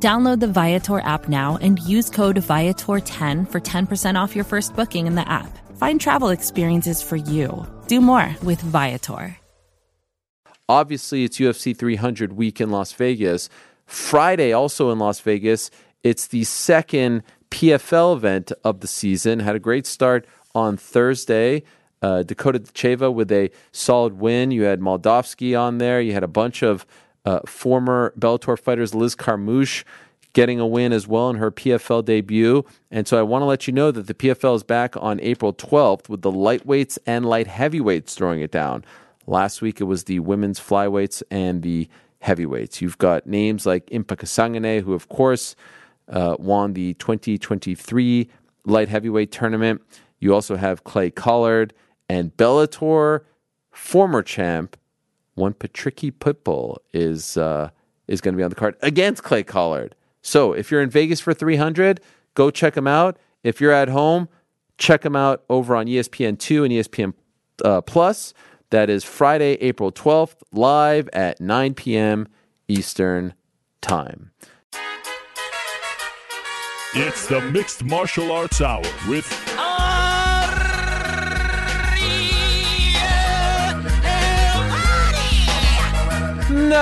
Download the Viator app now and use code Viator10 for 10% off your first booking in the app. Find travel experiences for you. Do more with Viator. Obviously, it's UFC 300 week in Las Vegas. Friday, also in Las Vegas, it's the second PFL event of the season. Had a great start on Thursday. Uh, Dakota Cheva with a solid win. You had Moldavsky on there. You had a bunch of uh, former Bellator fighters, Liz Carmouche, getting a win as well in her PFL debut. And so I want to let you know that the PFL is back on April 12th with the lightweights and light heavyweights throwing it down. Last week it was the women's flyweights and the heavyweights. You've got names like Impa Kasanganay, who of course uh, won the 2023 light heavyweight tournament. You also have Clay Collard and Bellator former champ one Patricky Pitbull is uh, is going to be on the card against Clay Collard. So if you're in Vegas for 300, go check him out. If you're at home, check him out over on ESPN2 and ESPN uh, Plus. That is Friday, April 12th, live at 9 p.m. Eastern Time. It's the Mixed Martial Arts Hour with The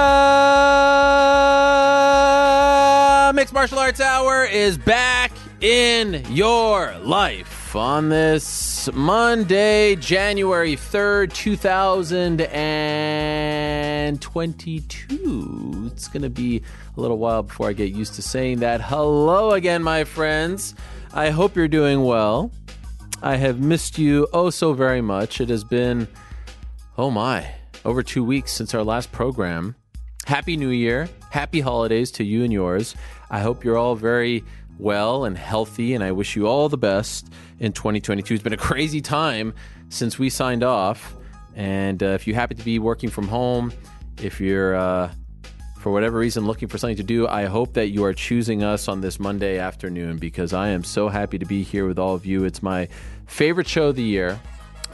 Mixed Martial Arts Hour is back in your life on this Monday, January 3rd, 2022. It's going to be a little while before I get used to saying that. Hello again, my friends. I hope you're doing well. I have missed you oh so very much. It has been, oh my, over two weeks since our last program. Happy New Year. Happy holidays to you and yours. I hope you're all very well and healthy, and I wish you all the best in 2022. It's been a crazy time since we signed off. And uh, if you happen to be working from home, if you're, uh, for whatever reason, looking for something to do, I hope that you are choosing us on this Monday afternoon because I am so happy to be here with all of you. It's my favorite show of the year,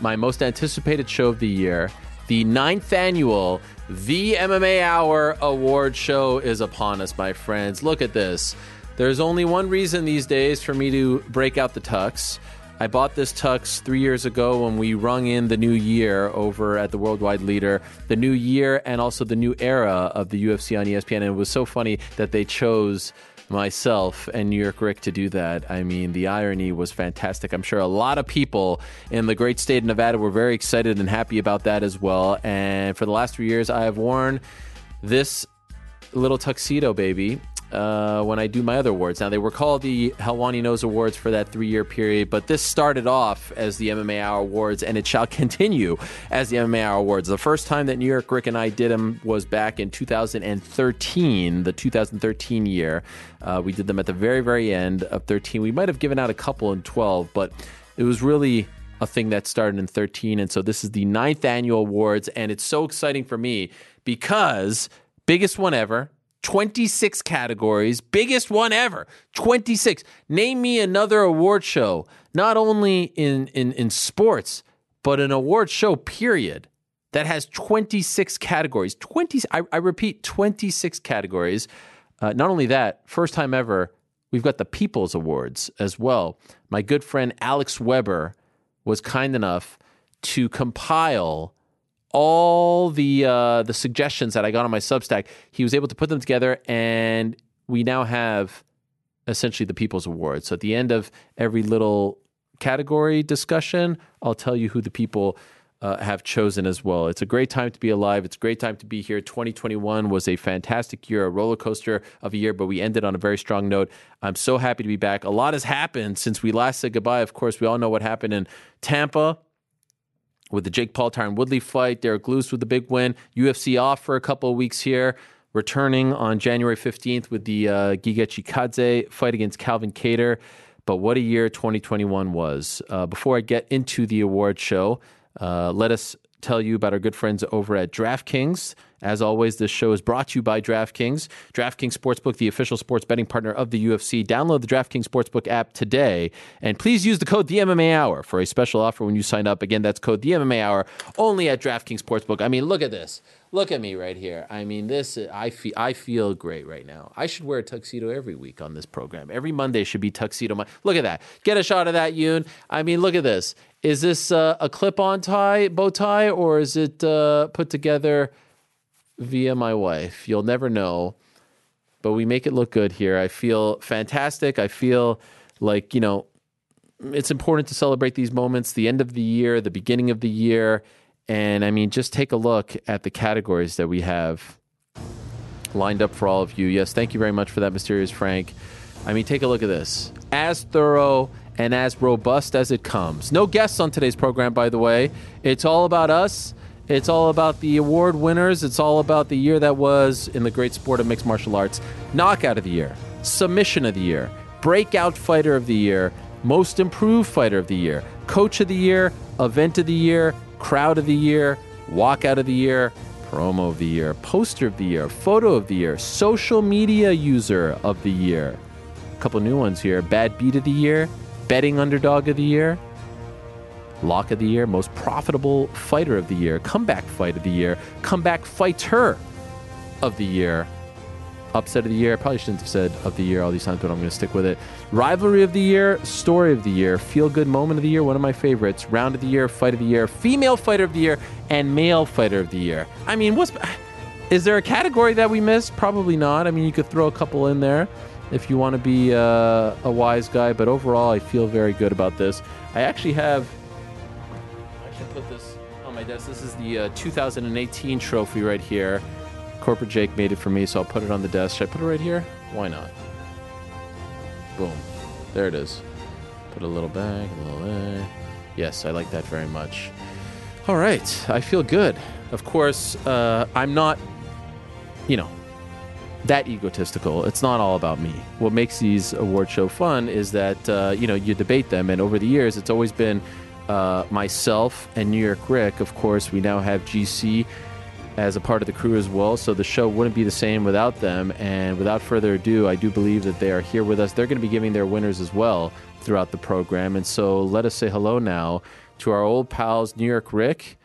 my most anticipated show of the year the ninth annual The MMA Hour award show is upon us, my friends. Look at this. There's only one reason these days for me to break out the tux. I bought this tux three years ago when we rung in the new year over at the Worldwide Leader, the new year and also the new era of the UFC on ESPN. And it was so funny that they chose myself and New York Ric to do that. I mean, the irony was fantastic. I'm sure a lot of people in the great state of Nevada were very excited and happy about that as well. And for the last three years, I have worn this little tuxedo, baby uh, when I do my other awards. Now, they were called the Helwani Knows Awards for that three year period, but this started off as the MMA Hour Awards, and it shall continue as the MMA Hour Awards. The first time that New York Ric and I did them was back in 2013, the 2013 year. Uh, we did them at the very, very end of 13. We might have given out a couple in 12, but it was really a thing that started in 13. And so this is the ninth annual awards, and it's so exciting for me because biggest one ever 26 categories, biggest one ever. 26. Name me another award show, not only in, in, in sports, but an award show, period, that has 26 categories. 20, I, I repeat, 26 categories. Uh, not only that, first time ever, we've got the People's Awards as well. My good friend Alex Weber was kind enough to compile all the uh, the suggestions that I got on my Substack. He was able to put them together, and we now have essentially the People's Award. So at the end of every little category discussion, I'll tell you who the people uh, have chosen as well. It's a great time to be alive. It's a great time to be here. 2021 was a fantastic year, a roller coaster of a year, but we ended on a very strong note. I'm so happy to be back. A lot has happened since we last said goodbye. Of course, we all know what happened in Tampa with the Jake Paul Tyron Woodley fight. Derrick Lewis with the big win. UFC off for a couple of weeks here. Returning on January 15th with the uh, Giga Chikadze fight against Calvin Kattar. but what a year 2021 was. Uh, before I get into the award show, uh, let us tell you about our good friends over at DraftKings. As always, this show is brought to you by DraftKings. DraftKings Sportsbook, the official sports betting partner of the UFC. Download the DraftKings Sportsbook app today, and please use the code the MMA Hour for a special offer when you sign up. Again, that's code the MMA Hour only at DraftKings Sportsbook. I mean, look at this. Look at me right here. I mean, this I feel I feel great right now. I should wear a tuxedo every week on this program. Every Monday should be tuxedo. Mon- Look at that. Get a shot of that, Yoon. I mean, look at this. Is this uh, a clip-on tie, bow tie, or is it uh, put together via my wife? You'll never know, but we make it look good here. I feel fantastic. I feel like you know it's important to celebrate these moments, the end of the year, the beginning of the year. And I mean, just take a look at the categories that we have lined up for all of you. Yes, thank you very much for that, Mysterious Frank. I mean, take a look at this. As thorough and as robust as it comes. No guests on today's program, by the way. It's all about us. It's all about the award winners. It's all about the year that was in the great sport of mixed martial arts. Knockout of the year, submission of the year, breakout fighter of the year, most improved fighter of the year, coach of the year, event of the year, crowd of the year, walkout of the year, promo of the year, poster of the year, photo of the year, social media user of the year. A couple new ones here bad beat of the year, betting underdog of the year, lock of the year, most profitable fighter of the year, comeback fight of the year, comeback fighter of the year, upset of the year. I probably shouldn't have said of the year all these times, but I'm going to stick with it. Rivalry of the year, story of the year, feel good moment of the year, one of my favorites, round of the year, fight of the year, female fighter of the year, and male fighter of the year. I mean, what's is there a category that we missed? Probably not. I mean, you could throw a couple in there if you want to be uh, a wise guy, but overall, I feel very good about this. I actually have. This is the uh, 2018 trophy right here. Corporate Jake made it for me, so I'll put it on the desk. Should I put it right here? Why not? Boom. There it is. Put a little back, a little. Yes, I like that very much. All right, I feel good. Of course, uh, I'm not, you know, that egotistical. It's not all about me. What makes these award show fun is that uh, you know you debate them, and over the years, it's always been uh, myself and New York Ric. Of course, we now have GC as a part of the crew as well, so the show wouldn't be the same without them. And without further ado, I do believe that they are here with us. They're going to be giving their winners as well throughout the program, and so let us say hello now to our old pals New York Ric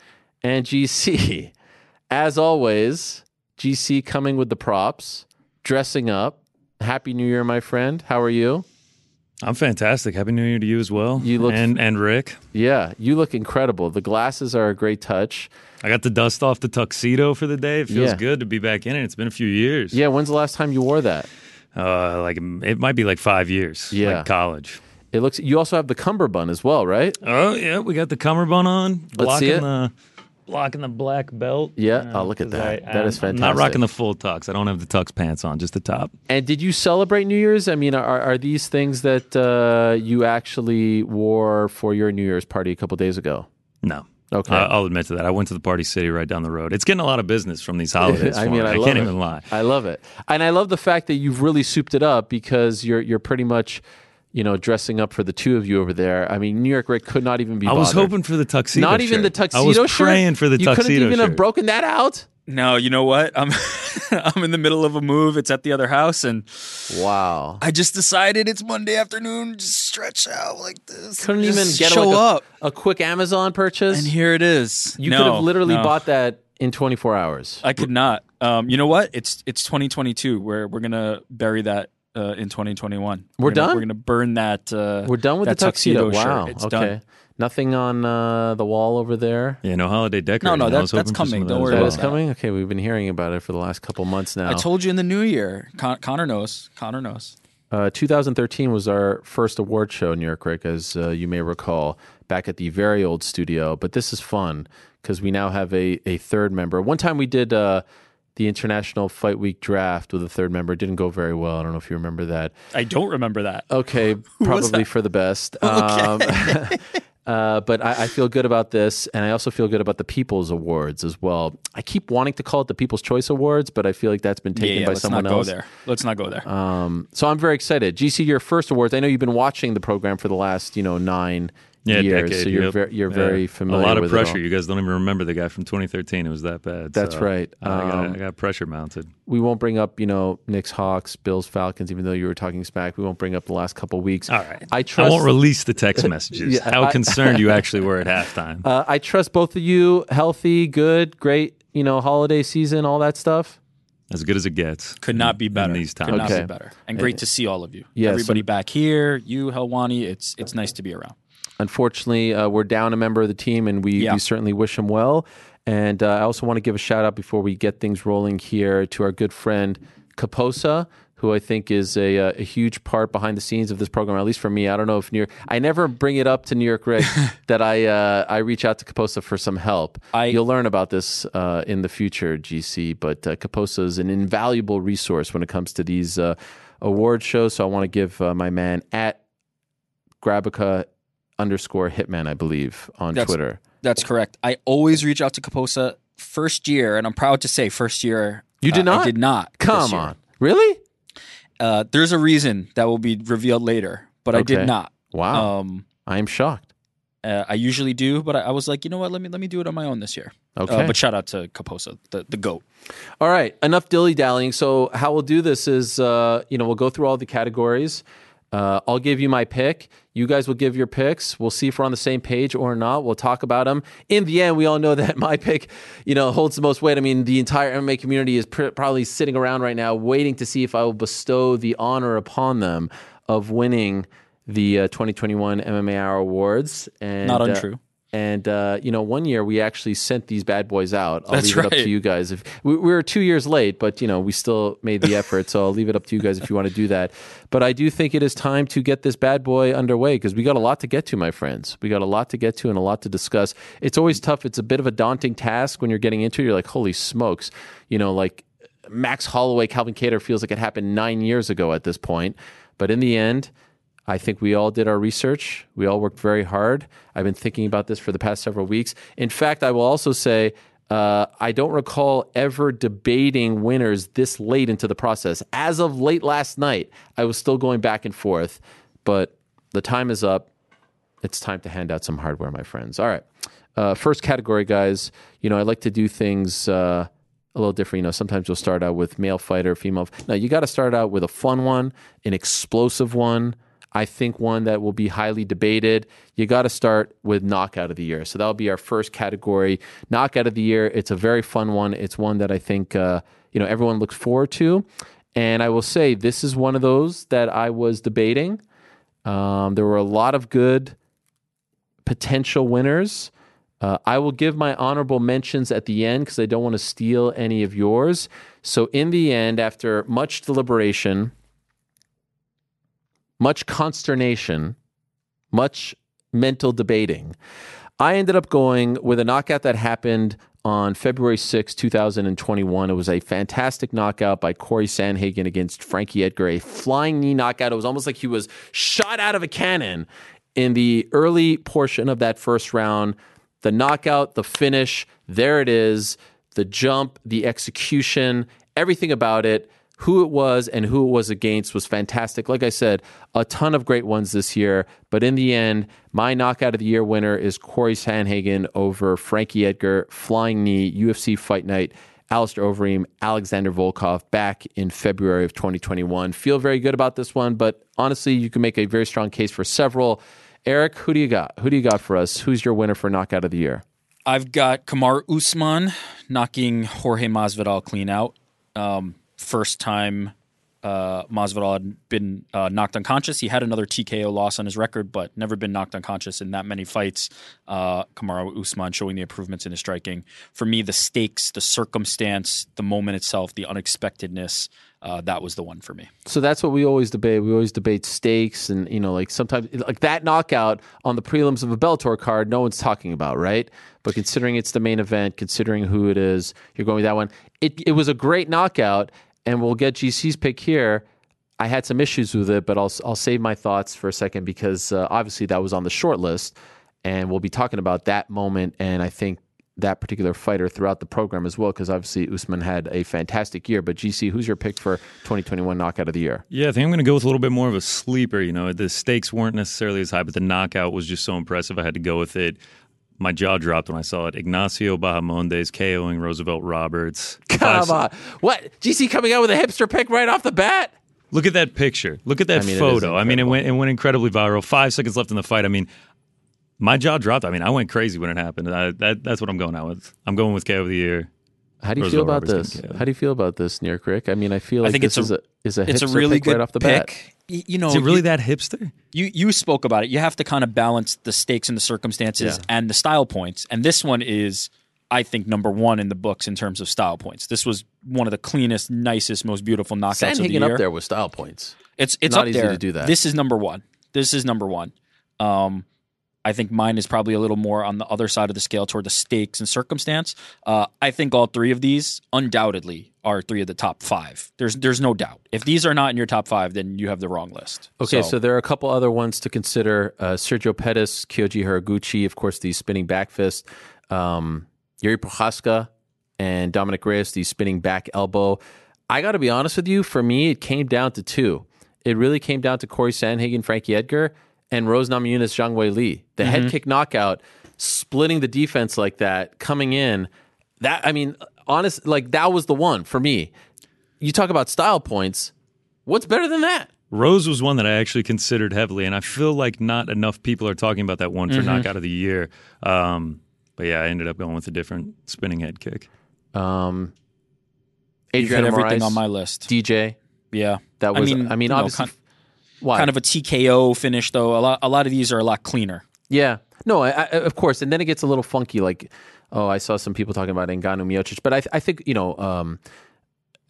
and GC. As always, GC coming with the props, dressing up. Happy New Year, my friend. How are you? I'm fantastic. Happy New Year to you as well. You look- and and Rick. Yeah, you look incredible. The glasses are a great touch. I got the dust off the tuxedo for the day. It feels Yeah. good to be back in it. It's been a few years. Yeah, when's the last time you wore that? Uh, like it might be like five years. Yeah. Like college. It looks. You also have the cummerbund as well, right? Oh yeah, we got the cummerbund on. Let's see it. the blocking the black belt. Yeah. Oh, look at that. I- That is I'm- I'm fantastic. not rocking the full tux. I don't have the tux pants on, just the top. And did you celebrate New Year's? I mean, are, are these things that uh, you actually wore for your New Year's party a couple days ago? No. Okay. I- I'll admit to that. I went to the Party City right down the road. It's getting a lot of business from these holidays. I mean. I, I, can't it. even lie. I love it, and I love the fact that you've really souped it up because you're you're pretty much, you know, dressing up for the two of you over there. I mean, New York Rick could not even be. I was bothered. hoping for the tuxedo. Not even the shirt. tuxedo I was shirt. praying for the you tuxedo couldn't even shirt. have broken that out. No, you know what? I'm I'm in the middle of a move. It's at the other house, and Wow. I just decided it's Monday afternoon. Just stretch out like this. Couldn't Just even get show like, a, up. a quick Amazon purchase. And here it is. you No, could have literally no. bought that in 24 hours. I could not. Um, you know what? It's it's 2022. Where we're gonna bury that uh, in 2021. We're gonna, done? We're gonna burn that. Uh, We're done with that the tuxedo. shirt. Wow. It's okay. done. Nothing on uh, the wall over there. Yeah, no holiday decorating. no, I that- that's hoping for some coming. Don't that worry That well. is coming. Okay, we've been hearing about it for the last couple months now. I told you in the new year. Con- Conner knows. Conner knows. Uh, 2013 was our first award show in New York, Ric, as uh, you may recall, back at the very old studio. But this is fun because we now have a, a third member. One time we did uh, the International Fight Week draft with a third member. It didn't go very well. I don't know if you remember that. I don't remember that. Okay, probably for the best. Um, Uh, but I, I feel good about this, and I also feel good about the People's Awards as well. I keep wanting to call it the People's Choice Awards, but I feel like that's been Yeah, taken yeah, by let's someone not else. go there. Let's not go there. Um, so I'm very excited. GC, your first awards. I know you've been watching the program for the last, you know, nine Yeah, years, decade, so you're yep. very you're Yeah. very familiar. A lot of with pressure. You guys don't even remember the guy from 2013. It was that bad. That's So, right. I, got, Um, I got pressure mounted. We won't bring up, you know, Knicks, Hawks, Bills, Falcons. Even though you were talking smack, we won't bring up the last couple weeks. All right. I trust. I won't release the text messages. Yeah, How I- concerned you actually were at halftime. uh, I trust both of you. Healthy, good, great. You know, holiday season, all that stuff. as good as it gets. Could not be in better. these times. Could not Okay. be better. And great to see all of you. Yes, Everybody and- back here, you, Helwani. It's it's nice to be around. Unfortunately, uh, we're down a member of the team, and we, Yeah. we certainly wish him well. And uh, I also want to give a shout out before we get things rolling here to our good friend Kaposa, who I think is a, uh, a huge part behind the scenes of this program. At least for me, I don't know if New York. I never bring it up to New York Ric that I uh, I reach out to Kaposa for some help. I- You'll learn about this uh, in the future, GC. But uh, Kaposa is an invaluable resource when it comes to these uh, award shows. So I want to give uh, my man at Grabaka underscore Hitman, I believe, on That's- Twitter. That's correct. I always reach out to Kaposa first year, and I'm proud to say first year. You did uh, not? I did not. Come on, really? Uh, there's a reason that will be revealed later, but I did not. Wow, Um, I am shocked. uh, I usually do, but I, I was like, you know what? Let me let me do it on my own this year. Okay. Uh, but shout out to Kaposa, the the goat. All right, enough dilly dallying. So how we'll do this is, uh, you know, we'll go through all the categories. Uh, I'll give you my pick. You guys will give your picks. We'll see if we're on the same page or not. We'll talk about them. In the end, we all know that my pick, you know, holds the most weight. I mean, the entire MMA community is pr- probably sitting around right now waiting to see if I will bestow the honor upon them of winning the uh, 2021 MMA Hour Awards. And, Not uh, untrue. And uh, you know, one year we actually sent these bad boys out. I'll That's leave it up right. to you guys. If we, we were two years late, but you know, we still made the effort. so I'll leave it up to you guys if you want to do that. But I do think it is time to get this bad boy underway because we got a lot to get to, my friends. We got a lot to get to and a lot to discuss. It's always tough. It's a bit of a daunting task when you're getting into it. You're like, holy smokes, you know, like Max Holloway, Calvin Kattar feels like it happened nine years ago at this point. But in the end, I think we all did our research. We all worked very hard. I've been thinking about this for the past several weeks. In fact, I will also say uh, I don't recall ever debating winners this late into the process. As of late last night, I was still going back and forth, but the time is up. It's time to hand out some hardware, my friends. All right. Uh, first category, guys. You know, I like to do things uh, a little different. You know, sometimes you'll start out with male fighter, female. No, you got to start out with a fun one, an explosive one. I think one that will be highly debated. You got to start with knockout of the year. So that'll be our first category. Knockout of the year. It's a very fun one. It's one that I think uh, you know everyone looks forward to. And I will say this is one of those that I was debating. Um, there were a lot of good potential winners. Uh, I will give my honorable mentions at the end because I don't want to steal any of yours. So, in the end, after much deliberation, much consternation, much mental debating, I ended up going with a knockout that happened on February 6, 2021. It was a fantastic knockout by Corey Sandhagen against Frankie Edgar, a flying knee knockout. It was almost like he was shot out of a cannon in the early portion of that first round. The knockout, the finish, there it is. The jump, the execution, everything about it who it was and who it was against was fantastic. Like I said, a ton of great ones this year. But in the end, my knockout of the year winner is Corey Sandhagen over Frankie Edgar, Flying Knee, UFC Fight Night, Alistair Overeem, Alexander Volkov back in February of 2021. Feel very good about this one, but honestly, you can make a very strong case for several. Eric, who do you got? Who do you got for us? Who's your winner for knockout of the year? I've got Kamaru Usman knocking Jorge Masvidal clean out. Um, first time uh, Masvidal had been uh, knocked unconscious. He had another TKO loss on his record, but never been knocked unconscious in that many fights. Uh, Kamaru Usman showing the improvements in his striking. For me, the stakes, the circumstance, the moment itself, the unexpectedness, uh, that was the one for me. So that's what we always debate. We always debate stakes, and you know, like sometimes like that knockout on the prelims of a Bellator card, no one's talking about, right? But considering it's the main event, considering who it is, you're going with that one. It it was a great knockout, and we'll get GC's pick here. I had some issues with it, but I'll I'll save my thoughts for a second because uh, obviously that was on the short list. and we'll be talking about that moment and I think that particular fighter throughout the program as well, because obviously Usman had a fantastic year. But GC, who's your pick for 2021 knockout of the year? Yeah, I think I'm going to go with a little bit more of a sleeper. You know, the stakes weren't necessarily as high, but the knockout was just so impressive. I had to go with it. My jaw dropped when I saw it. Ignacio Bahamondes KOing Roosevelt Roberts. Come on. What? GC coming out with a hipster pick right off the bat? Look at that picture. Look at that I mean, photo. I mean, it went it went incredibly viral. Five seconds left in the fight. I mean, my jaw dropped. I mean, I went crazy when it happened. I, that that's what I'm going out with. I'm going with KO of the year. How do you feel about Roberts this? How do you feel about this, near Crick? I mean, I feel like think this it's is a- a is a It's a really pick good right off the bat. pick. Y- You know, Is it really you- that hipster? you you spoke about it. You have to kind of balance the stakes and the circumstances Yeah. and the style points. And this one is, I think, number one in the books in terms of style points. This was one of the cleanest, nicest, most beautiful knockouts of the Sandhagen year. up there with style points. It's it's Not up easy there. to do that. This is number one. This is number one. Um, I think mine is probably a little more on the other side of the scale toward the stakes and circumstance. Uh, I think all three of these undoubtedly are three of the top five. There's there's no doubt. If these are not in your top five, then you have the wrong list. Okay, so, there are a couple other ones to consider. Uh, Sergio Pettis, Kyoji Horiguchi, of course, the spinning back fist. Um, Jiri Prochazka and Dominick Reyes, the spinning back elbow. I got to be honest with you. For me, it came down to two. It really came down to Corey Sandhagen, Frankie Edgar, and Rose Namajunas, Zhang Weili. The head kick knockout, splitting the defense like that, coming in. That I mean, honest, like that was the one for me. You talk about style points. What's better than that? Rose was one that I actually considered heavily, and I feel like not enough people are talking about that one for knockout of the year. Um, but yeah, I ended up going with a different spinning head kick. Um, Adrian hit everything Moraes, on my list. DJ. Yeah, That was. I mean, I mean, mean, you know, obviously, kind- why? kind of a TKO finish though. A lot a lot of these are a lot cleaner. yeah. No, I, I, of course, and then it gets a little funky. Like, oh, I saw some people talking about Ngannou Miocic, but I, I think you know, um,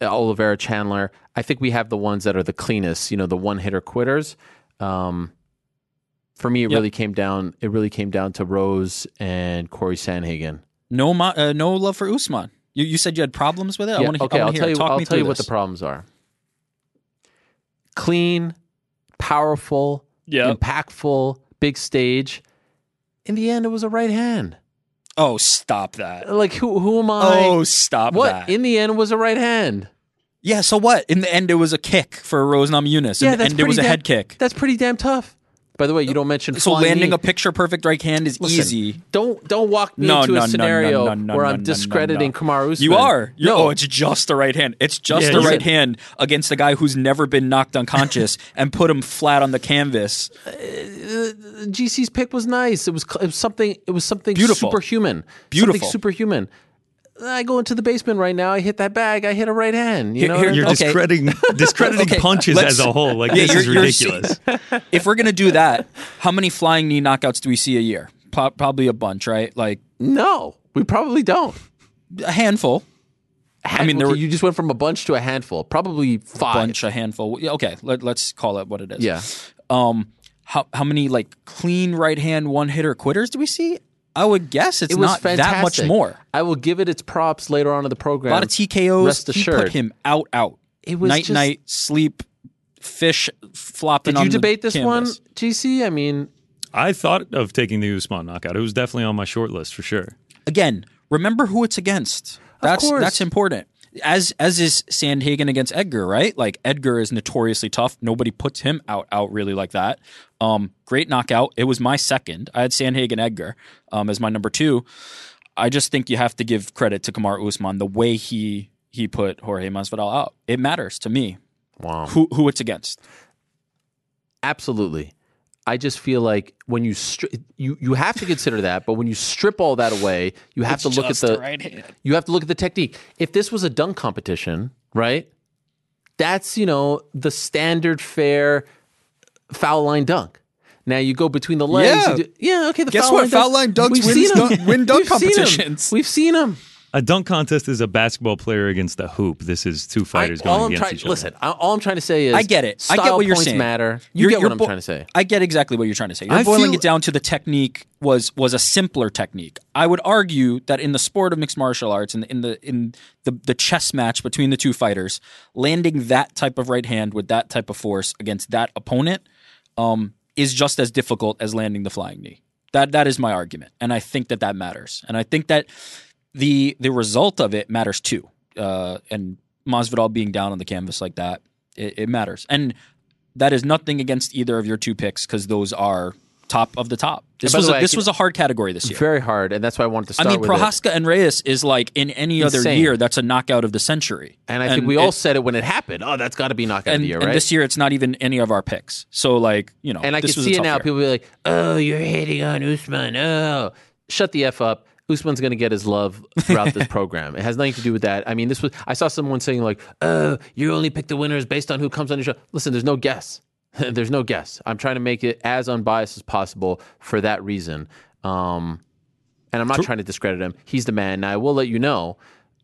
Oliveira Chandler. I think we have the ones that are the cleanest. You know, the one hitter quitters. Um, for me, it Yep. really came down. It really came down to Rose and Corey Sandhagen. No uh, no love for Usman. You, you said you had problems with it. I want to okay, I I'll hear tell you. I'll tell you through what the problems are. Clean, powerful, Yeah. impactful, big stage. In the end, it was a right hand. Oh, stop that. Like who? Who am I? Oh, stop what? that. In the end, it was a right hand. yeah, so what? In the end, it was a kick for Rose Namajunas. Yeah, In the that's end, it was a head kick. That's pretty damn tough. By the way, you don't mention So landing knee. a picture perfect right hand is Listen, easy. Don't don't walk me No, into no, a scenario no, no, no, where I'm no, discrediting no. Kamaru Usman. You are. You're, no, Oh, it's just the right hand. It's just Yeah, a listen. right hand against a guy who's never been knocked unconscious and put him flat on the canvas. Uh, GC's pick was nice. It was, it was something. It was something Beautiful. superhuman. Beautiful. Something superhuman. I go into the basement right now. I hit that bag. I hit a right hand. You Here- know, here- what I You're mean? Okay. discrediting discrediting Okay, punches let's- as a whole. Like Yeah, this is you're- you're- ridiculous. if we're gonna do that, how many flying knee knockouts do we see a year? Pro- Probably a bunch, right? Like no, we probably don't. a handful, I mean, there were- you just went from a bunch to a handful. Probably five. bunch, a handful. Yeah, okay, let, let's call it what it is. Yeah. Um, how how many like clean right hand one hitter quitters do we see? I would guess it's It was not fantastic. that much more. I will give it its props later on in the program. A lot of TKOs. Rest he put him out, out. It was night, just- night, sleep, fish flopping. Did on you the debate this one, canvas. GC? I mean, I thought of taking the Usman knockout. It was definitely on my short list for sure. Again, remember who it's against. That's course. that's important. As as is Sandhagen against Edgar, right? Like Edgar is notoriously tough. Nobody puts him out out really like that. Um, great knockout. It was my second. I had Sandhagen Edgar um, as my number two. I just think you have to give credit to Kamaru Usman the way he he put Jorge Masvidal out. It matters to me wow. who who it's against. Absolutely. I just feel like when you stri- you you have to consider that, but when you strip all that away, you have to look at the hand. you have to look at the technique. If this was a dunk competition, right? That's you know the standard fair foul line dunk. Now you go between the legs. Yeah. do- yeah. Okay. The Guess foul what? line Foul line dunks wins dunk- win dunk We've seen competitions. We've seen them. A dunk contest is a basketball player against a hoop. This is two fighters all going I'm against trying, each other. listen, I- all I'm trying to say is I get it. I Style get what you're points saying. matter. You You're- get you're what I'm bo- trying to say. I get exactly what you're trying to say. You're I boiling feel- it down to the technique was was a simpler technique. I would argue that in the sport of mixed martial arts and in, the in the the chess match between the two fighters, landing that type of right hand with that type of force against that opponent um, is just as difficult as landing the flying knee. That that is my argument, and I think that that matters, and I think that the the result of it matters too. Uh, and Masvidal being down on the canvas like that, it, it matters, and that is nothing against either of your two picks because those are top of the top. This was a, way, this was a hard category this year. Very hard, and that's why I wanted to I mean, with it. Prochazka and Reyes is like in any other year, that's a knockout of the century. And I think we all said it when it happened. Oh, that's got to be knockout of and, the year, and right? this year, it's not even any of our picks. So, like, you know, and I can see it now. year. People be like, "Oh, you're hating on Usman." Oh, shut the f up. Usman's going to get his love throughout this program. It has nothing to do with that. I mean, this was. I saw someone saying like, "Oh, you only pick the winners based on who comes on your show." Listen, there's no guess. there's no guess. I'm trying to make it as unbiased as possible for that reason. Um, and I'm not trying to discredit him. He's the man. Now I will let you know,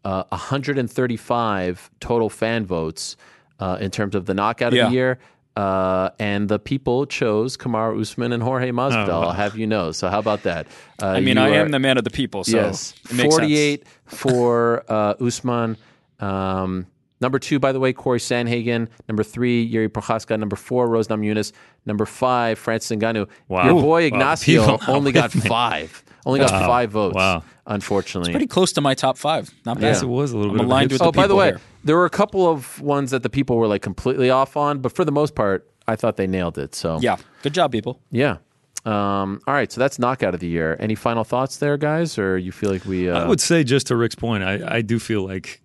uh, 135 total fan votes uh, in terms of the knockout of Yeah. the year. Uh, and the people chose Kamaru Usman and Jorge Masvidal. wow. I'll have you know. So how about that? Uh, I mean, I are- am the man of the people, so yes, 48 for uh, Usman. Um, number two, by the way, Corey Sandhagen. Number three, Jiri Prochazka. Number four, Rose Namajunas. Number five, Francis Ngannou. Wow. Your boy Ignacio People only got five. Only got five votes. Wow. Unfortunately. Pretty close to my top five. Not bad. Yes, it was a little I'm bit aligned hipster. with Oh, by the way, here. there were a couple of ones that the people were like completely off on, but for the most part, I thought they nailed it. So Yeah, good job, people. yeah. Um, all right, so that's knockout of the year. Any final thoughts there, guys, or you feel like we? Uh, I would say just to Rick's point, I, I do feel like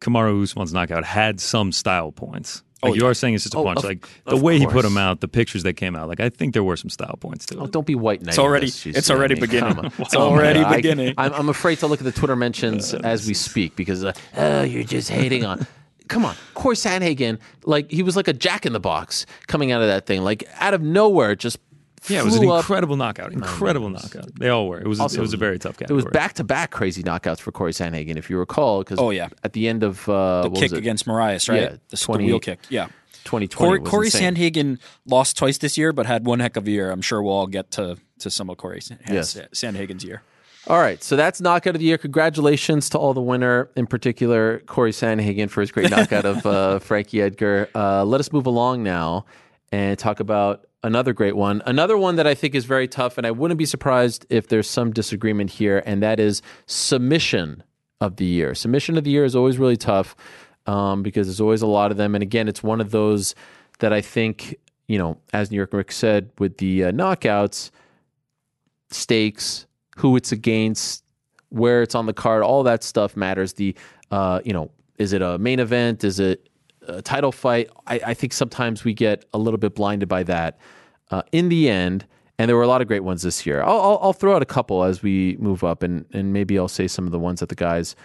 Kamaru Usman's knockout had some style points. Like you are saying it's just a Oh, punch. of- like the way he put course. them out, the pictures that came out. Like I think there were some style points to it. Oh, don't be white knight. It's already- this, it's I already beginning. It's Oh, already man, I- beginning. I'm, I'm afraid to look at the Twitter mentions as we speak because, uh, oh, you're just hating on. Come on, Corey Sandhagen, like he was like a jack in the box coming out of that thing, like out of nowhere, just yeah, it was an flew up. incredible knockout. Incredible knockout. They all were. It was. Also, it was a very tough It category. was back to back crazy knockouts for Corey Sandhagen, if you recall. Because Oh, yeah. at the end of uh, The what kick was it? against Moraes, right? Yeah, the, the 20 wheel kick. Yeah. 2020 Corey, was Corey insane. Sandhagen lost twice this year, but had one heck of a year. I'm sure we'll all get to to some of Corey San- Yes. Sandhagen's year. All right, so that's knockout of the year. Congratulations to all the winner, in particular Corey Sandhagen for his great knockout of uh, Frankie Edgar. Uh, let us move along now and talk about another great one. Another one that I think is very tough, and I wouldn't be surprised if there's some disagreement here, and that is submission of the year. Submission of the year is always really tough um, because there's always a lot of them, and again, it's one of those that I think you know, as New York Ric said with the uh, knockouts, stakes, who it's against, where it's on the card, all that stuff matters. The uh, you know, is it a main event? Is it a title fight? I, I think sometimes we get a little bit blinded by that. Uh, in the end, and there were a lot of great ones this year. I'll, I'll, I'll throw out a couple as we move up, and and maybe I'll say some of the ones that the guys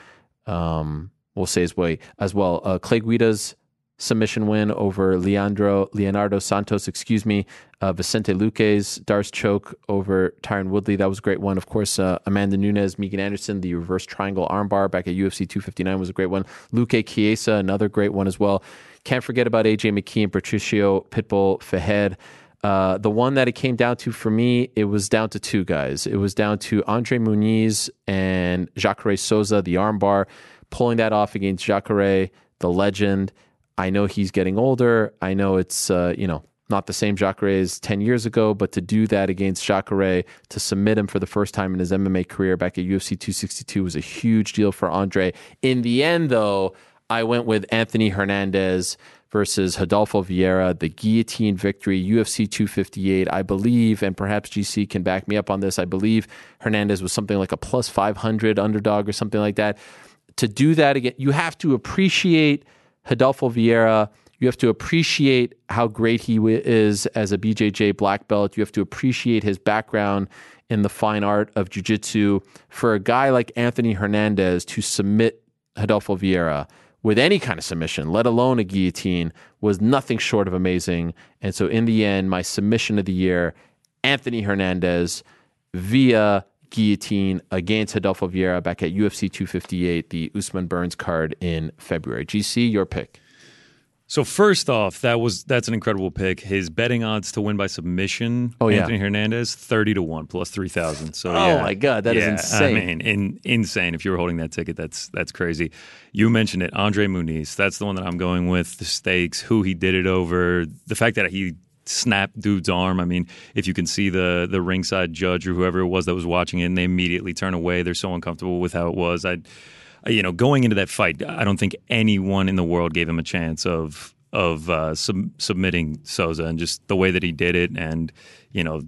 um, will say as well. As well, uh, Clay Guida's submission win over Leandro Leonardo Santos, excuse me. Uh, Vicente Luque's D'Arce choke over Tyron Woodley. That was a great one. Of course, uh, Amanda Nunes, Megan Anderson, the reverse triangle armbar back at UFC 259 was a great one. Luque Chiesa, another great one as well. Can't forget about AJ McKee and Patricio Pitbull Freire. Uh, the one that it came down to for me, it was down to two guys. It was down to Andre Muniz and Jacare Souza, the armbar, pulling that off against Jacare, the legend. I know he's getting older. I know it's uh, you know not the same Jacare as ten years ago, but to do that against Jacare to submit him for the first time in his MMA career back at UFC 262 was a huge deal for Andre. In the end, though, I went with Anthony Hernandez versus Adolfo Vieira, the guillotine victory, UFC 258. I believe, and perhaps GC can back me up on this. I believe Hernandez was something like a plus 500 underdog or something like that. To do that again, you have to appreciate Adolfo Vieira. You have to appreciate how great he is as a BJJ black belt. You have to appreciate his background in the fine art of jiu-jitsu. For a guy like Anthony Hernandez to submit Adolfo Vieira with any kind of submission, let alone a guillotine, was nothing short of amazing. And so, in the end, my submission of the year, Anthony Hernandez via guillotine against Adolfo Vieira back at UFC 258, the Usman Burns card in February. GC, your pick. So first off, that was that's an incredible pick. His betting odds to win by submission, Oh, yeah. Anthony Hernandez, thirty to one plus three thousand. So Oh, yeah. my God, that is Yeah, insane. I mean, in, insane. If you were holding that ticket, that's that's crazy. You mentioned it, Andre Muniz. That's the one that I'm going with. The stakes, who he did it over, the fact that he snap dude's arm. I mean, if you can see the the ringside judge or whoever it was that was watching it, and they immediately turn away, they're so uncomfortable with how it was. I, you know, going into that fight, I don't think anyone in the world gave him a chance of of uh, sub- submitting Souza, and just the way that he did it, and you know,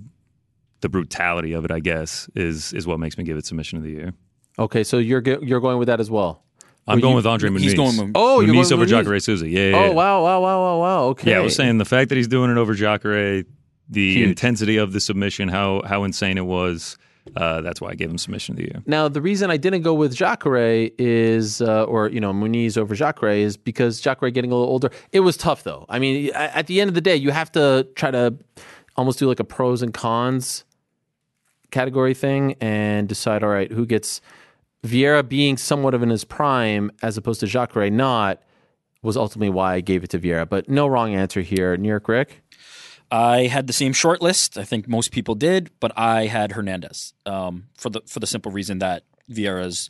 the brutality of it. I guess is is what makes me give it submission of the year. Okay, so you're you're going with that as well. I'm Well, going you- with Andre Muniz. he's going with- Oh, you're Muniz going over with Muniz. Jacare Souza. Yeah, yeah, Oh yeah. wow, wow, wow, wow, wow. Okay. Yeah, I was saying the fact that he's doing it over Jacare, the Huge. intensity of the submission, how how insane it was. Uh, that's why I gave him submission of the year. Now, the reason I didn't go with Jacare is, uh, or you know, Muniz over Jacare is because Jacare getting a little older. It was tough though. I mean, at the end of the day, you have to try to almost do like a pros and cons category thing and decide. All right, who gets Vieira being somewhat of in his prime as opposed to Jacare not was ultimately why I gave it to Vieira. But no wrong answer here. New York Ric. I had the same short list. I think most people did, but I had Hernandez um, for the for the simple reason that Vieira's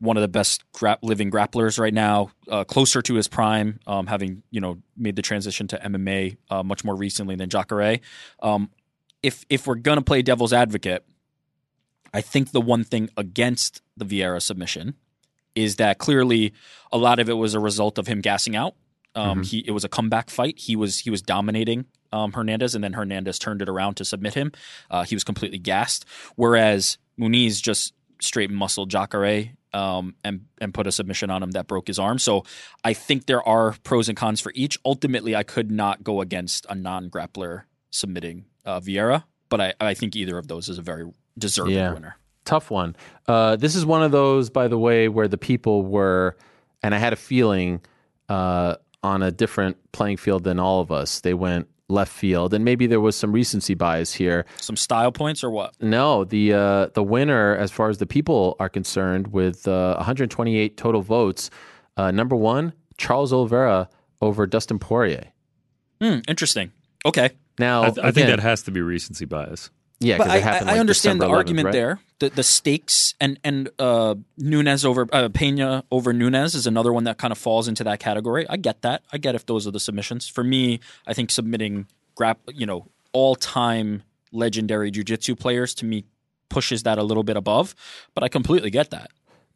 one of the best gra- living grapplers right now, uh, closer to his prime, um, having you know made the transition to MMA uh, much more recently than Jacare. Um, if if we're gonna play devil's advocate, I think the one thing against the Vieira submission is that clearly a lot of it was a result of him gassing out. Um, He it was a comeback fight. He was he was dominating um, Hernandez, and then Hernandez turned it around to submit him. Uh, he was completely gassed, whereas Muniz just straight muscled Jacare um, and and put a submission on him that broke his arm. So I think there are pros and cons for each. Ultimately, I could not go against a non grappler submitting uh, Vieira, but I, I think either of those is a very deserving Yeah. winner. tough one. Uh, this is one of those, by the way, where the people were, and I had a feeling uh, on a different playing field than all of us. They went left field, and maybe there was some recency bias here. Some style points or what? No, the uh, the winner, as far as the people are concerned, with uh, 128 total votes, uh, number one, Charles Oliveira over Dustin Poirier. Hmm, interesting. Okay. Now, I, th- I think that has to be recency bias. Yeah, But I, it happened. I, understand the 11th, argument right? there. The the stakes and and uh, Nunes over uh, Pena over Nunes is another one that kind of falls into that category. I get that. I get if those are the submissions. For me, I think submitting grap you know all time legendary jujitsu players to me pushes that a little bit above. But I completely get that.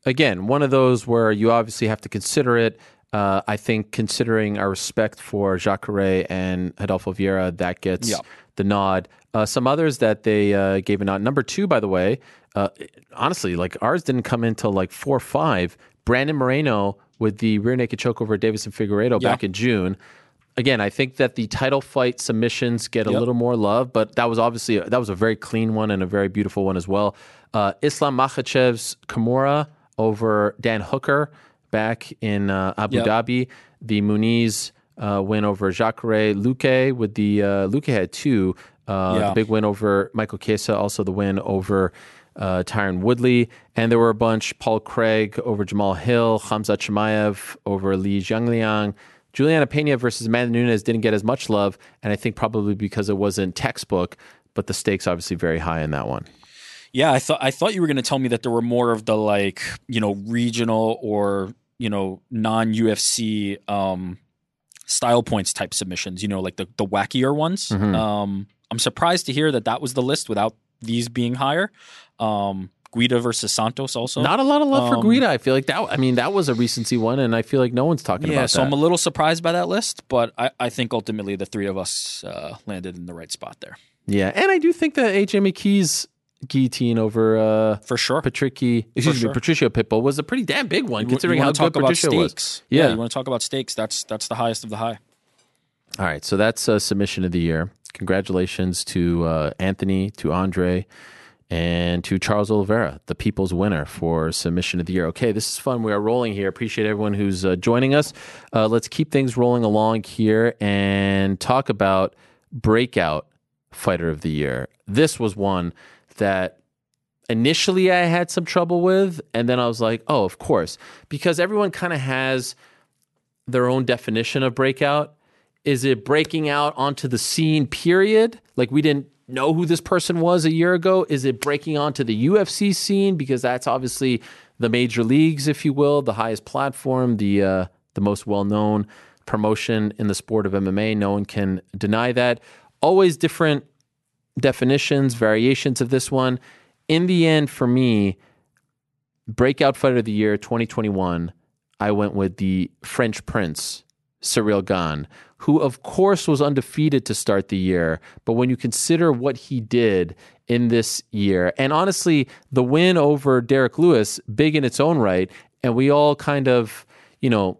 again, one of those where you obviously have to consider it. Uh, I think considering our respect for Jacare and Adolfo Vieira, that gets Yeah. the nod. Uh, some others that they uh, gave a nod. Number two, by the way, uh, honestly, like ours didn't come in till like four or five. Brandon Moreno with the rear naked choke over Deiveson Figueiredo Yeah. back in June. Again, I think that the title fight submissions get a Yep. little more love, but that was obviously that was a very clean one and a very beautiful one as well. Uh, Islam Makhachev's Kimura over Dan Hooker back in uh, Abu Yep. Dhabi. The Muniz uh, win over Jacare Luque with the uh, Luque had two. Uh, Yeah. The big win over Michael Chiesa, also the win over uh, Tyron Woodley, and there were a bunch: Paul Craig over Jamahal Hill, Khamzat Chimaev over Li Jingliang. Juliana Pena versus Amanda Nunes didn't get as much love, and I think probably because it wasn't textbook, but the stakes obviously very high in that one. Yeah, I thought I thought you were going to tell me that there were more of the like you know regional or you know non UFC um, style points type submissions. You know, like the the wackier ones. Mm-hmm. Um, I'm surprised to hear that that was the list without these being higher. Um, Guida versus Santos also. Not a lot of love for Um, Guida. I feel like that. I mean, that was a recency one, and I feel like no one's talking yeah, about Yeah, so that. I'm a little surprised by that list, but I, I think ultimately the three of us uh, landed in the right spot there yeah, and I do think that AJ McKee's guillotine over uh, for sure. Patricky, excuse me, sure. Patricio Pitbull was a pretty damn big one, You- considering you how good talk about Patricio was. stakes. Yeah. you want to talk about stakes? That's that's the highest of the high. All right, so that's uh, submission of the year. Congratulations to uh, Anthony, to Andre, and to Charles Oliveira, the people's winner for submission of the year. Okay, this is fun. We are rolling here. Appreciate everyone who's uh, joining us. Uh, let's keep things rolling along here and talk about breakout fighter of the year. This was one that initially I had some trouble with, and then I was like, oh, of course, because everyone kind of has their own definition of breakout. Is it breaking out onto the scene, period? Like we didn't know who this person was a year ago? Is it breaking onto the UFC scene? Because that's obviously the major leagues, if you will, the highest platform, the uh, the most well known promotion in the sport of MMA. No one can deny that. always different definitions, variations of this one. In the end, for me, breakout fighter of the year 2021, I went with the French Prince, Ciryl Gane, who of course was undefeated to start the year. But when you consider what he did in this year, and honestly, the win over Derrick Lewis, big in its own right, and we all kind of, you know,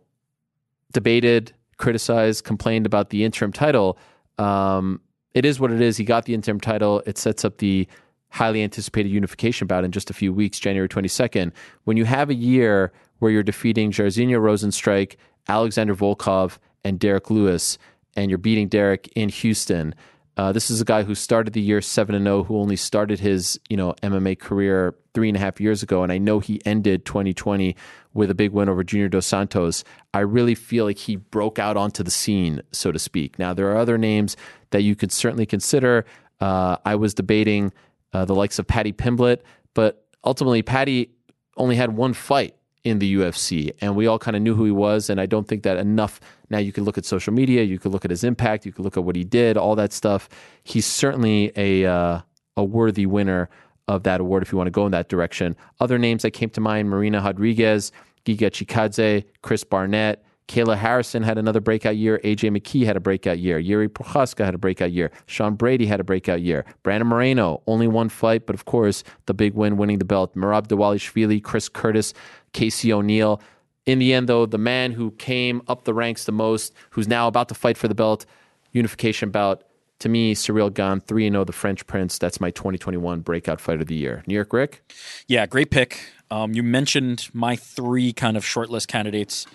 debated, criticized, complained about the interim title. Um, it is what it is. He got the interim title. It sets up the highly anticipated unification bout in just a few weeks, January 22nd. When you have a year where you're defeating Jairzinho Rozenstruik, Alexander Volkov, and Derrick Lewis, and you're beating Derrick in Houston. Uh, this is a guy who started the year seven and zero, who only started his you know MMA career three and a half years ago, and I know he ended 2020 with a big win over Junior Dos Santos. I really feel like he broke out onto the scene, so to speak. Now there are other names that you could certainly consider. Uh, I was debating uh, the likes of Paddy Pimblett, but ultimately Paddy only had one fight in the UFC, and we all kind of knew who he was. And I don't think that enough. Now you can look at social media, you can look at his impact, you can look at what he did, all that stuff. He's certainly a uh, a worthy winner of that award if you want to go in that direction. Other names that came to mind: Marina Rodriguez, Giga Chikadze, Chris Barnett. Kayla Harrison had another breakout year. AJ McKee had a breakout year. Jiri Prochazka had a breakout year. Sean Brady had a breakout year. Brandon Moreno, only one fight, but of course, the big win winning the belt. Merab Dvalishvili, Chris Curtis, Casey O'Neill. In the end, though, the man who came up the ranks the most, who's now about to fight for the belt, unification bout, to me, Ciryl Gane, 3 0, the French Prince. That's my 2021 breakout fight of the year. New York Ric? Yeah, great pick. Um, you mentioned my three kind of shortlist candidates.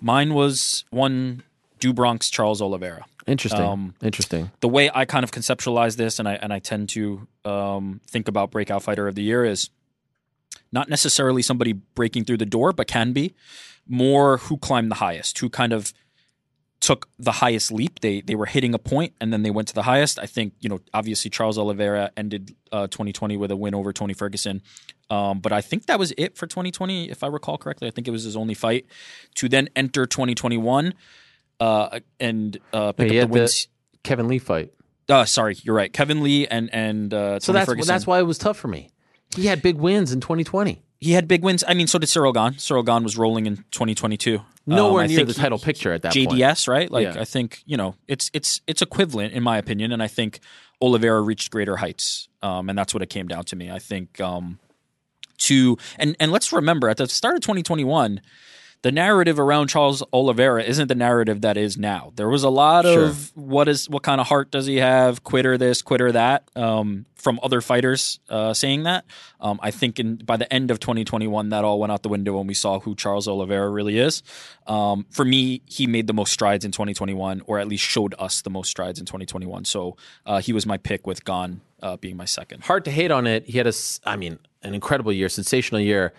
Mine was one do Bronx Charles Oliveira. Interesting. Um, Interesting. The way I kind of conceptualize this, and I and I tend to um, think about breakout fighter of the year is not necessarily somebody breaking through the door, but can be more who climbed the highest, who kind of took the highest leap. They they were hitting a point and then they went to the highest. I think you know obviously Charles Oliveira ended uh, 2020 with a win over Tony Ferguson, um, but I think that was it for 2020 if I recall correctly. I think it was his only fight to then enter 2021 uh, and uh, pick up the the wins. Kevin Lee fight. Uh, sorry, you're right. Kevin Lee and and uh, So Tony that's Ferguson. that's why it was tough for me. He had big wins in 2020. he had big wins. I mean, so did Ciryl Gane. Ciryl Gane was rolling in 2022. Nowhere Um, I near think the he- title picture at that point. JDS, right? Like Yeah. I think you know it's it's it's equivalent in my opinion, and I think Oliveira reached greater heights, um, and that's what it came down to me. I think um, to and and let's remember at the start of 2021. The narrative around Charles Oliveira isn't the narrative that is now. There was a lot of what is what kind of heart does he have? Quitter this, quitter that. Um, from other fighters uh, saying that. Um, I think in by the end of 2021, that all went out the window when we saw who Charles Oliveira really is. Um, for me, he made the most strides in 2021, or at least showed us the most strides in 2021. So uh, he was my pick, with Gane uh, being my second. Hard to hate on it. He had a, I mean, an incredible year, sensational year.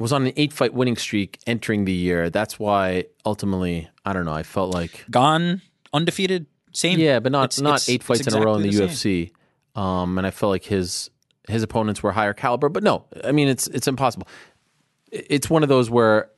Was on an eight fight winning streak entering the year. That's why ultimately, I don't know. I felt like gone undefeated, same. yeah, but not It's- not it's- eight fights in a row in the, exactly same. UFC. Um, and I felt like his his opponents were higher caliber. But no, I mean it's it's impossible. It's one of those where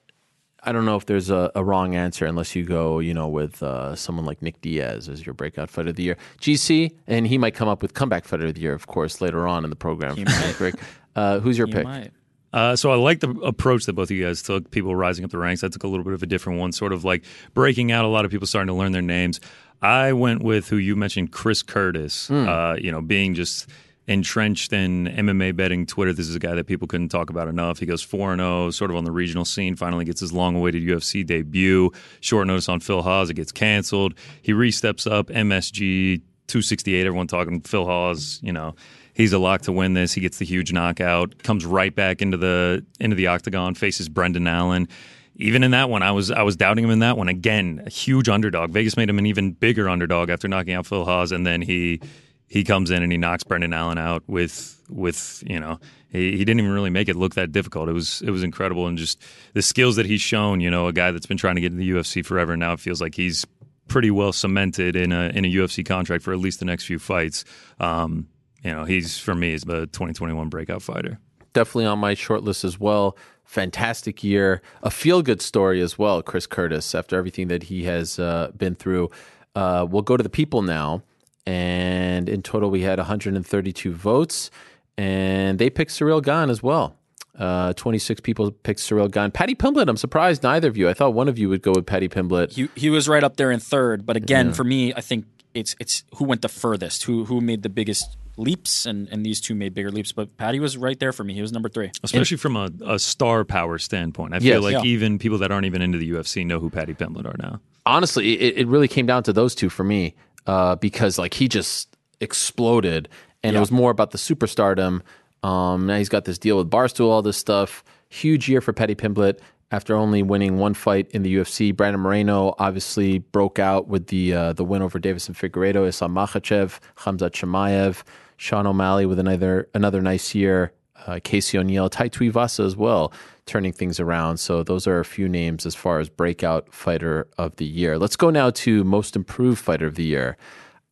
I don't know if there's a, a wrong answer unless you go, you know, with uh, someone like Nick Diaz as your breakout fighter of the year. GC, and he might come up with comeback fighter of the year, of course, later on in the program. He might. Uh, who's your You pick? might. Uh, so I like the approach that both of you guys took. People rising up the ranks. I took a little bit of a different one, sort of like breaking out. A lot of people starting to learn their names. I went with who you mentioned, Chris Curtis. Uh, you know, being just entrenched in MMA betting Twitter. This is a guy that people couldn't talk about enough. He goes four and zero, sort of on the regional scene. Finally gets his long-awaited UFC debut. Short notice on Phil Hawes, It gets canceled. He re-steps up. MSG 268. Everyone talking Phil Hawes, You know he's a lock to win this. He gets the huge knockout, comes right back into the into the octagon, faces Brendan Allen. Even in that one, I was I was doubting him in that one again. A huge underdog. Vegas made him an even bigger underdog after knocking out Phil Hawes, and then he he comes in and he knocks Brendan Allen out with with you know he, he didn't even really make it look that difficult. It was it was incredible and just the skills that he's shown. You know, a guy that's been trying to get in the UFC forever now it feels like he's pretty well cemented in a in a UFC contract for at least the next few fights. Um, you know, he's for me is the 2021 breakout fighter. definitely on my short list as well. Fantastic year, a feel good story as well. Chris Curtis, after everything that he has uh, been through, uh, we'll go to the people now. and in total we had 132 votes, and they picked Ciryl Gane as well. Uh, 26 people picked Ciryl Gane. Paddy Pimblett, I'm surprised neither of you. I thought one of you would go with Paddy Pimblett. He he was right up there in third, but again, for me, I think it's it's who went the furthest, who who made the biggest leaps, and and these two made bigger leaps. But Paddy was right there for me. He was number three. Especially from a, a star power standpoint. I Yes. feel like Yeah. even people that aren't even into the UFC know who Paddy Pimblett are now. honestly, it, it really came down to those two for me uh, because like he just exploded, and it was more about the superstardom. Um, now he's got this deal with Barstool, all this stuff. Huge year for Paddy Pimblett after only winning one fight in the UFC. Brandon Moreno obviously broke out with the uh, the win over Deiveson Figueiredo, Islam Makhachev, Khamzat Chimaev, Sean O'Malley with another another nice year. Uh, Casey O'Neill, Tai Tuivasa as well, turning things around. So those are a few names as far as breakout fighter of the year. Let's go now to most improved fighter of the year.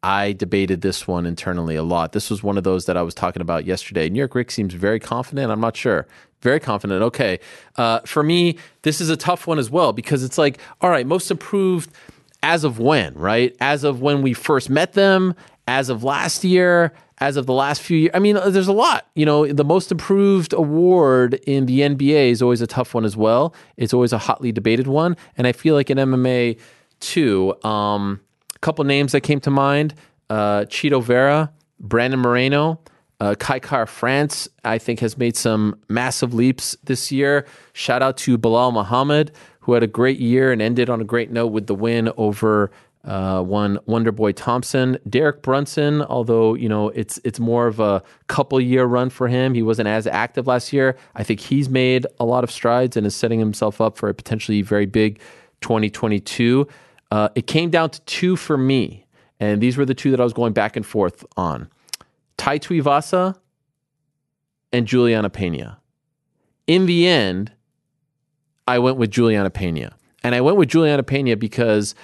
I debated this one internally a lot. This was one of those that I was talking about yesterday. New York Ric seems very confident. I'm not sure. Very confident. Okay. Uh, for me, this is a tough one as well because it's like, all right, most improved as of when, right? As of when we first met them, as of last year, as of the last few years. I mean, there's a lot. You know, the most improved award in the NBA is always a tough one as well. It's always a hotly debated one. And I feel like in MMA, too, um, couple names that came to mind uh, Chito Vera, Brandon Moreno. Uh, Kai Kara France, I think, has made some massive leaps this year. Shout out to Belal Muhammad, who had a great year and ended on a great note with the win over uh, one Wonderboy Thompson. Derek Brunson, although you know it's it's more of a couple year run for him, he wasn't as active last year. I think he's made a lot of strides and is setting himself up for a potentially very big 2022. Uh, it came down to two for me, and these were the two that I was going back and forth on. Tai Tuivasa and Julianna Peña. In the end, I went with Julianna Peña. And I went with Julianna Peña because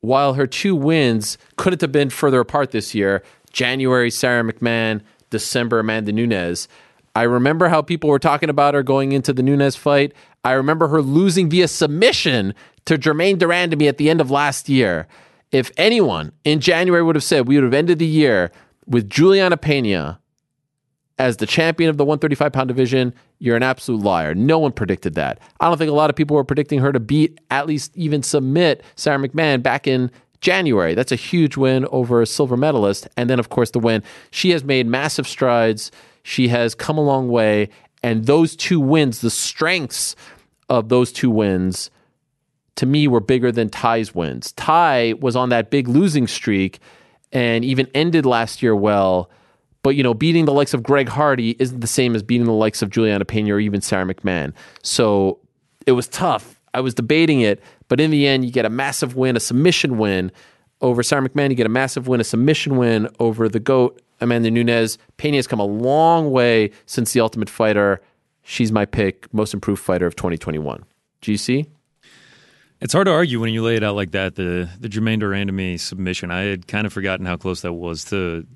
while her two wins couldn't have been further apart this year, January, Sara McMann, December, Amanda Nunes, I remember how people were talking about her going into the Nunes fight. I remember her losing via submission to Germaine de Randamie at the end of last year. If anyone in January would have said we would have ended the year with Julianna Peña as the champion of the 135 pound division, you're an absolute liar. No one predicted that. I don't think a lot of people were predicting her to beat, at least even submit Sara McMann back in January. That's a huge win over a silver medalist. And then, of course, the win. She has made massive strides. She has come a long way. And those two wins, the strengths of those two wins, to me, were bigger than Ty's wins. Ty was on that big losing streak and even ended last year well. But you know, beating the likes of Greg Hardy isn't the same as beating the likes of Julianna Peña or even Sara McMann. So it was tough. I was debating it, but in the end, you get a massive win, a submission win over Sara McMann. You get a massive win, a submission win over the GOAT, Amanda Nunes. Peña has come a long way since the Ultimate Fighter. She's my pick, most improved fighter of 2021. GC? It's hard to argue when you lay it out like that. The the Germaine de Randamie submission. I had kind of forgotten how close that was to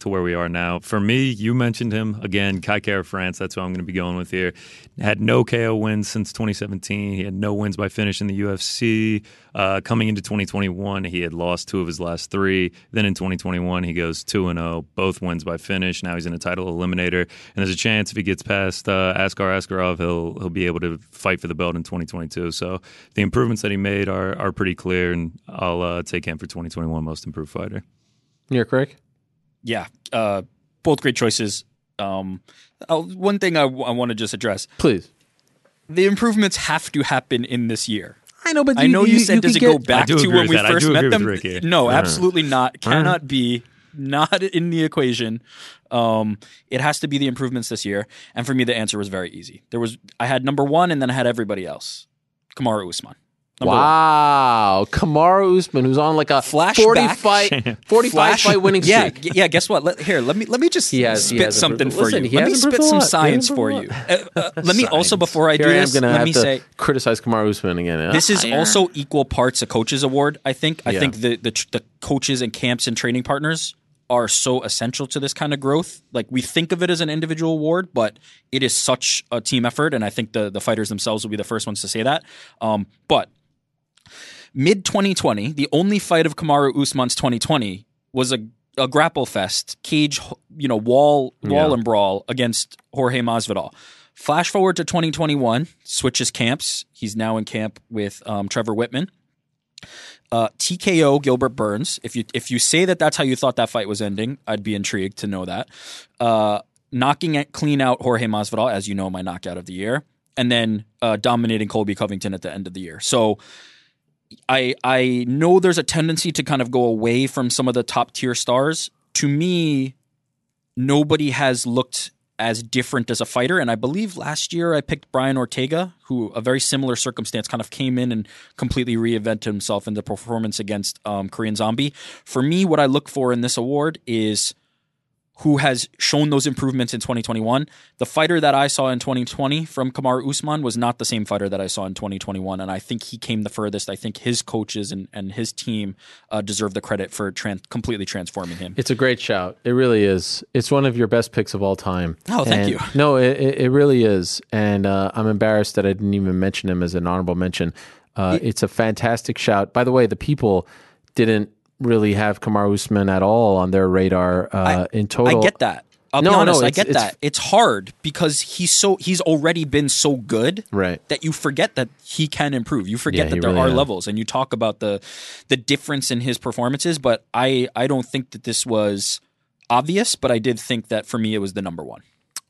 to where we are now. For me, you mentioned him again, Kai Kara France. That's who I'm going to be going with here. Had no KO wins since 2017. He had no wins by finish in the UFC. Uh, coming into 2021, he had lost two of his last three. Then in 2021, he goes two and zero, both wins by finish. Now he's in a title eliminator, and there's a chance if he gets past uh, Askar Askarov, he'll he'll be able to fight for the belt in 2022. So the improvements that he made are are pretty clear, and I'll uh, take him for 2021 most improved fighter. York Ric? Yeah, uh, both great choices. Um, one thing I, want to just address: Please. the improvements have to happen in this year. I know, but I know you, said does it go back to when we that. I first do met with them? Ric. No, Uh-huh. absolutely not. Cannot be. Not in the equation. Um, it has to be the improvements this year. And for me, the answer was very easy. There was I had number one, and then I had everybody else. Kamaru Usman. Number one. Wow, Kamaru Usman, who's on like a Flashback. 40 fight, 45 Flash- fight winning streak. g- yeah. Guess what? Let, here, let me let me just He has- he spit has something for listen, you. he Let me spit some science for you. Uh, uh, let me also before I do Here I am this, going to let me say criticize Kamaru Usman again. this is also equal parts a coaches award. I think. I Yeah. think the, the the coaches and camps and training partners are so essential to this kind of growth. Like we think of it as an individual award, but it is such a team effort, and I think the the fighters themselves will be the first ones to say that. Um, but mid 2020, the only fight of Kamaru Usman's 2020 was a, a grapple fest, cage, you know, wall wall Yeah. and brawl against Jorge Masvidal. Flash forward to 2021, switches camps. He's now in camp with um, Trevor Wittman. Uh, TKO Gilbert Burns. If you if you say that that's how you thought that fight was ending, I'd be intrigued to know that. Uh, knocking clean out Jorge Masvidal, as you know, my knockout of the year, and then uh, dominating Colby Covington at the end of the year. So I I know there's a tendency to kind of go away from some of the top tier stars. To me, nobody has looked as different as a fighter. And I believe last year I picked Brian Ortega, who a very similar circumstance kind of came in and completely reinvented himself in the performance against um, Korean Zombie. For me, what I look for in this award is who has shown those improvements in 2021. The fighter that I saw in 2020 from Kamaru Usman was not the same fighter that I saw in 2021, and I think he came the furthest. I think his coaches and, and his team uh, deserve the credit for tran- completely transforming him. It's a great shout. It really is. It's one of your best picks of all time. Oh, thank And- you. No, it, it it really is. And uh, I'm embarrassed that I didn't even mention him as an honorable mention. Uh, it's a fantastic shout. By the way, the people didn't really have Kamaru Usman at all on their radar uh, in total. I get that. I'll No, be no. I get it's- that. It's hard because he's so he's already been so good Right. that you forget that he can improve. You forget Yeah, that there really are has. levels, and you talk about the the difference in his performances. But I I don't think that this was obvious. But I did think that for me it was the number one.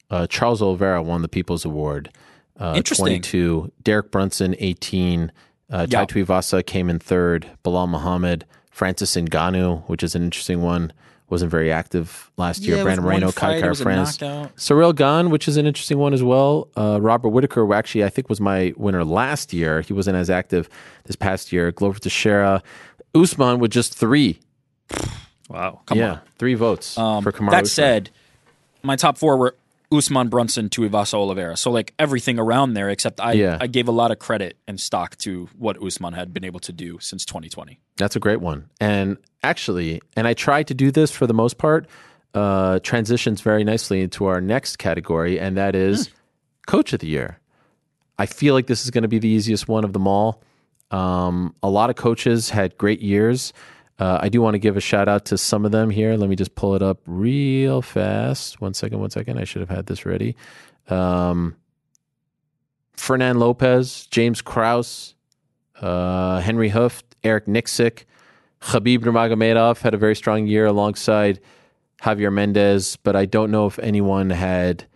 Uh, Charles Oliveira won the People's Award. Uh, Interesting. 22. Derek Brunson, 18. Uh, Yeah. Tai Tuivasa came in third. Bilal Muhammad. Francis Ngannou, which is an interesting one, wasn't very active last year. Yeah, Brandon with one Moreno, fight, Kai it Kara France. knockout. Ciryl Gane, which is an interesting one as well. Uh, Robert Whitaker, who actually I think was my winner last year. He wasn't as active this past year. Glover Teixeira. Usman with just three. Wow. Come yeah, three votes Um, for Kamaru that Usman. said, my top four were Usman Brunson Tuivasa Oliveira. So like everything around there, except I Yeah. I gave a lot of credit and stock to what Usman had been able to do since 2020. That's a great one. And actually, and I tried to do this for the most part, uh, transitions very nicely into our next category, and that is Coach of the Year. I feel like this is going to be the easiest one of them all. Um, a lot of coaches had great years. Uh, I do want to give a shout out to some of them here. Let me just pull it up real fast. One second, one second. I should have had this ready. Um, Fernand Lopez, James Krause, uh, Henry Hooft, Eric Nicksick, Khabib Nurmagomedov had a very strong year alongside Javier Mendez, but I don't know if anyone had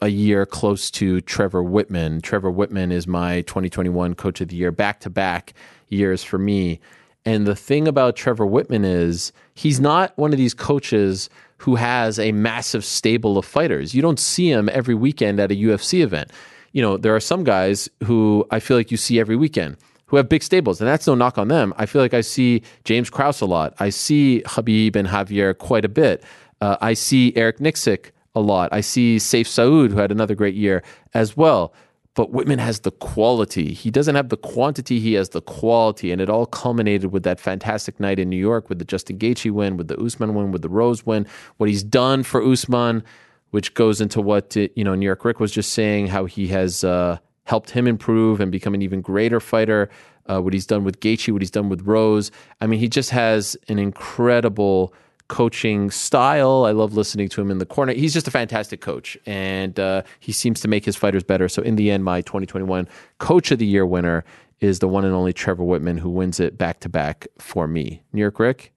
a year close to Trevor Wittman. Trevor Wittman is my 2021 Coach of the Year, back to back years for me. And the thing about Trevor Wittman is he's not one of these coaches who has a massive stable of fighters. You don't see him every weekend at a UFC event. You know, there are some guys who I feel like you see every weekend who have big stables, and that's no knock on them. I feel like I see James Krause a lot. I see Khabib and Javier quite a bit. Uh, I see Eric Nicksick a lot. I see Saif Saud, who had another great year as well. But Wittman has the quality. He doesn't have the quantity, he has the quality. And it all culminated with that fantastic night in New York with the Justin Gaethje win, with the Usman win, with the Rose win. What he's done for Usman, which goes into what, uh, you know, New York Ric was just saying, how he has uh, helped him improve and become an even greater fighter. Uh, what he's done with Gaethje, what he's done with Rose. I mean, he just has an incredible coaching style. I love listening to him in the corner. He's just a fantastic coach, and uh, he seems to make his fighters better. So, in the end, my 2021 Coach of the Year winner is the one and only Trevor Wittman, who wins it back to back for me. New York Ric.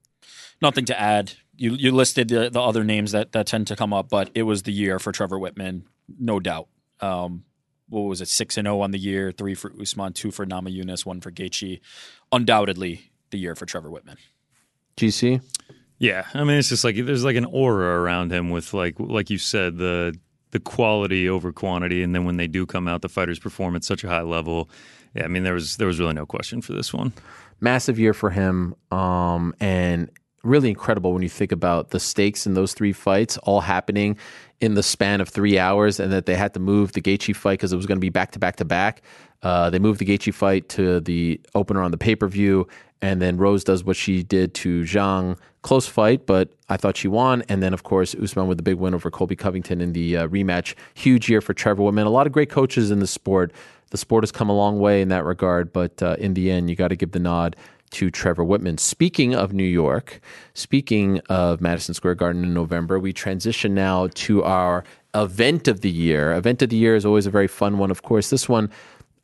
Nothing to add. You you listed the, the other names that, that tend to come up, but it was the year for Trevor Wittman, no doubt. Um, what was it? Six and zero on the year, three for Usman, two for Namajunas, one for Gaethje. Undoubtedly, the year for Trevor Wittman. GC. Yeah, I mean, it's just like there's like an aura around him with like like you said the the quality over quantity, and then when they do come out, the fighters perform at such a high level. Yeah, I mean, there was there was really no question for this one. massive year for him um, and really incredible when you think about the stakes in those three fights all happening in the span of three hours and that they had to move the Gaethje fight because it was going to be back to back to back. Uh, they moved the Gaethje fight to the opener on the pay per view, and then Rose does what she did to Zhang. Close fight, but I thought she won. And then, of course, Usman with the big win over Colby Covington in the uh, rematch. Huge year for Trevor Wittman. A lot of great coaches in the sport. The sport has come a long way in that regard, but uh, in the end, you got to give the nod to Trevor Wittman. Speaking of New York, speaking of Madison Square Garden in November, we transition now to our event of the year. Event of the year is always a very fun one, of course. This one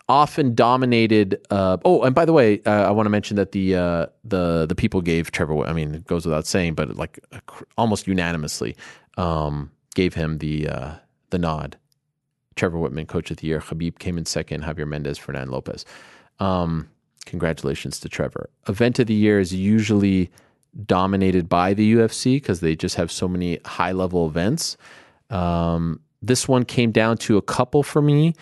often dominated. Uh, oh, and by the way, uh, I want to mention that the uh, the the people gave Trevor. I mean, it goes without saying, but like almost unanimously um, gave him the uh, the nod. Trevor Wittman, Coach of the Year. Khabib came in second. Javier Mendez, Fernand Lopez. Um, congratulations to Trevor. Event of the Year is usually dominated by the UFC because they just have so many high level events. Um, this one came down to a couple for me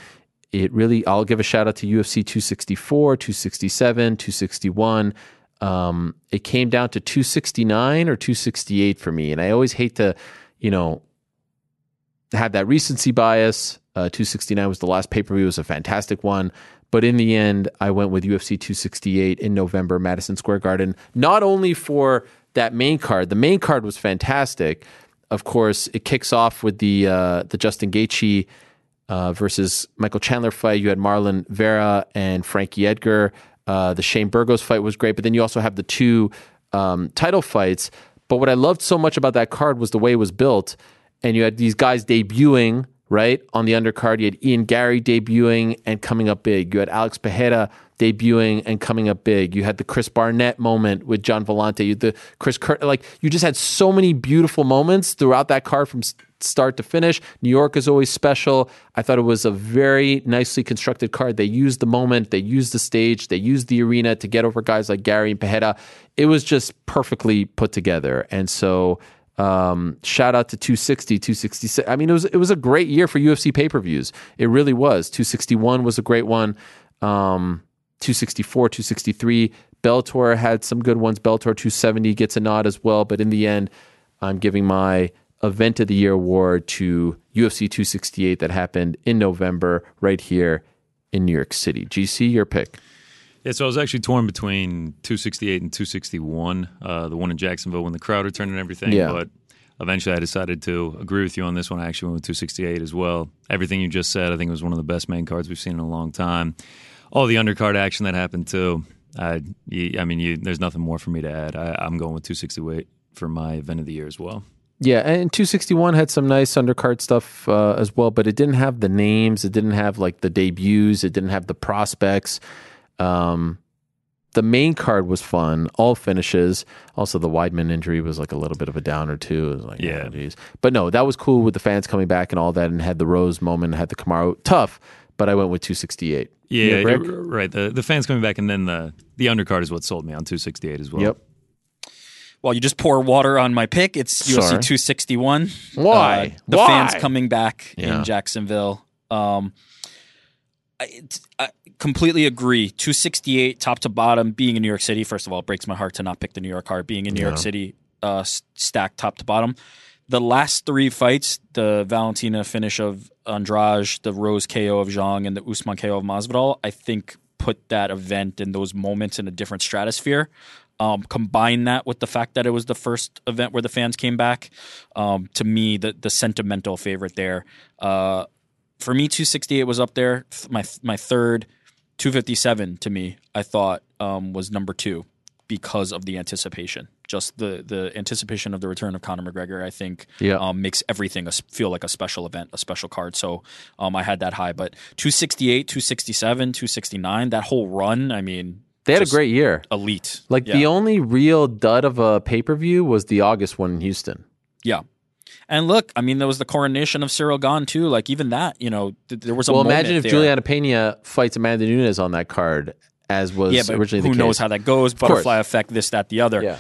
it really, I'll give a shout out to UFC 264, 267, 261. Um, it came down to 269 or 268 for me. And I always hate to, you know, have that recency bias. Uh, 269 was the last pay per view, it was a fantastic one. But in the end, I went with UFC 268 in November, Madison Square Garden, not only for that main card, the main card was fantastic. Of course, it kicks off with the uh, the Justin Gaethje uh, versus Michael Chandler fight. You had Marlon Vera and Frankie Edgar. Uh, the Shane Burgos fight was great, but then you also have the two um, title fights. But what I loved so much about that card was the way it was built, and you had these guys debuting right on the undercard. You had Ian Garry debuting and coming up big. You had Alex Pereira debuting and coming up big. You had the Chris Barnett moment with Gian Villante. You the Chris Kurt, like you just had so many beautiful moments throughout that card from start to finish. New York is always special. I thought it was a very nicely constructed card. They used the moment, they used the stage, they used the arena to get over guys like Garry and Pereira. It was just perfectly put together. And so um, shout out to 260, 266. I mean, it was it was a great year for UFC pay per views. It really was. 261 was a great one. Um, 264, 263. Bellator had some good ones. Bellator 270 gets a nod as well. But in the end, I'm giving my event of the year award to UFC 268 that happened in November right here in New York City. GC, your pick. Yeah, so I was actually torn between 268 and 261, uh, the one in Jacksonville when the crowd returned and everything. Yeah. But eventually I decided to agree with you on this one. I actually went with 268 as well. Everything you just said, I think it was one of the best main cards we've seen in a long time. All the undercard action that happened too. I, I mean, you, there's nothing more for me to add. I, I'm going with 268 for my event of the year as well. Yeah, and 261 had some nice undercard stuff uh, as well, but it didn't have the names. It didn't have like the debuts. It didn't have the prospects. Um, the main card was fun, all finishes. Also, the Weidman injury was like a little bit of a downer too. It was like, yeah, oh, but no, that was cool with the fans coming back and all that, and had the Rose moment, had the Kamaru tough. But I went with 268. Yeah, right. The the fans coming back, and then the the undercard is what sold me on 268 as well. Yep. Well, you just pour water on my pick. It's UFC 261. Why? Uh, the Why? fans coming back Yeah. in Jacksonville. Um, I, it's- I completely agree. 268 top to bottom. Being in New York City, first of all, it breaks my heart to not pick the New York card. Being in New York City, uh, stacked top to bottom. The last three fights, the Valentina finish of Andrade, the Rose KO of Zhang, and the Usman KO of Masvidal, I think put that event and those moments in a different stratosphere. Um, combine that with the fact that it was the first event where the fans came back. Um, to me, the the sentimental favorite there. Uh, for me, 268 was up there. My my third, 257 to me, I thought um, was number two because of the anticipation. Just the the anticipation of the return of Conor McGregor, I think, Yeah. um, makes everything a feel like a special event, a special card. So um, I had that high, but 268, 267, 269, that whole run, I mean, They had a great year. elite. Like yeah. the only real dud of a pay per view was the August one in Houston. Yeah. And look, I mean, there was the coronation of Ciryl Gane too. Like even that, you know, th- there was a well, imagine if there. Julianna Peña fights Amanda Nunes on that card, as was yeah, but originally who the knows how that goes? Butterfly effect, this, that, the other. Yeah.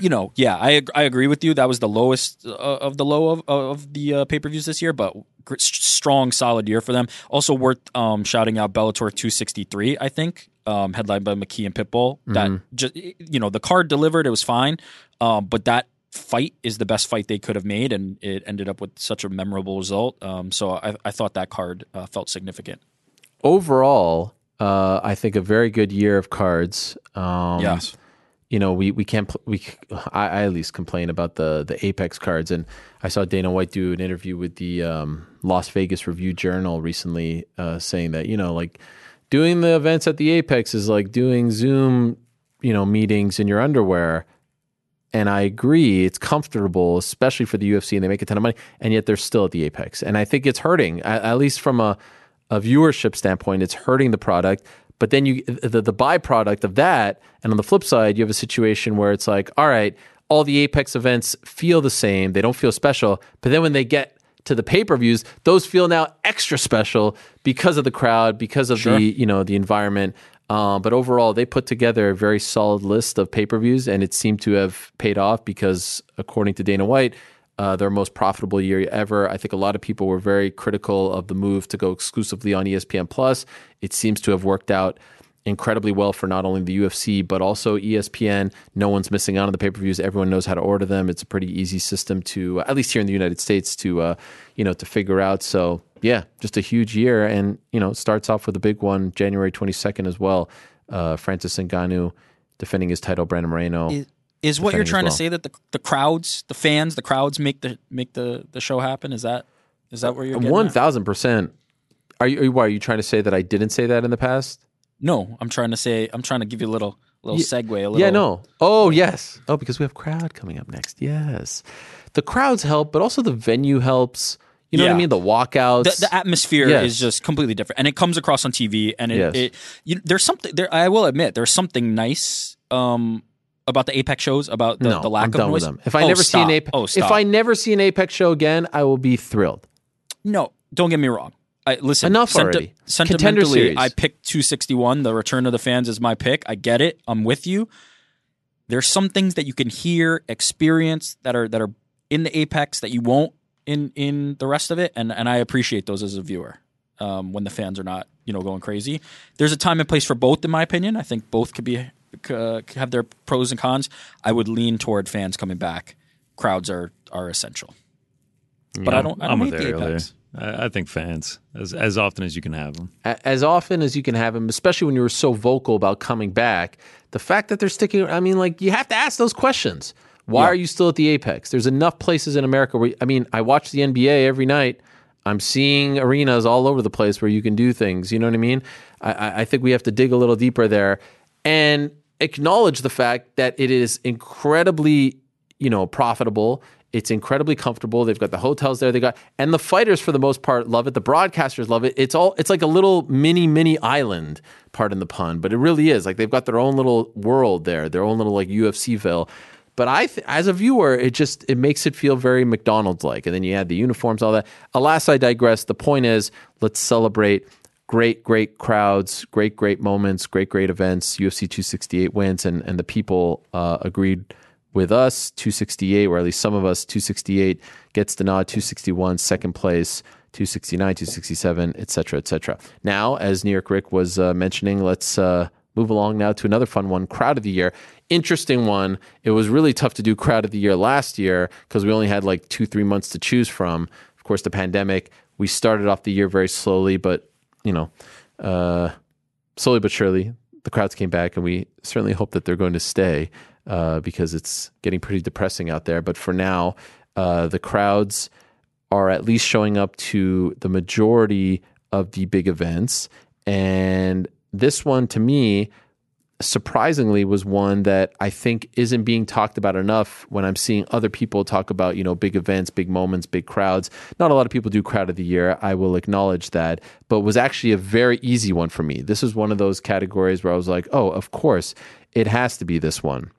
You know, yeah, I I agree with you. That was the lowest uh, of the low of of the uh, pay per views this year, but gr- strong, solid year for them. Also worth um, shouting out Bellator 263. I think um, headlined by McKee and Pitbull. That Mm-hmm. just you know the card delivered. It was fine, um, but that fight is the best fight they could have made, and it ended up with such a memorable result. Um, so I, I thought that card uh, felt significant. Overall, uh, I think a very good year of cards. Um, yes. you know, we we can't we I, I at least complain about the the Apex cards, and I saw Dana White do an interview with the um, Las Vegas Review Journal recently, uh, saying that you know, like doing the events at the Apex is like doing Zoom you know, meetings in your underwear. And I agree, it's comfortable, especially for the UFC, and they make a ton of money, and yet they're still at the apex. And I think it's hurting, at, at least from a, a viewership standpoint, it's hurting the product. But then you, the, the byproduct of that, and on the flip side, you have a situation where it's like, all right, all the apex events feel the same, they don't feel special. But then when they get to the pay per views, those feel now extra special because of the crowd, because of Sure. the you know the environment. Um, but overall, they put together a very solid list of pay per views, and it seemed to have paid off because, according to Dana White, uh, their most profitable year ever. I think a lot of people were very critical of the move to go exclusively on ESPN Plus. It seems to have worked out incredibly well for not only the UFC but also ESPN. No one's missing out on the pay per views. Everyone knows how to order them. It's a pretty easy system to, at least here in the United States, to uh, you know to figure out. So yeah, just a huge year, and you know starts off with a big one, January twenty second as well. Uh, Francis Ngannou defending his title, Brandon Moreno. Is, is what you're trying well. to say that the the crowds, the fans, the crowds make the make the the show happen? Is that is that where you're getting thousand percent. Are you? Are you, why, are you trying to say that I didn't say that in the past? No, I'm trying to say I'm trying to give you a little little segue. A little, Yeah, no. Oh, yes. Oh, because we have crowd coming up next. Yes, the crowds help, but also the venue helps. You know what I mean? The walkouts. the, the atmosphere Yes. is just completely different, and it comes across on TV. And it, Yes. it you, there's something there. I will admit, there's something nice um, about the Apex shows about the, no, the lack I'm of done noise. with them. If I Oh, never stop. see an Apex, oh, if. I never see an Apex show again, I will be thrilled. no, don't get me wrong. I, listen, Enough already. Contender Sentimentally. I picked 261. The Return of the Fans is my pick. I get it. I'm with you. There's some things that you can hear, experience that are that are in the Apex that you won't in in the rest of it, and and I appreciate those as a viewer. Um, when the fans are not, you know, going crazy. There's a time and place for both, in my opinion. I think both could be uh, have their pros and cons. I would lean toward fans coming back. Crowds are are essential. But I don't. I don't I'm hate with the there. Apex. I, I think fans as as often as you can have them. As often as you can have them, especially when you were so vocal about coming back. The fact that they're sticking, I mean, like you have to ask those questions. Why are you still at the Apex? There's enough places in America where, I mean, I watch the NBA every night. I'm seeing arenas all over the place where you can do things. You know what I mean? I- I, I think we have to dig a little deeper there and acknowledge the fact that it is incredibly, you know, profitable. It's incredibly comfortable. They've got the hotels there. They got and the fighters for the most part love it. The broadcasters love it. It's all it's like a little mini mini island, pardon the pun, but it really is. Like they've got their own little world there, their own little like UFCville. But I, th- as a viewer, it just it makes it feel very McDonald's like. And then you add the uniforms, all that. Alas, I digress. The point is, let's celebrate great, great crowds, great, great moments, great, great events. UFC 268 wins, and and the people uh, agreed with us. 268, or at least some of us, 268 gets the nod. 261, second place. 269, 267, et cetera, et cetera. Now, as New York Ric was uh, mentioning, let's uh, move along now to another fun one crowd of the year interesting one. It was really tough to do crowd of the year last year because we only had like two three months to choose from. Of course the pandemic we started off the year very slowly but you know uh, slowly but surely the crowds came back and we certainly hope that they're going to stay uh, because it's getting pretty depressing out there. But for now uh, the crowds are at least showing up to the majority of the big events. And this one, to me, surprisingly, was one that I think isn't being talked about enough when I'm seeing other people talk about, you know, big events, big moments, big crowds. Not a lot of people do crowd of the year. I will acknowledge that, but was actually a very easy one for me. This is one of those categories where I was like, oh, of course, it has to be this one.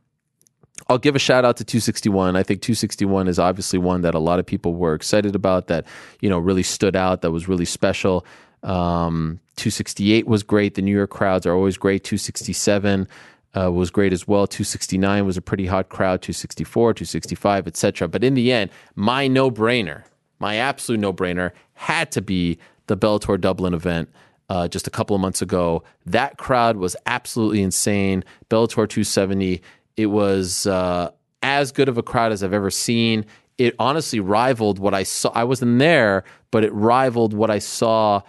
I'll give a shout out to 261. I think 261 is obviously one that a lot of people were excited about, that you know really stood out, that was really special. Um, 268 was great. The New York crowds are always great. 267 uh, was great as well. 269 was a pretty hot crowd. 264, 265, etc. But in the end, my no-brainer, my absolute no-brainer, had to be the Bellator Dublin event uh, just a couple of months ago. That crowd was absolutely insane. Bellator 270. It was uh, as good of a crowd as I've ever seen. It honestly rivaled what I saw. I wasn't there, but it rivaled what I saw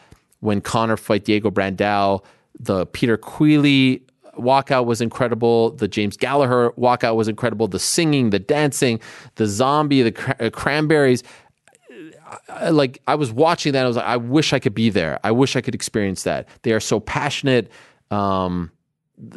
when Conor fight Diego Brandao. The Peter Queally walkout was incredible. The James Gallagher walkout was incredible. The singing, the dancing, the zombie, the uh, cranberries. Like I was watching that. I was like, I wish I could be there. I wish I could experience that. They are so passionate. Um,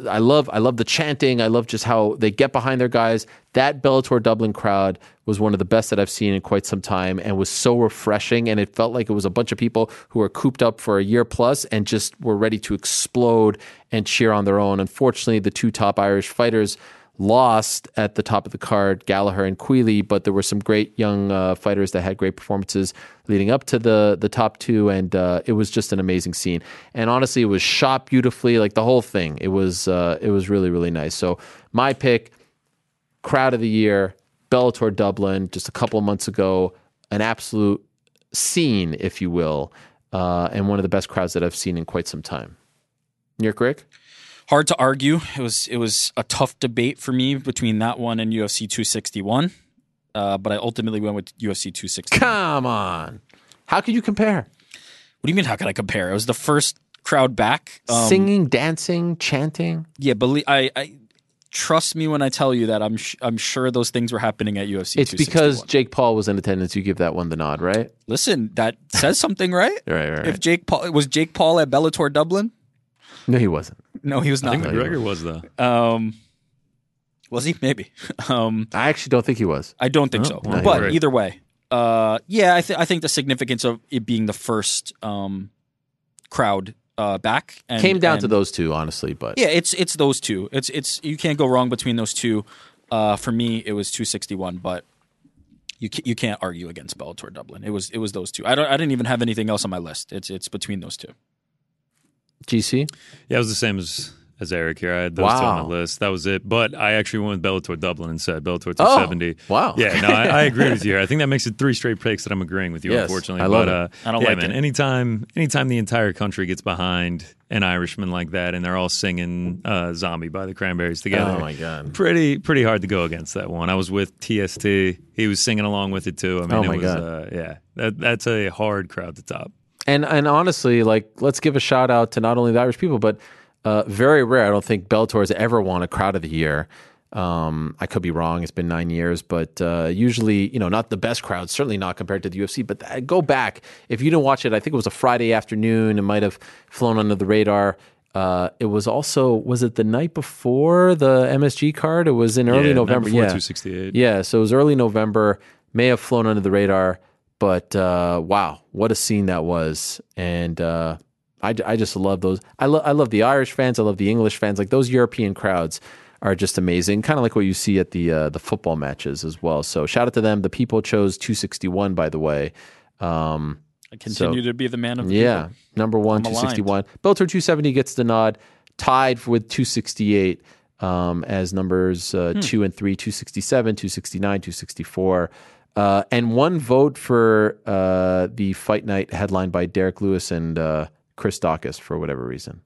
I love I love the chanting. I love just how they get behind their guys. That Bellator Dublin crowd was one of the best that I've seen in quite some time and was so refreshing and it felt like it was a bunch of people who were cooped up for a year plus and just were ready to explode and cheer on their own. Unfortunately, the two top Irish fighters lost at the top of the card, Gallagher and Queally, but there were some great young uh, fighters that had great performances leading up to the the top two, and uh, it was just an amazing scene. And honestly, it was shot beautifully, like the whole thing. It was uh, it was really really nice. So my pick, crowd of the year, Bellator Dublin, just a couple of months ago, an absolute scene, if you will, uh, and one of the best crowds that I've seen in quite some time. New York Ric hard to argue. It was it was a tough debate for me between that one and UFC 261, uh, but I ultimately went with UFC 261. Come on, how could you compare? What do you mean? How can I compare? It was the first crowd back, um, singing, dancing, chanting. Yeah, believe I, I trust me when I tell you that I'm sh- I'm sure those things were happening at UFC. It's because Jake Paul was in attendance. You give that one the nod, right? Listen, that says something, right? right, right, right. If Jake Paul was Jake Paul at Bellator Dublin. No, he wasn't. No, he was not. I think McGregor was though. Um, was he? Maybe. Um, I actually don't think he was. I don't think so. no, but right. either way, uh, yeah, I, th- I think the significance of it being the first um, crowd uh, back and, Came down to those two, honestly. But Yeah, it's it's those two. It's it's you can't go wrong between those two. Uh, for me, it was 261, but you ca- you can't argue against Bellator Dublin. It was it was those two. I don't I didn't even have anything else on my list. It's it's between those two. GC, Yeah, it was the same as as Eric here. I had those two on Wow. the list. That was it. But I actually went with Bellator Dublin instead. Bellator Oh, 270. wow. Yeah, no, I, I agree with you. here. I think that makes it three straight picks that I'm agreeing with you. Yes, unfortunately, I love but it. uh, I don't yeah, like man. it. Anytime, anytime the entire country gets behind an Irishman like that, and they're all singing uh, "Zombie" by the Cranberries together. Oh, my God. Pretty, pretty hard to go against that one. I was with TST. He was singing along with it too. I mean, Oh, it my was, God. Uh, yeah, that, that's a hard crowd to top. And and honestly, like let's give a shout out to not only the Irish people, but uh, very rare. I don't think Bellator has ever won a crowd of the year. Um, I could be wrong. It's been nine years, but uh, usually, you know, not the best crowd. Certainly not compared to the UFC. But uh, go back if you didn't watch it. I think it was a Friday afternoon. It might have flown under the radar. Uh, it was also was it the night before the MSG card? It was in early Yeah, November. before yeah, 268. Yeah, so it was early November. May have flown under the radar, but uh, wow, what a scene that was! And uh, I, I just love those. I, love, I love the Irish fans. I love the English fans. Like those European crowds are just amazing, kind of like what you see at the uh, the football matches as well. So shout out to them. The people chose 261, by the way. Um, I continue so, to be the man of the yeah, people. number one, 261. Bellator 270 gets the nod, tied with 268 um, as numbers uh, hmm. two and three, 267, 269, 264 uh, and one vote for uh, the fight night headlined by Derrick Lewis and uh, Chris Daukaus for whatever reason.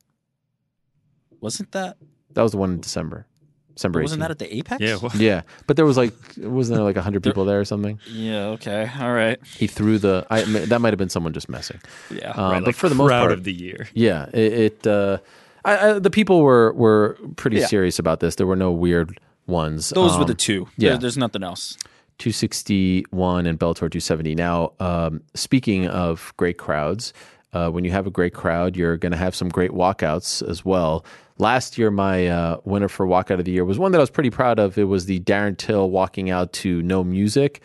Wasn't that That was the one in December. December wasn't 18th. that at the Apex? Yeah, well, yeah, but there was like wasn't there like hundred people there or something? Yeah. Okay. All right. He threw the. I, that might have been someone just messing. Yeah. Um, right, but like for the most part, of the year. Yeah, it. it uh, I, I, the people were were pretty Yeah. serious about this. There were no weird ones. Those were Um, the two. yeah. There- there's nothing else. 261 and Bellator 270. Now, um, speaking of great crowds, uh, when you have a great crowd, you're going to have some great walkouts as well. Last year, my uh, winner for walkout of the year was one that I was pretty proud of. It was the Darren Till walking out to no music,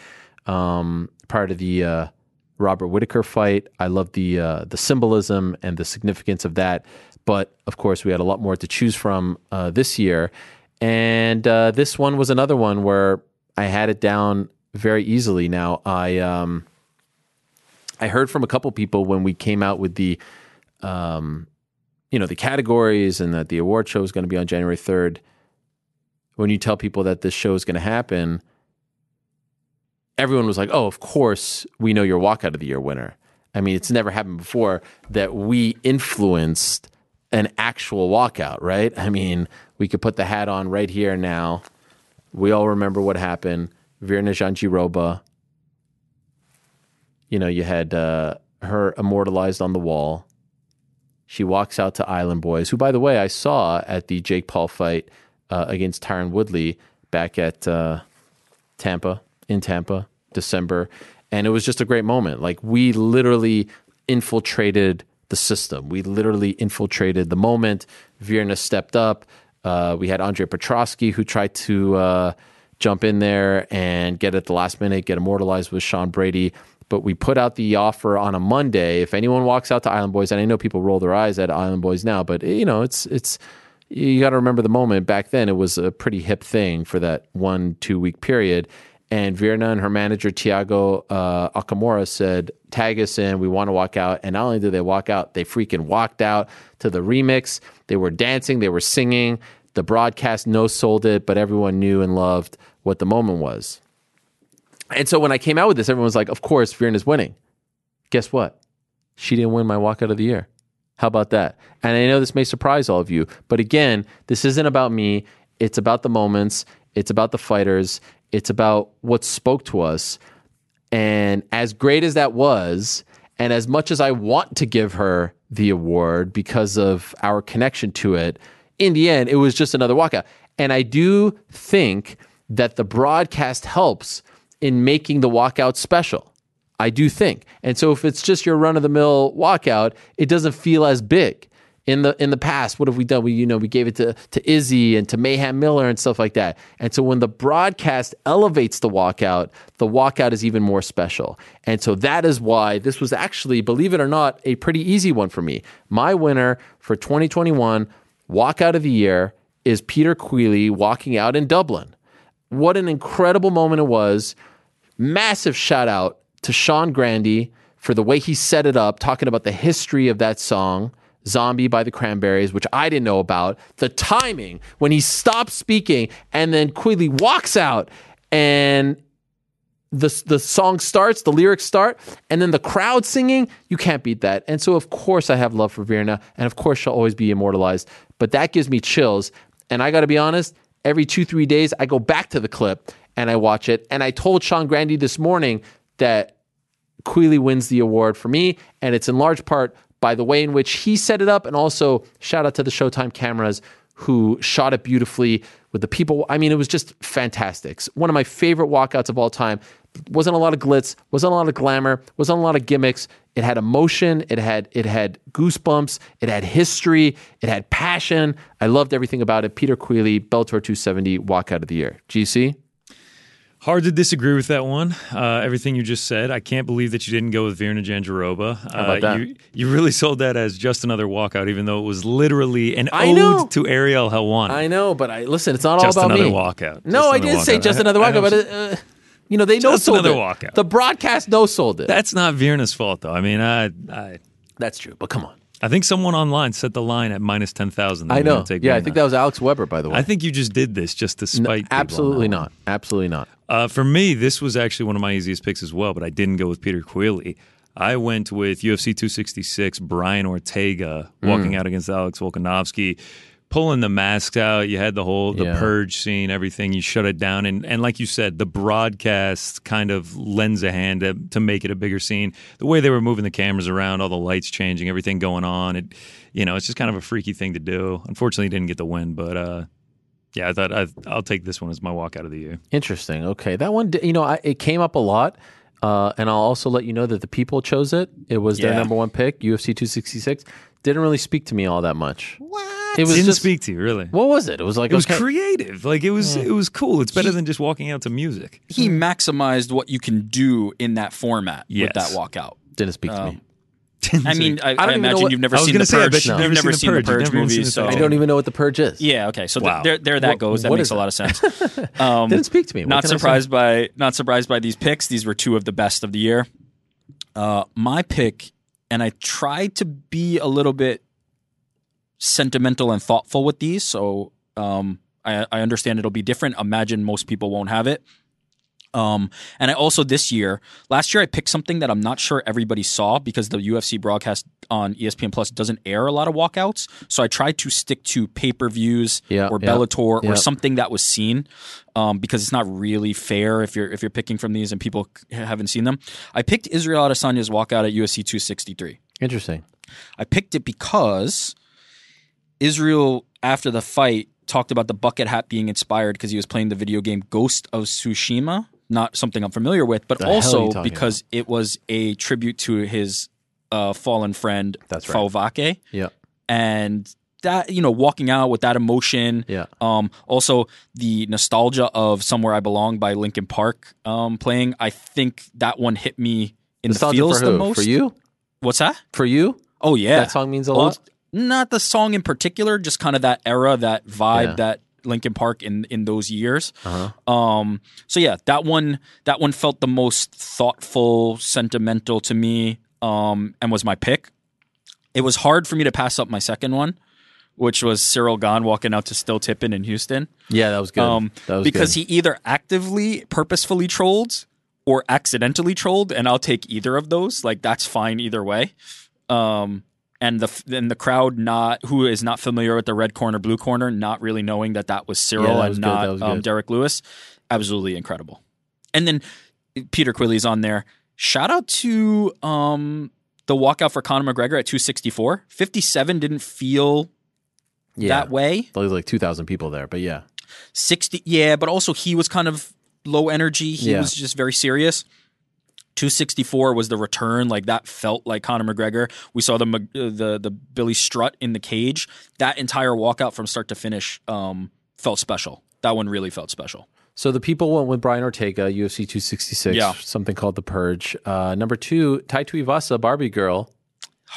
um, part of the uh, Robert Whitaker fight. I love the uh, the symbolism and the significance of that. But of course, we had a lot more to choose from uh, this year, and uh, this one was another one where I had it down very easily. Now I um, I heard from a couple people when we came out with the um, you know the categories and that the award show is going to be on January third. When you tell people that this show is going to happen, everyone was like, "Oh, of course we know your walkout of the year winner." I mean, it's never happened before that we influenced an actual walkout, right? I mean, we could put the hat on right here now. We all remember what happened. Virna Jandiroba. You know, you had uh, her immortalized on the wall. She walks out to Island Boys, who, by the way, I saw at the Jake Paul fight uh, against Tyron Woodley back at uh, Tampa, in Tampa, December. And it was just a great moment. Like, we literally infiltrated the system. We literally infiltrated the moment. Virna stepped up. Uh, we had Andre Petroski who tried to uh, jump in there and get at the last minute, get immortalized with Sean Brady. But we put out the offer on a Monday. If anyone walks out to Island Boys, and I know people roll their eyes at Island Boys now, but you know it's it's you got to remember the moment. Back then, it was a pretty hip thing for that one two week period. And Virna and her manager Tiago uh, Akamora said, "Tag us in. We want to walk out." And not only did they walk out, they freaking walked out to the remix. They were dancing. They were singing. The broadcast no sold it, but everyone knew and loved what the moment was. And so when I came out with this, everyone was like, "Of course, Virna's winning." Guess what? She didn't win my walkout of the year. How about that? And I know this may surprise all of you, but again, this isn't about me. It's about the moments. It's about the fighters. It's about what spoke to us. And as great as that was, and as much as I want to give her the award because of our connection to it, in the end, it was just another walkout. And I do think that the broadcast helps in making the walkout special. I do think. And so if it's just your run of the mill walkout, it doesn't feel as big. In the in the past, what have we done? We you know we gave it to to Izzy and to Mayhem Miller and stuff like that. And so when the broadcast elevates the walkout, the walkout is even more special. And so that is why this was actually, believe it or not, a pretty easy one for me. My winner for 2021 walkout of the year is Peter Queally walking out in Dublin. What an incredible moment it was. Massive shout out to Sean Grande for the way he set it up, talking about the history of that song, Zombie by the Cranberries, which I didn't know about. The timing when he stops speaking and then Queally walks out and the the song starts, the lyrics start, and then the crowd singing, you can't beat that. And so of course I have love for Virna, and of course she'll always be immortalized. But that gives me chills. And I gotta be honest, every two, three days I go back to the clip and I watch it. And I told Sean Grande this morning that Queally wins the award for me, and it's in large part by the way in which he set it up, and also shout out to the Showtime cameras who shot it beautifully with the people. I mean, it was just fantastic. One of my favorite walkouts of all time. Wasn't a lot of glitz, wasn't a lot of glamour, wasn't a lot of gimmicks. It had emotion, it had it had goosebumps, it had history, it had passion. I loved everything about it. Peter Queally, Bellator 270 walkout of the year. GC. Hard to disagree with that one. Uh, everything you just said. I can't believe that you didn't go with Virna Jandiroba. How about that? You, you really sold that as just another walkout, even though it was literally an I know. ode to Ariel Helwani. I know, but I listen. It's not just all about another me. walkout. No, I did say just another walkout, but uh, you know they no sold another it. walkout. The broadcast no sold it. that's not Virna's fault, though. I mean, I, I, That's true, but come on. I think someone online set the line at minus ten thousand. I know. Yeah, I think that was Alex Weber, by the way. I think you just did this just to No, spite. people on absolutely not. Absolutely not. Uh, for me, this was actually one of my easiest picks as well, but I didn't go with Peter Queally. I went with UFC 266, Brian Ortega walking Mm. out against Alex Volkanovski, pulling the masks out. You had the whole the Yeah. purge scene, everything. You shut it down, and and like you said, the broadcast kind of lends a hand to, to make it a bigger scene. The way they were moving the cameras around, all the lights changing, everything going on. It, you know, it's just kind of a freaky thing to do. Unfortunately, didn't get the win, but. uh yeah, I thought I'd, I'll take this one as my walkout of the year. Interesting. Okay, that one. di- You know, I, it came up a lot, uh, and I'll also let you know that the people chose it. It was their number one pick, UFC 266. Didn't really speak to me all that much. What? It was Didn't just. speak to you, really. What was it? It was like It was okay. creative. Like it was it was cool. It's better than just walking out to music. He maximized what you can do in that format Yes. with that walkout. Didn't speak to Um, me. I mean, I, don't I, even know imagine what- you've never seen gonna the say, I Purge. bet you've You've never never seen seen The the Purge. You've Purge never movies, so I don't even know what the purge is. yeah. Okay, so th- Wow. there, there that What- goes. That makes is a lot of sense. Um, Didn't speak to me. What not I say? surprised by not surprised by these picks. These were two of the best of the year. Uh, my pick, and I tried to be a little bit sentimental and thoughtful with these, so um, I, I understand it'll be different. Imagine most people won't have it. Um, and I also this year, last year I picked something that I'm not sure everybody saw because the UFC broadcast on ESPN Plus doesn't air a lot of walkouts. So I tried to stick to pay per views Yeah, or yeah, Bellator yeah. or something that was seen, um, because it's not really fair if you're if you're picking from these and people haven't seen them. I picked Israel Adesanya's walkout at UFC 263. Interesting. I picked it because Israel, after the fight, talked about the bucket hat being inspired because he was playing the video game Ghost of Tsushima. Not something I'm familiar with, but The hell are you also because it was a tribute to his uh, fallen friend That's right. Fau Vake, Yeah. and that you know walking out with that emotion. Yeah. Um, also the nostalgia of "Somewhere I Belong" by Linkin Park um, playing. I think that one hit me in Nostalgia the feels for the most. For you? What's that? For you? Oh yeah, That song means a Old- lot. Not the song in particular, just kind of that era, that vibe, Yeah. that Linkin Park in in those years. Uh-huh. Um, so yeah, that one that one felt the most thoughtful, sentimental to me, um, and was my pick. It was hard for me to pass up my second one, which was Ciryl Gane walking out to Still Tippin in Houston. Yeah, that was good. Um, that was because good. he either actively, purposefully trolled or accidentally trolled, and I'll take either of those. Like that's fine either way. Um, and the and the crowd not who is not familiar with the red corner, blue corner, not really knowing that that was Ciryl Yeah, that and good, not um. Derrick Lewis, absolutely incredible. And then Peter Queally's on there. Shout out to um, the walkout for Conor McGregor at 264. 57 didn't feel yeah. that way. There was like 2,000 people there, but yeah. 60 yeah but also he was kind of low energy he Yeah. was just very serious 264 was the return like that felt like Conor McGregor we saw the uh, the the Billy Strut in the cage that entire walkout from start to finish um felt special that one really felt special So the people went with Brian Ortega, UFC 266, Yeah. something called The Purge. Uh, number two, Tai Tuivasa, Barbie Girl.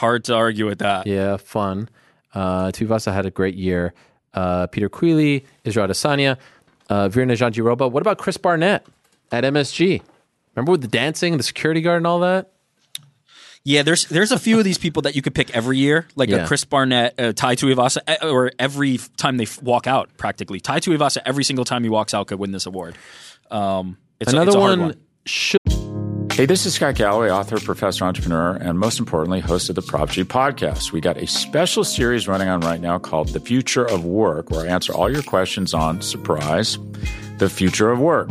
hard to argue with that Yeah, fun. Uh, Tuivasa had a great year. Uh, Peter Queally, Israel Adesanya, uh, Virna Jandiroba. What about Chris Barnett at MSG? Remember with the dancing, the security guard, and all that? Yeah, there's there's a few of these people that you could pick every year, like Yeah. a Chris Barnett, uh, Tai Tuivasa, eh, or every time they walk out, practically. Tai Tuivasa, every single time he walks out, could win this award. Um, it's a- Another it's a hard one, one. should Hey, this is Scott Galloway, author, professor, entrepreneur, and most importantly, host of the Prop G podcast. We got a special series running on right now called The Future of Work, where I answer all your questions on surprise, the future of work.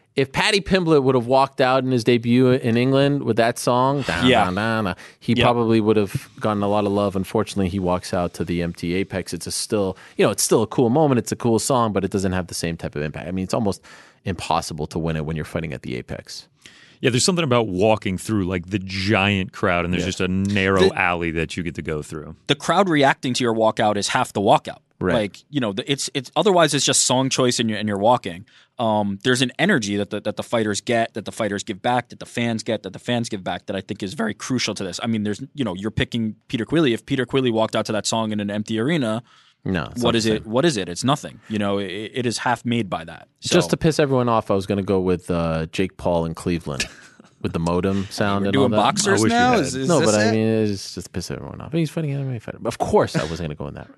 if Paddy Pimblett would have walked out in his debut in England with that song, da, Yeah. da, da, da, he Yeah. probably would have gotten a lot of love. Unfortunately, he walks out to the empty Apex. It's a still, you know, it's still a cool moment. It's a cool song, but it doesn't have the same type of impact. I mean, it's almost impossible to win it when you're fighting at the Apex. Yeah, there's something about walking through like the giant crowd, and there's just a narrow The- alley that you get to go through. the crowd reacting to your walkout is half the walkout. Right. Like you know, it's it's otherwise it's just song choice and you're and you're walking. Um, there's an energy that the that the fighters get, that the fighters give back, that the fans get, that the fans give back. That I think is very crucial to this. I mean, there's you know, you're picking Peter Queally. If Peter Queally walked out to that song in an empty arena, No, what is it? What is it? It's nothing. You know, it, it is half made by that. So, Just to piss everyone off, I was going to go with uh, Jake Paul in Cleveland with the modem sound we're and doing all that. boxers I wish you now. Is, is no, this but I it? mean, it's just to piss everyone off. He's fighting an MMA fighter. Of course, I wasn't going to go in that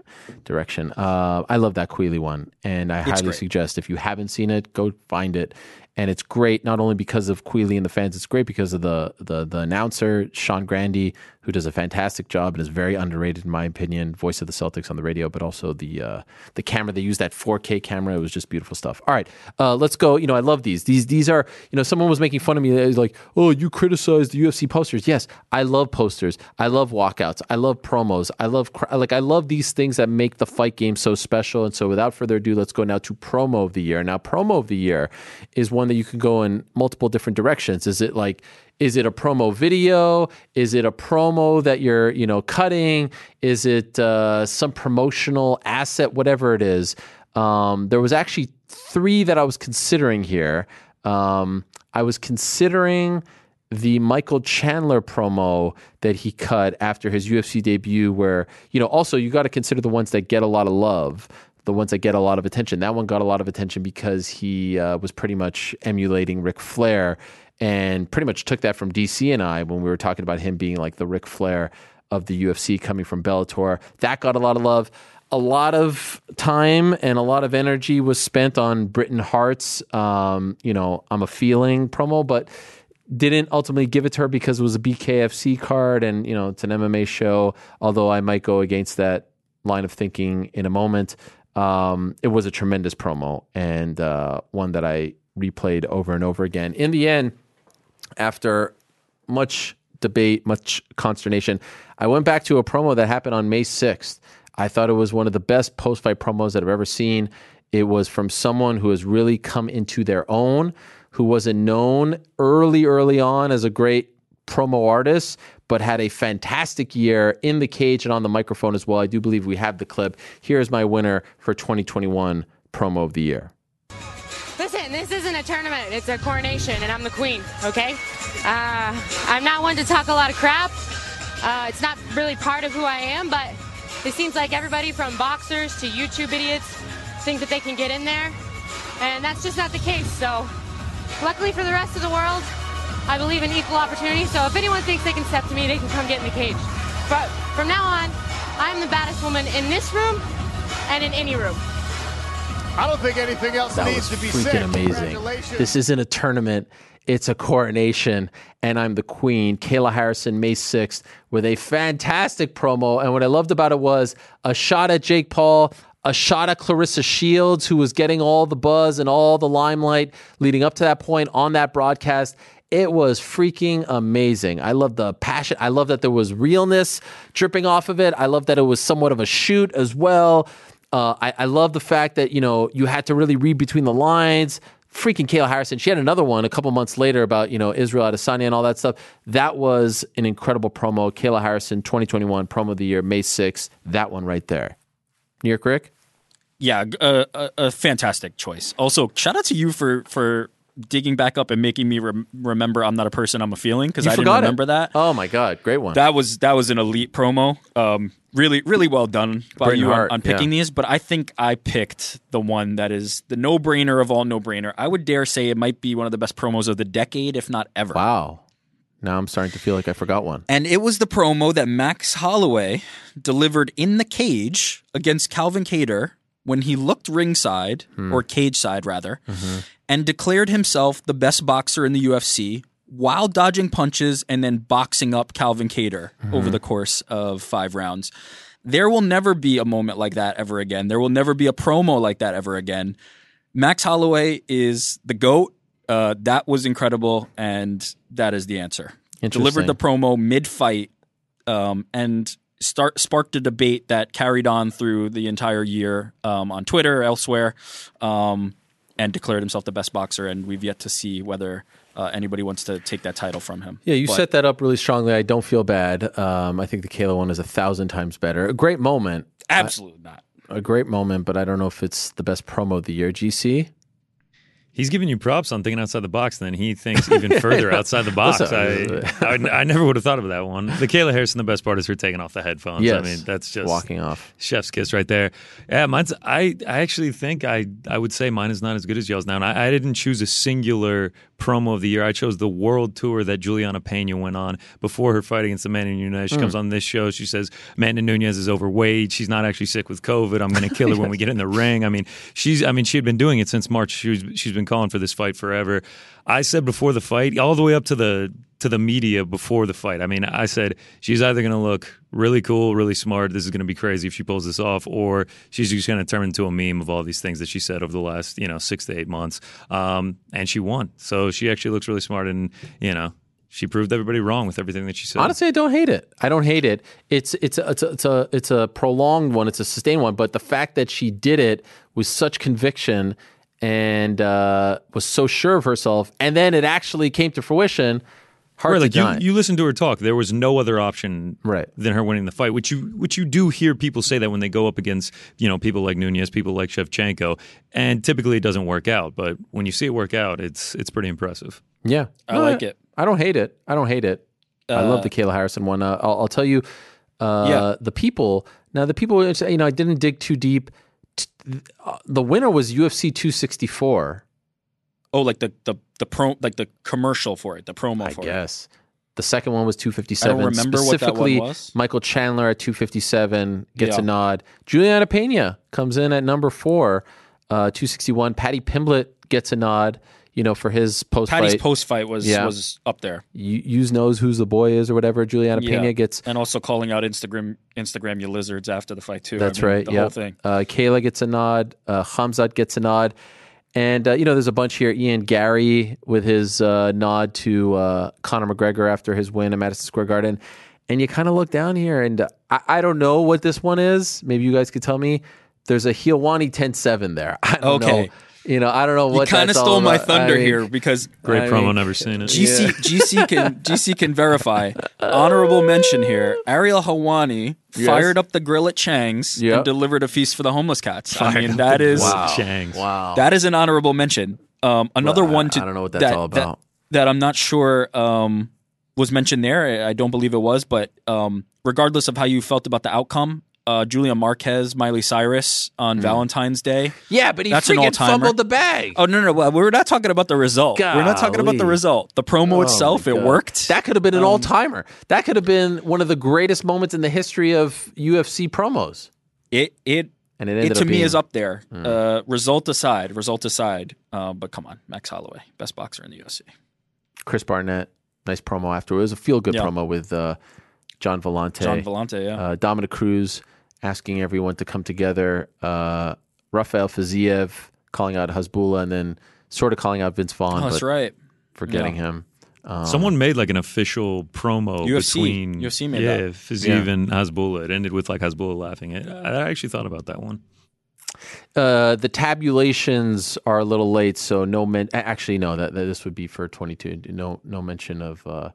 direction. Uh, I love that Queally one, and I highly great. suggest if you haven't seen it, go find it. And it's great not only because of Queally and the fans, it's great because of the the the announcer Sean Grande, who does a fantastic job and is very underrated in my opinion. Voice of the Celtics on the radio, but also the uh, the camera they use that 4K camera. It was just beautiful stuff. All right, uh, let's go. You know, I love these. These these are you know someone was making fun of me. They was like, oh, you criticize the UFC posters. Yes, I love posters. I love walkouts. I love promos. I love like I love these things that make the fight game so special. And so, without further ado, let's go now to promo of the year. Now, promo of the year is one that you can go in multiple different directions. Is it like is it a promo video? Is it a promo that you're, you know, cutting? Is it uh, some promotional asset? Whatever it is. Um, there was actually three that I was considering here. Um, I was considering the Michael Chandler promo that he cut after his UFC debut, where, you know, also you got to consider the ones that get a lot of love, the ones that get a lot of attention. That one got a lot of attention because he uh, was pretty much emulating Ric Flair and pretty much took that from DC and I when we were talking about him being like the Ric Flair of the UFC coming from Bellator. That got a lot of love. A lot of time and a lot of energy was spent on Britain Hart's, um, you know, I'm a feeling promo, but didn't ultimately give it to her because it was a BKFC card and, you know, it's an MMA show. Although I might go against that line of thinking in a moment. Um, it was a tremendous promo and uh, one that I replayed over and over again. In the end, after much debate, much consternation, I went back to a promo that happened on May 6th. I thought it was one of the best post fight promos that I've ever seen. It was from someone who has really come into their own, who wasn't known early, early on as a great promo artist, but had a fantastic year in the cage and on the microphone as well. I do believe we have the clip. Here's my winner for 2021 promo of the year. This isn't a tournament, it's a coronation, and I'm the queen, okay? Uh, I'm not one to talk a lot of crap. Uh, it's not really part of who I am, but it seems like everybody from boxers to YouTube idiots think that they can get in there, and that's just not the case. So, luckily for the rest of the world, I believe in equal opportunity. So, if anyone thinks they can step to me, they can come get in the cage. But from now on, I'm the baddest woman in this room and in any room. I don't think anything else That needs to be freaking said. amazing. This isn't a tournament. It's a coronation, and I'm the queen. Kayla Harrison, May 6th, with a fantastic promo. And what I loved about it was a shot at Jake Paul, a shot at Claressa Shields, who was getting all the buzz and all the limelight leading up to that point on that broadcast. It was freaking amazing. I love the passion. I love that there was realness dripping off of it. I love that it was somewhat of a shoot as well. Uh, I, I love the fact that you know you had to really read between the lines. Freaking Kayla Harrison. She had another one a couple months later about you know Israel Adesanya and all that stuff. That was an incredible promo. Kayla Harrison, 2021 promo of the year, May 6th. That one right there. New York Ric. Yeah, a, a, a fantastic choice. Also, shout out to you for for digging back up and making me rem- remember I'm not a person, I'm a feeling because I didn't forgot it. remember that. Oh my God, great one. That was that was an elite promo. Um, really, really well done by Britain you on, on picking yeah. these. But I think I picked the one that is the no brainer of all no brainer. I would dare say it might be one of the best promos of the decade, if not ever. wow. Now I'm starting to feel like I forgot one. And it was the promo that Max Holloway delivered in the cage against Calvin Kattar when he looked ringside, Hmm. or cage side rather, Mm-hmm. and declared himself the best boxer in the UFC while dodging punches and then boxing up Calvin Kattar Mm-hmm. over the course of five rounds. There will never be a moment like that ever again. There will never be a promo like that ever again. Max Holloway is the GOAT. Uh, that was incredible, and that is the answer. Delivered the promo mid fight um, and start sparked a debate that carried on through the entire year um, on Twitter, elsewhere, um, and declared himself the best boxer. And we've yet to see whether uh, anybody wants to take that title from him. Yeah, you But- set that up really strongly. I don't feel bad. Um, I think the Kayla one is a thousand times better. A great moment. absolutely not. A great moment, but I don't know if it's the best promo of the year. GC? He's giving you props on thinking outside the box, and then he thinks even further outside the box. I, I, I never would have thought of that one. The Kayla Harrison, the best part is her taking off the headphones. Yes. I mean, that's just Walking off. chef's kiss right there. Yeah, mine's. I I actually think I I would say mine is not as good as y'all's now. And I, I didn't choose a singular promo of the year. I chose the world tour that Julianna Peña went on before her fight against Amanda Nunes. She hmm. comes on this show. She says Amanda Nunes is overweight. She's not actually sick with COVID. I'm going to kill her when we get in the ring. I mean, she's. I mean, she had been doing it since March. She was, she's been calling for this fight forever. I said before the fight, all the way up to the to the media before the fight. I mean, I said she's either going to look really cool, really smart. This is going to be crazy if she pulls this off, or she's just going to turn into a meme of all these things that she said over the last you know six to eight months. Um, and she won, so she actually looks really smart, and you know. She proved everybody wrong with everything that she said. Honestly, I don't hate it. I don't hate it. It's it's a, it's a, it's a it's a prolonged one. It's a sustained one. But the fact that she did it with such conviction and uh, was so sure of herself, and then it actually came to fruition. Hard Right, to like you, you listen to her talk. There was no other option Right. than her winning the fight. Which you which you do hear people say that when they go up against you know people like Nunes, people like Shevchenko, and typically it doesn't work out. But when you see it work out, it's it's pretty impressive. yeah, I like it. I don't hate it. I don't hate it. I love the Kayla Harrison one. Uh, I'll, I'll tell you, uh, Yeah. the people. Now the people. You know, I didn't dig too deep. The winner was UFC 264. Oh, like the the the pro like the commercial for it, the promo I for it. guess. The second one was 257. I remember what that Specifically, was. Michael Chandler at 257 gets Yeah. a nod. Julianna Peña comes in at number four, uh, 261. Paddy Pimblett gets a nod. You know, for his post Paddy's post fight was Yeah. was up there. Use knows who's the boy is or whatever. Julianna Yeah. Peña gets. and also calling out Instagram Instagram you lizards after the fight too. I That's mean, right. The yeah. whole thing. Uh, Kayla gets a nod. Uh, Khamzat gets a nod. And, uh, you know, there's a bunch here. Ian Garry with his uh, nod to uh, Conor McGregor after his win at Madison Square Garden. And you kind of look down here, and uh, I, I don't know what this one is. Maybe you guys could tell me. There's a Helwani 10-7 there. I don't Okay. know. You know, I don't know You what kind of stole my thunder I mean, here because Great I promo, mean- never seen it. GC GC can GC can verify. Honorable mention here: Ariel Helwani Yes. fired up the grill at Chang's Yep. and delivered a feast for the homeless cats. I mean, up that the is. Wow. Chang's. Wow. that is an honorable mention. Um, another Well, one to I don't know what that's that, all about. That, I'm not sure um, was mentioned there. I I don't believe it was, but um, regardless of how you felt about the outcome, uh, Julian Marquez, Miley Cyrus on Valentine's Day. yeah, but he That's an all-timer. fumbled the bag. Oh no, no, no! We're not talking about the result. We're not talking about the result. The promo Oh, itself, it worked. That could have been an all timer. That could have been one of the greatest moments in the history of UFC promos. it it And it it to up me is up there. Uh, result aside, result aside. Uh, but come on, Max Holloway, best boxer in the UFC. Chris Barnett, nice promo after. It was a feel good Yeah. promo with uh, Gian Villante. Gian Villante, yeah. uh, Dominick Cruz asking everyone to come together. Uh, Rafael Fiziev calling out Hasbullah and then sort of calling out Vince Vaughn, oh, that's but right. forgetting Yeah. him. Um, Someone made like an official promo UFC between UFC made yeah, that. Fiziev Yeah. and Hasbullah. It ended with like Hasbullah laughing. I, I actually thought about that one. Uh, the tabulations are a little late, so no men. Actually, no. That, that this would be for twenty two. No, no mention of uh,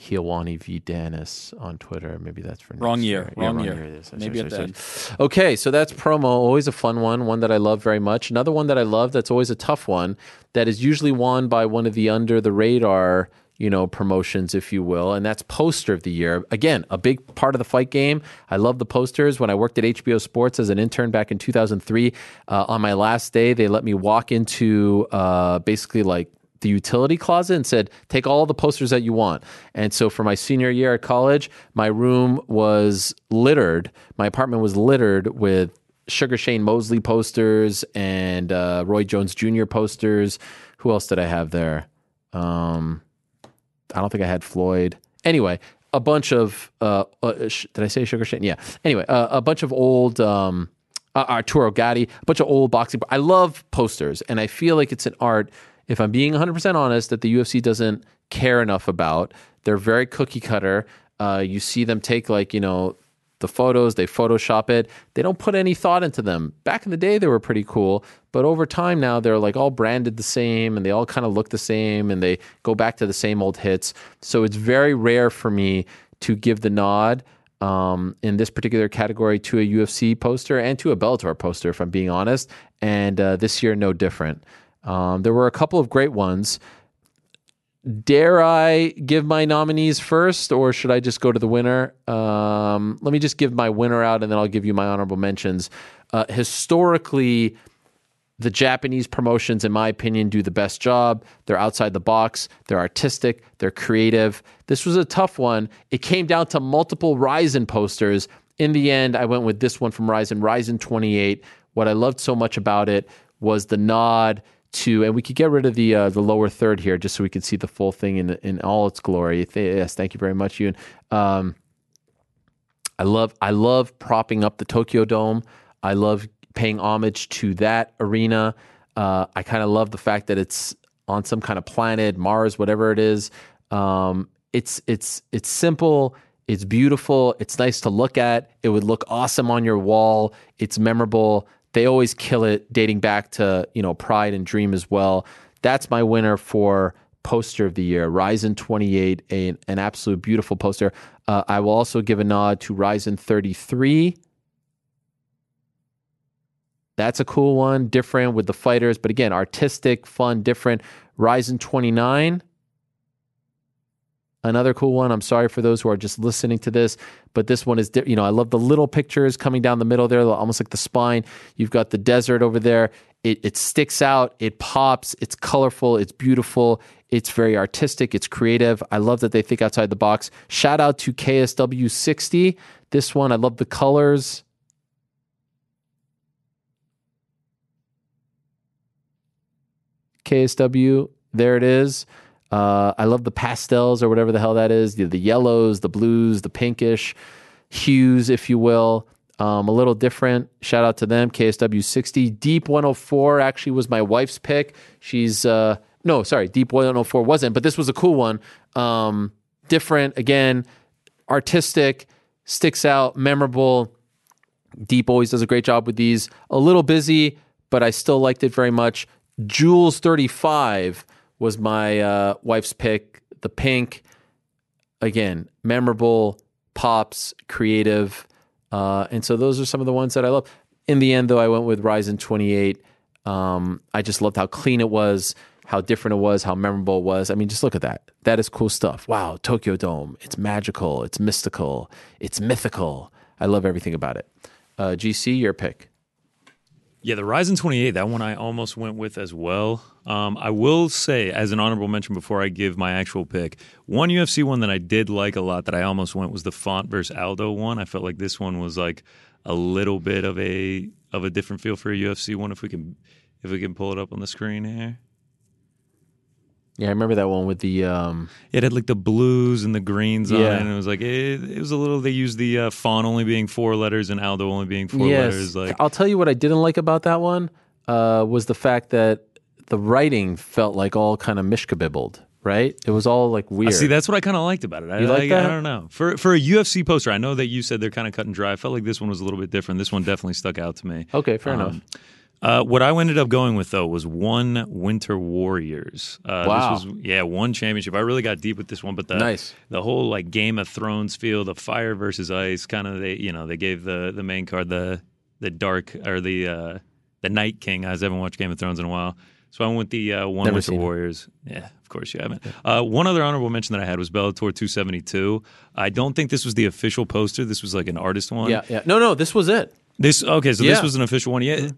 Helwani v Danis on Twitter. Maybe that's for next Wrong year, Yeah, wrong year. is. Maybe at sorry. Okay, so that's promo. Always a fun one. One that I love very much. Another one that I love. That's always a tough one. That is usually won by one of the under the radar. You know, promotions, if you will, and that's poster of the year. Again, a big part of the fight game. I love the posters. When I worked at HBO Sports as an intern back in 2003, uh, on my last day, they let me walk into uh, basically like the utility closet and said, take all the posters that you want. And so for my senior year at college, my room was littered, my apartment was littered with Sugar Shane Mosley posters and uh, Roy Jones Jr. posters. Who else did I have there? Um, I don't think I had Floyd. Anyway, a bunch of, uh, uh, sh- did I say Sugar Shane? Yeah. Anyway, uh, a bunch of old, um, uh, Arturo Gatti, a bunch of old boxing. I love posters, and I feel like it's an art. If I'm being 100% honest, that the UFC doesn't care enough about. They're very cookie cutter. Uh, you see them take like you know the photos, they Photoshop it. They don't put any thought into them. Back in the day, they were pretty cool, but over time now they're like all branded the same, and they all kind of look the same, and they go back to the same old hits. So it's very rare for me to give the nod um, in this particular category to a UFC poster and to a Bellator poster, if I'm being honest. And uh, this year, no different. Um, there were a couple of great ones. Dare I give my nominees first, or should I just go to the winner? Um, let me just give my winner out, and then I'll give you my honorable mentions. Uh, historically, the Japanese promotions, in my opinion, do the best job. They're outside the box, they're artistic, they're creative. This was a tough one. It came down to multiple Rizin posters. In the end, I went with this one from Rizin, Rizin 28. What I loved so much about it was the nod to, and we could get rid of the uh, the lower third here just so we could see the full thing in in all its glory. Yes, thank you very much, Ewan. Um, I love I love propping up the Tokyo Dome. I love paying homage to that arena. Uh, I kind of love the fact that it's on some kind of planet, Mars, whatever it is. Um, it's it's it's simple. It's beautiful. It's nice to look at. It would look awesome on your wall. It's memorable. They always kill it, dating back to you know Pride and Dream as well. That's my winner for poster of the year, Rizin 28, a, an absolute beautiful poster. Uh, I will also give a nod to Rizin 33. That's a cool one, different with the fighters, but again, artistic, fun, different. Rizin 29. Another cool one. I'm sorry for those who are just listening to this, but this one is, you know, I love the little pictures coming down the middle there, almost like the spine. You've got the desert over there. It, it sticks out, it pops, it's colorful, it's beautiful, it's very artistic, it's creative. I love that they think outside the box. Shout out to KSW 60. This one, I love the colors. KSW There it is. Uh, I love the pastels or whatever the hell that is. The, the yellows, the blues, the pinkish hues, if you will. Um, a little different. Shout out to them. KSW 60. Deep 104 actually was my wife's pick. She's, uh, no, sorry, Deep 104 wasn't, but this was a cool one. Um, different, again, artistic, sticks out, memorable. Deep always does a great job with these. A little busy, but I still liked it very much. Jewels 35 was my uh, wife's pick. The pink, again, memorable, pops, creative. Uh, and so those are some of the ones that I love. In the end, though, I went with Rizin 28. Um, I just loved how clean it was, how different it was, how memorable it was. I mean, just look at that. That is cool stuff. Wow, Tokyo Dome. It's magical. It's mystical. It's mythical. I love everything about it. Uh, GC, your pick. Yeah, the Rizin 28, that one I almost went with as well. Um, I will say, as an honorable mention before I give my actual pick, one UFC one that I did like a lot that I almost went was the Font versus Aldo one. I felt like this one was like a little bit of a of a different feel for a UFC one. If we can if we can pull it up on the screen here. Yeah, I remember that one with the. Um, It had like the blues and the greens on it, and it was like it, it was a little. They used the uh, font only being four letters and Aldo only being four letters. Like I'll tell you what I didn't like about that one uh, was the fact that the writing felt like all kind of mishkabibbled, right? It was all like weird. Uh, See, that's what I kind of liked about it. I, You like I, that? I don't know. For for a UFC poster, I know that you said they're kind of cut and dry. I felt like this one was a little bit different. This one definitely stuck out to me. okay, fair Um, enough. Uh, what I ended up going with though was one Winter Warriors. Uh, Wow. This was yeah one championship. I really got deep with this one, but the Nice. the whole like Game of Thrones feel, the fire versus ice kind of they you know they gave the the main card the the dark or the uh, the Night King. I haven't watched Game of Thrones in a while, so I went with the uh, one Never seen it. Warriors. Yeah, of course you haven't. Uh, one other honorable mention that I had was Bellator 272. I don't think this was the official poster. This was like an artist one. Yeah, yeah. No, no, this was it. This okay, so Yeah. this was an official one. Yeah,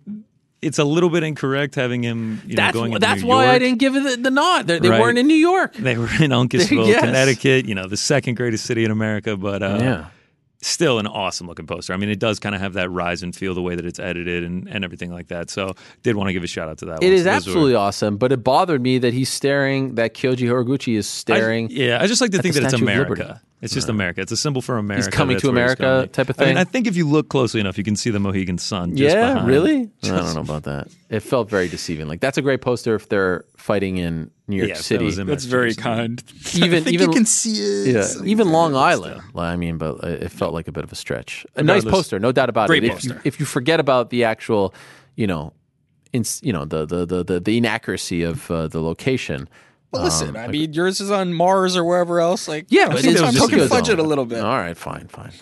it's a little bit incorrect having him. You know, That's going wh- into that's New why I didn't give it the, the nod. They, they Right. weren't in New York. They were in Uncasville, Yes. Connecticut. You know, the second greatest city in America, but uh, yeah. Still an awesome looking poster. I mean, it does kind of have that Rizin feel the way that it's edited and, and everything like that. So, did want to give a shout out to that. It one. is those absolutely were- awesome, but it bothered me that he's staring. That Kyoji Horiguchi is I- staring. yeah, I just like to think that it's Statue of America. It's just America. It's a symbol for America. He's coming That's to America going. type of I mean, thing? I think if you look closely enough, you can see the Mohegan Sun. Just yeah, behind. really? I don't know about that. It felt very deceiving. Like that's a great poster if they're fighting in New York Yeah, if that City. was in That's very kind. even I think even you can see it. yeah, even Long Island. I mean, but it felt like a bit of a stretch. A nice poster, no doubt about Great it. If you, poster. if you forget about the actual, you know, in, you know the, the the the the inaccuracy of uh, the location. But listen, I mean, yours is on Mars or wherever else. Like, Yeah, I but think it's I'm just poking Tokyo fudge it a little bit. All right, fine, fine.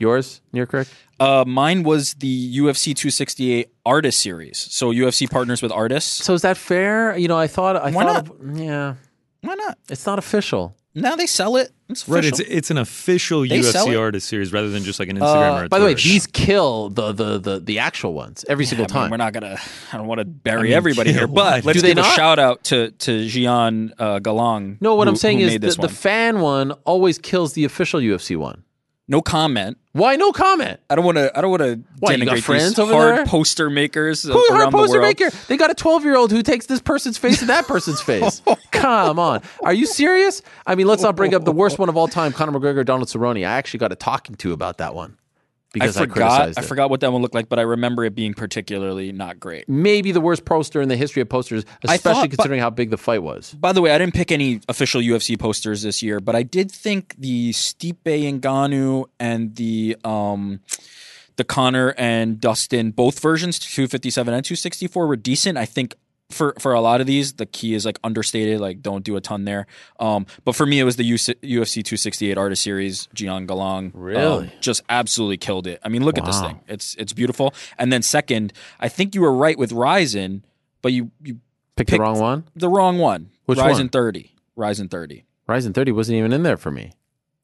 Yours, near correct. Uh, mine was the UFC 268 Artist Series. So UFC partners with artists. So is that fair? You know, I thought I Why thought of- yeah, Why not? it's not official. Now they sell it. It's Right, it's it's an official They sell UFC artist series rather than just like an Instagram or a Uh, by the way, Twitter. these kill the the the, the actual ones every single I mean, time. we're not gonna. I don't want to bury mean, everybody here, why? but let's Do they give a not? shout out to to Gian uh, Galang. no, what who- I'm saying who is made the, the one. fan one always kills the official UFC one. No comment. Why no comment? I don't want to. I don't want to denigrate friends these over hard there? poster makers Who around the poster world. maker? They got a 12 year old who takes this person's face to that person's face. Come on, are you serious? I mean, let's not bring up the worst one of all time, Conor McGregor, Donald Cerrone. I actually got a talking to about that one because I, forgot. criticized I forgot what that one looked like, but I remember it being particularly not great. Maybe the worst poster in the history of posters, especially thought- considering how big the fight was. By the way, I didn't pick any official UFC posters this year, but I did think the Stipe Ngannou and the um the Conor and Dustin both versions, 257 and 264 were decent. I think for for a lot of these, the key is like understated, like don't do a ton there. Um, but for me, it was the UFC 268 Artist Series, Gian Galang. Really? um, just absolutely killed it. I mean, look at this thing; it's it's beautiful. And then second, I think you were right with Rizin, but you you Picked the wrong one. the wrong one. Which Rizin one? 30. Rizin 30. Rizin 30 wasn't even in there for me.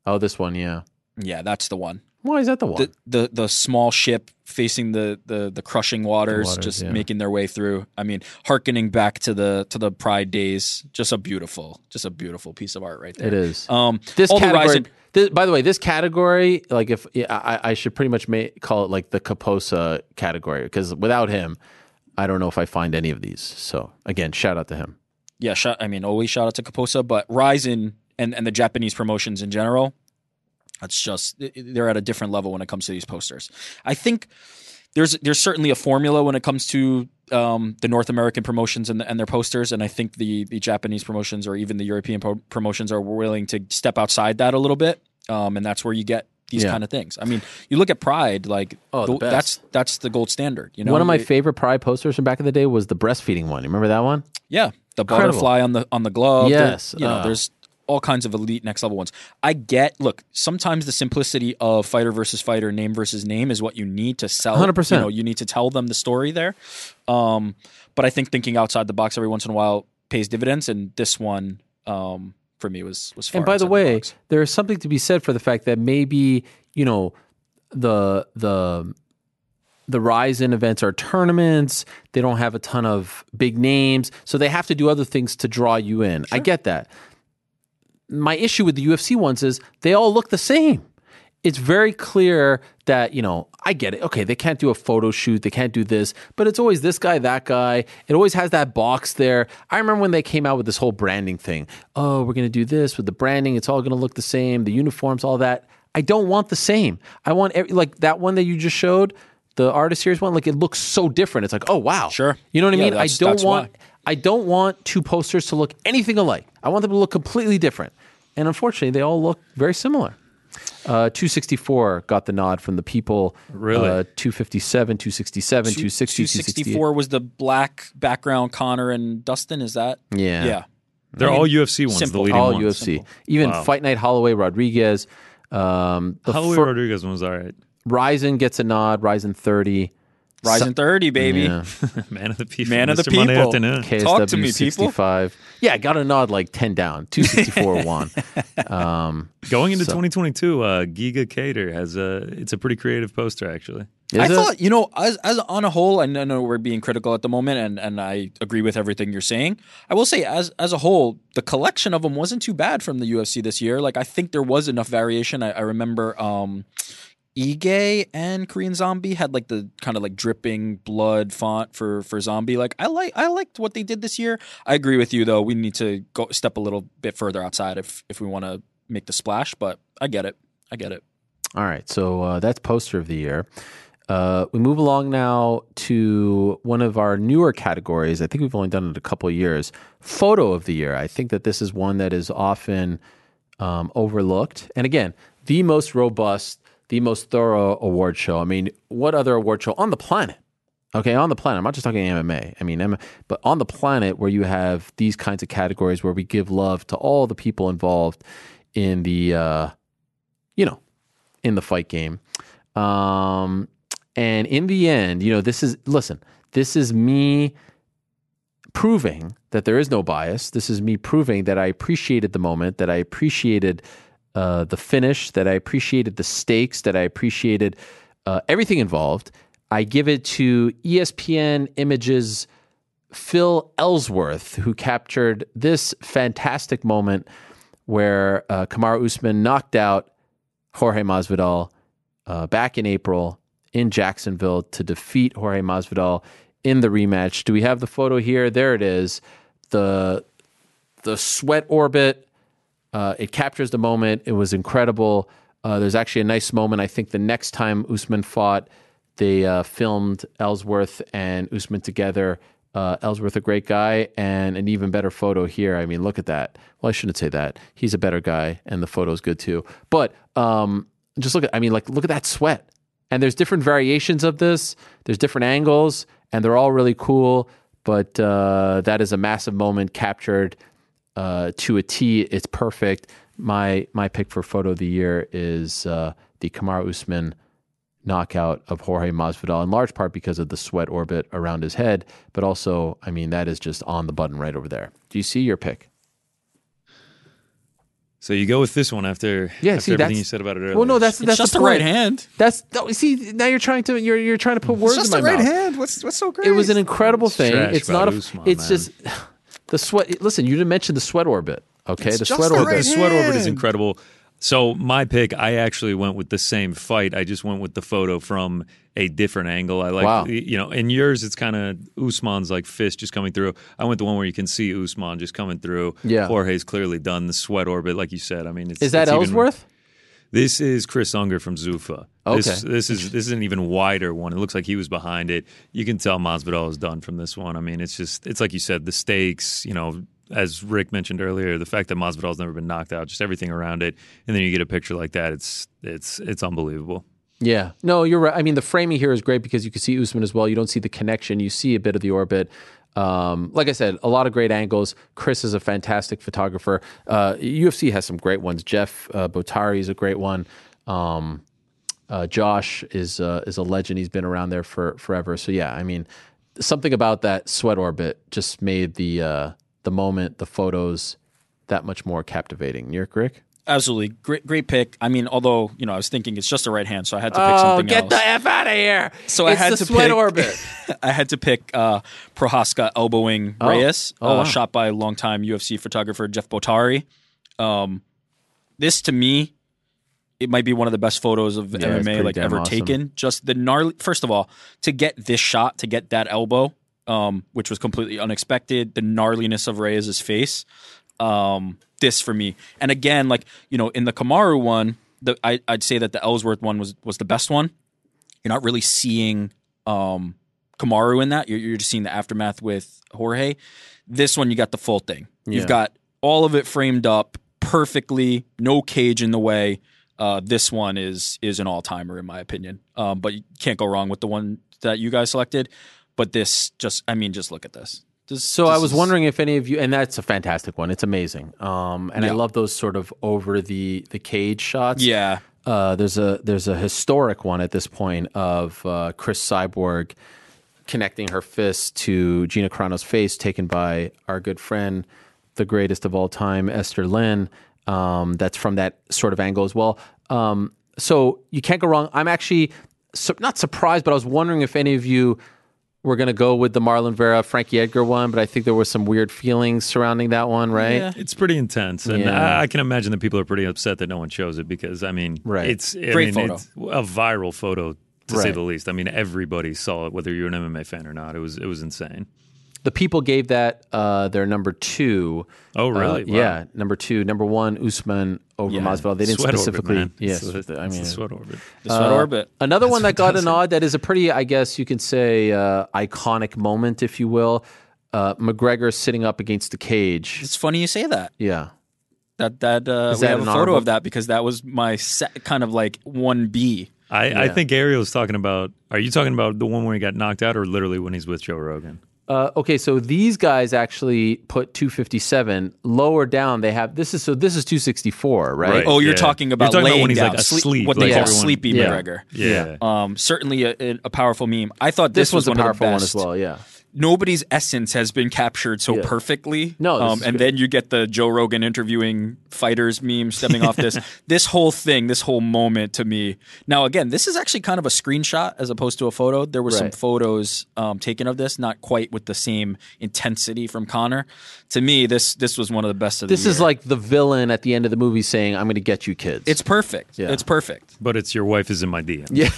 Oh, this one, yeah. Yeah, that's the one. Why is that the one? The the the small ship facing the the the crushing waters, waters, just yeah. making their way through. I mean, harkening back to the to the Pride days. Just a beautiful, just a beautiful piece of art right there. it is. Um, this all category. Rizin- This, by the way, this category, like if yeah, I, I should pretty much ma- call it like the Caposa category because without him, I don't know if I find any of these. So again, shout out to him. yeah, shout, I mean, always shout out to Kaposa, but Rizin and, and the Japanese promotions in general, it's just they're at a different level when it comes to these posters. I think there's there's certainly a formula when it comes to um, the North American promotions and, and, their posters, and I think the the Japanese promotions or even the European pro- promotions are willing to step outside that a little bit, um, and that's where you get these Yeah. kind of things. I mean, you look at Pride, like Oh, the the- that's that's the gold standard. You know, One of my It- favorite Pride posters from back in the day was the breastfeeding one. You remember that one? Yeah, the Incredible. butterfly on the on the glove. There- Yes, you know, uh. there's all kinds of elite next level ones. I get. Look, sometimes the simplicity of fighter versus fighter, name versus name, is what you need to sell. 100%. You know, you need to tell them the story there. Um, but I think thinking outside the box every once in a while pays dividends, and this one um, for me was was. And by the way, box. there is something to be said for the fact that maybe you know the the the Rizin events are tournaments. They don't have a ton of big names, so they have to do other things to draw you in. I get that. My issue with the UFC ones is they all look the same. It's very clear that, you know, I get it. Okay, they can't do a photo shoot, they can't do this, but it's always this guy, that guy. It always has that box there. I remember when they came out with this whole branding thing. Oh, we're going to do this with the branding. It's all going to look the same, the uniforms, all that. I don't want the same. I want every, like that one that you just showed, the artist series one, like it looks so different. It's like, oh wow. Sure. You know what I Yeah, mean? I don't want why. I don't want two posters to look anything alike. I want them to look completely different. And unfortunately, they all look very similar. Uh, 264 got the nod from the people. Really? Uh, 257, 267, 260, 264 was the black background Conor and Dustin. Is that? Yeah. Yeah. They're all UFC ones, simple. the leading All ones. UFC. Simple. Even Wow. Fight Night Holloway, Rodriguez. Um, the Holloway fir- Rodriguez one was all right. Rizin gets a nod. Rizin 30. Rizin 30, baby. Yeah. Man of the people. Man of the Mr. Monday people. Afternoon. KSW Talk to me, people. 65. Yeah, I got a nod like 10 down. 264 won. Going into 2022, uh, Giga Kattar has a. It's a pretty creative poster, actually. Is I it? thought, you know, as as on a whole, I know- know we're being critical at the moment, and, and I agree with everything you're saying. I will say, as as a whole, the collection of them wasn't too bad from the UFC this year. Like, I think there was enough variation. I, I remember um, Ige and Korean Zombie had like the kind of like dripping blood font for for Zombie. Like, I like I liked what they did this year. I agree with you though. We need to go step a little bit further outside if if we want to make the splash. But I get it. I get it. All right, so uh, that's poster of the year. Uh, we move along now to one of our newer categories. I think we've only done it a couple years. Photo of the year. I think that this is one that is often um, overlooked. And again, the most robust, the most thorough award show. I mean, what other award show on the planet? Okay, on the planet. I'm not just talking MMA. I mean, but on the planet where you have these kinds of categories where we give love to all the people involved in the, uh, you know, in the fight game. Um, and in the end, you know, this is, listen, this is me proving that there is no bias. This is me proving that I appreciated the moment, that I appreciated uh, the finish, that I appreciated the stakes, that I appreciated uh, everything involved. I give it to ESPN Images Phil Ellsworth, who captured this fantastic moment where uh, Kamaru Usman knocked out Jorge Masvidal uh, back in April in Jacksonville to defeat Jorge Masvidal in the rematch. Do we have the photo here? There it is. The the sweat orbit. Uh, it captures the moment. It was incredible. Uh, there's actually a nice moment. I think the next time Usman fought, they uh, filmed Ellsworth and Usman together. Uh, Ellsworth, a great guy, and an even better photo here. I mean, look at that. Well, I shouldn't say that. He's a better guy, and the photo's good too. But um, just look at. I mean, like, look at that sweat. And there's different variations of this. There's different angles, and they're all really cool. But uh, that is a massive moment captured uh, to a T. It's perfect. My my pick for photo of the year is uh, the Kamaru Usman knockout of Jorge Masvidal, in large part because of the sweat orbit around his head, but also, I mean, that is just on the button right over there. Do you see your pick? So you go with this one after, Yeah, after see, everything you said about it earlier. Well, no, that's It's that's just the the right hand. That's no, see now you're trying to you're you're trying to put words in my mouth. hand. What's what's so great? It was an incredible thing. It's not a. Usman, it's man. just the sweat. Listen, you didn't mention the sweat orbit. Okay, It's the sweat the orbit. the right sweat orbit is incredible. So my pick, I actually went with the same fight. I just went with the photo from a different angle. I like, Wow. you know, in yours, it's kind of Usman's like fist just coming through. I went the one where you can see Usman just coming through. Yeah. Jorge's clearly done the sweat orbit, like you said. I mean, it's, Is that it's even- Ellsworth? This is Chris Unger from Zuffa. This, Okay. this is this is an even wider one. It looks like he was behind it. You can tell Masvidal is done from this one. I mean, it's just it's like you said, the stakes. You know, as Ric mentioned earlier, the fact that Masvidal's never been knocked out, just everything around it, and then you get a picture like that. It's it's it's unbelievable. Yeah. No, you're right. I mean, the framing here is great because you can see Usman as well. You don't see the connection. You see a bit of the orbit. Um, like I said, a lot of great angles. Chris is a fantastic photographer. Uh, UFC has some great ones. Jeff uh, Bottari is a great one. Um, uh, Josh is uh, is a legend. He's been around there for forever. So yeah, I mean, something about that sweat orbit just made the uh, the moment, the photos, that much more captivating. You're Ric? Absolutely, great, great pick. I mean, although you know, I was thinking it's just a right hand, so I had to pick Oh, something get else. Get the f out of here! So it's I had the to sweat pick, orbit. I had to pick uh, Prochazka elbowing Reyes, Oh, uh, wow. shot by longtime UFC photographer Jeff Bottari. Um, this to me, it might be one of the best photos of Yeah, MMA like ever awesome. taken. Just the gnarly. First of all, to get this shot, to get that elbow, um, which was completely unexpected. The gnarliness of Reyes' face. Um, this for me, and again, like you know, in the Kamaru one, the I, I'd say that the Ellsworth one was was the best one. You're not really seeing um, Kamaru in that. You're, you're just seeing the aftermath with Jorge. This one, you got the full thing. Yeah. You've got all of it framed up perfectly, no cage in the way. Uh, this one is is an all timer in my opinion. Um, but you can't go wrong with the one that you guys selected. But this just, I mean, just look at this. This- So I was wondering if any of you, and that's a fantastic one. It's amazing, um, and I love those sort of over the the cage shots. Yeah, Uh, there's a there's a historic one at this point of uh, Cris Cyborg connecting her fist to Gina Carano's face, taken by our good friend, the greatest of all time, Esther Lin. Um, that's from that sort of angle as well. Um, so you can't go wrong. I'm actually su- not surprised, but I was wondering if any of you were going to go with the Marlon Vera Frankie Edgar one, but I think there was some weird feelings surrounding that one, right? Yeah. It's pretty intense, and Yeah. I, I can imagine that people are pretty upset that no one chose it because I mean, Right. it's I Great mean, photo. It's a viral photo to say the least. I mean, everybody saw it, whether you're an MMA fan or not. It was it was insane. The people gave that uh, their number two. Oh, Uh, really? Wow. Yeah, number two. Number one, Usman over Yeah. Masvidal. They didn't Sweat specifically. orbit. Yes, It's the- I it's mean, the sweat orbit. the sweat uh, orbit. Another one that got a nod that is a pretty, I guess you can say, uh, iconic moment, if you will. Uh, McGregor sitting up against the cage. It's funny you say that. Yeah. That that uh, Is we that have a photo honorable- of that because that was my set, kind of like one B I, Yeah. think Ariel's talking about. Are you talking about the one where he got knocked out, or literally when he's with Joe Rogan? Uh, okay, so these guys actually put 257 lower down. They have this is so this is 264, right? Right. Oh, you're yeah. talking about You're talking about laying when he's, down, like, sleep- asleep, what they like call everyone- sleepy Yeah. McGregor. Yeah. Um, certainly a, a powerful meme. I thought This, this, was, a one of the powerful one best. as well. Yeah. Nobody's essence has been captured so Yeah. perfectly. No, um, and good. then you get the Joe Rogan interviewing fighters meme stemming off this. This whole thing, this whole moment to me. Now, again, this is actually kind of a screenshot as opposed to a photo. There were some photos um, taken of this, not quite with the same intensity from Conor. To me, this this was one of the best of This the is like the villain at the end of the movie saying, "I'm going to get you kids." it's perfect. Yeah. It's perfect. But it's your wife is in my DM. Yeah.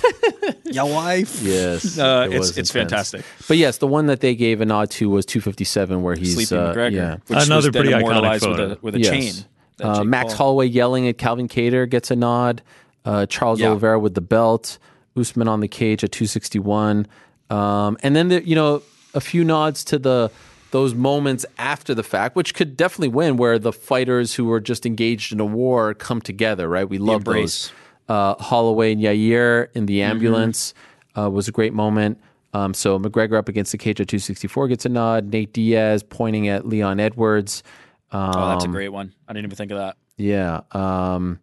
Your wife. yes. Uh, it it's it's intense. fantastic. But yes, the one that they gave a nod to was 257, where he's Sleeping uh, McGregor, Yeah. which Another was then pretty iconic photo. with a with a Yes. chain. Uh, Max Paul- Holloway yelling at Calvin Kattar gets a nod. Uh, Charles Yeah. Oliveira with the belt. Usman on the cage at 261. Um, and then, the, you know, a few nods to the those moments after the fact, which could definitely win, where the fighters who were just engaged in a war come together, right? We love those. Uh, Holloway and Yair in the Mm-hmm. ambulance uh, was a great moment. Um, so McGregor up against the cage at 264 gets a nod. Nate Diaz pointing at Leon Edwards. Um, Oh, that's a great one. I didn't even think of that. Yeah. Um,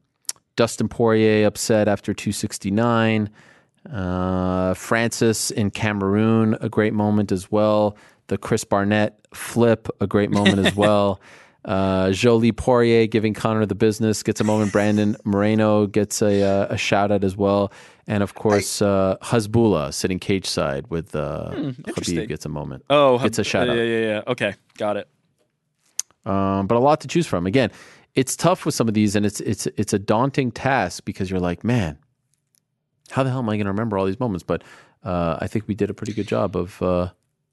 Dustin Poirier upset after 269. Uh, Francis in Cameroon, a great moment as well. The Chris Barnett flip, a great moment as well. Uh, Jolie Poirier giving Conor the business gets a moment. Brandon Moreno gets a, uh, a shout out as well. And of course, uh, Hasbullah sitting cage side with uh, Khabib interesting. gets a moment. Oh, it's a uh, shout out. Yeah, yeah, yeah. Okay, got it. Um, but a lot to choose from. Again, it's tough with some of these, and it's it's it's a daunting task because you're like, man, how the hell am I going to remember all these moments? But uh, I think we did a pretty good job of.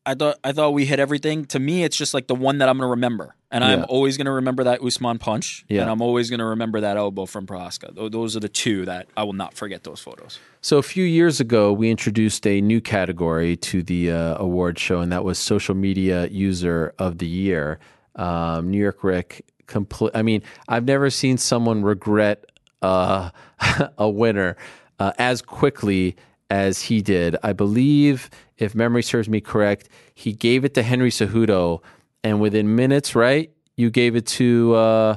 I thought I thought we hit everything. To me, it's just like the one that I'm going to remember, and I'm always going to remember that Usman punch, Yeah. and I'm always going to remember that elbow from Prochazka. Those are the two that I will not forget. Those photos. So a few years ago, we introduced a new category to the uh, award show, and that was social media user of the year. Um, New York Ric. Complete. I mean, I've never seen someone regret uh, a winner uh, as quickly as he did. I believe, if memory serves me correct, he gave it to Henry Cejudo, and within minutes, right? You gave it to uh,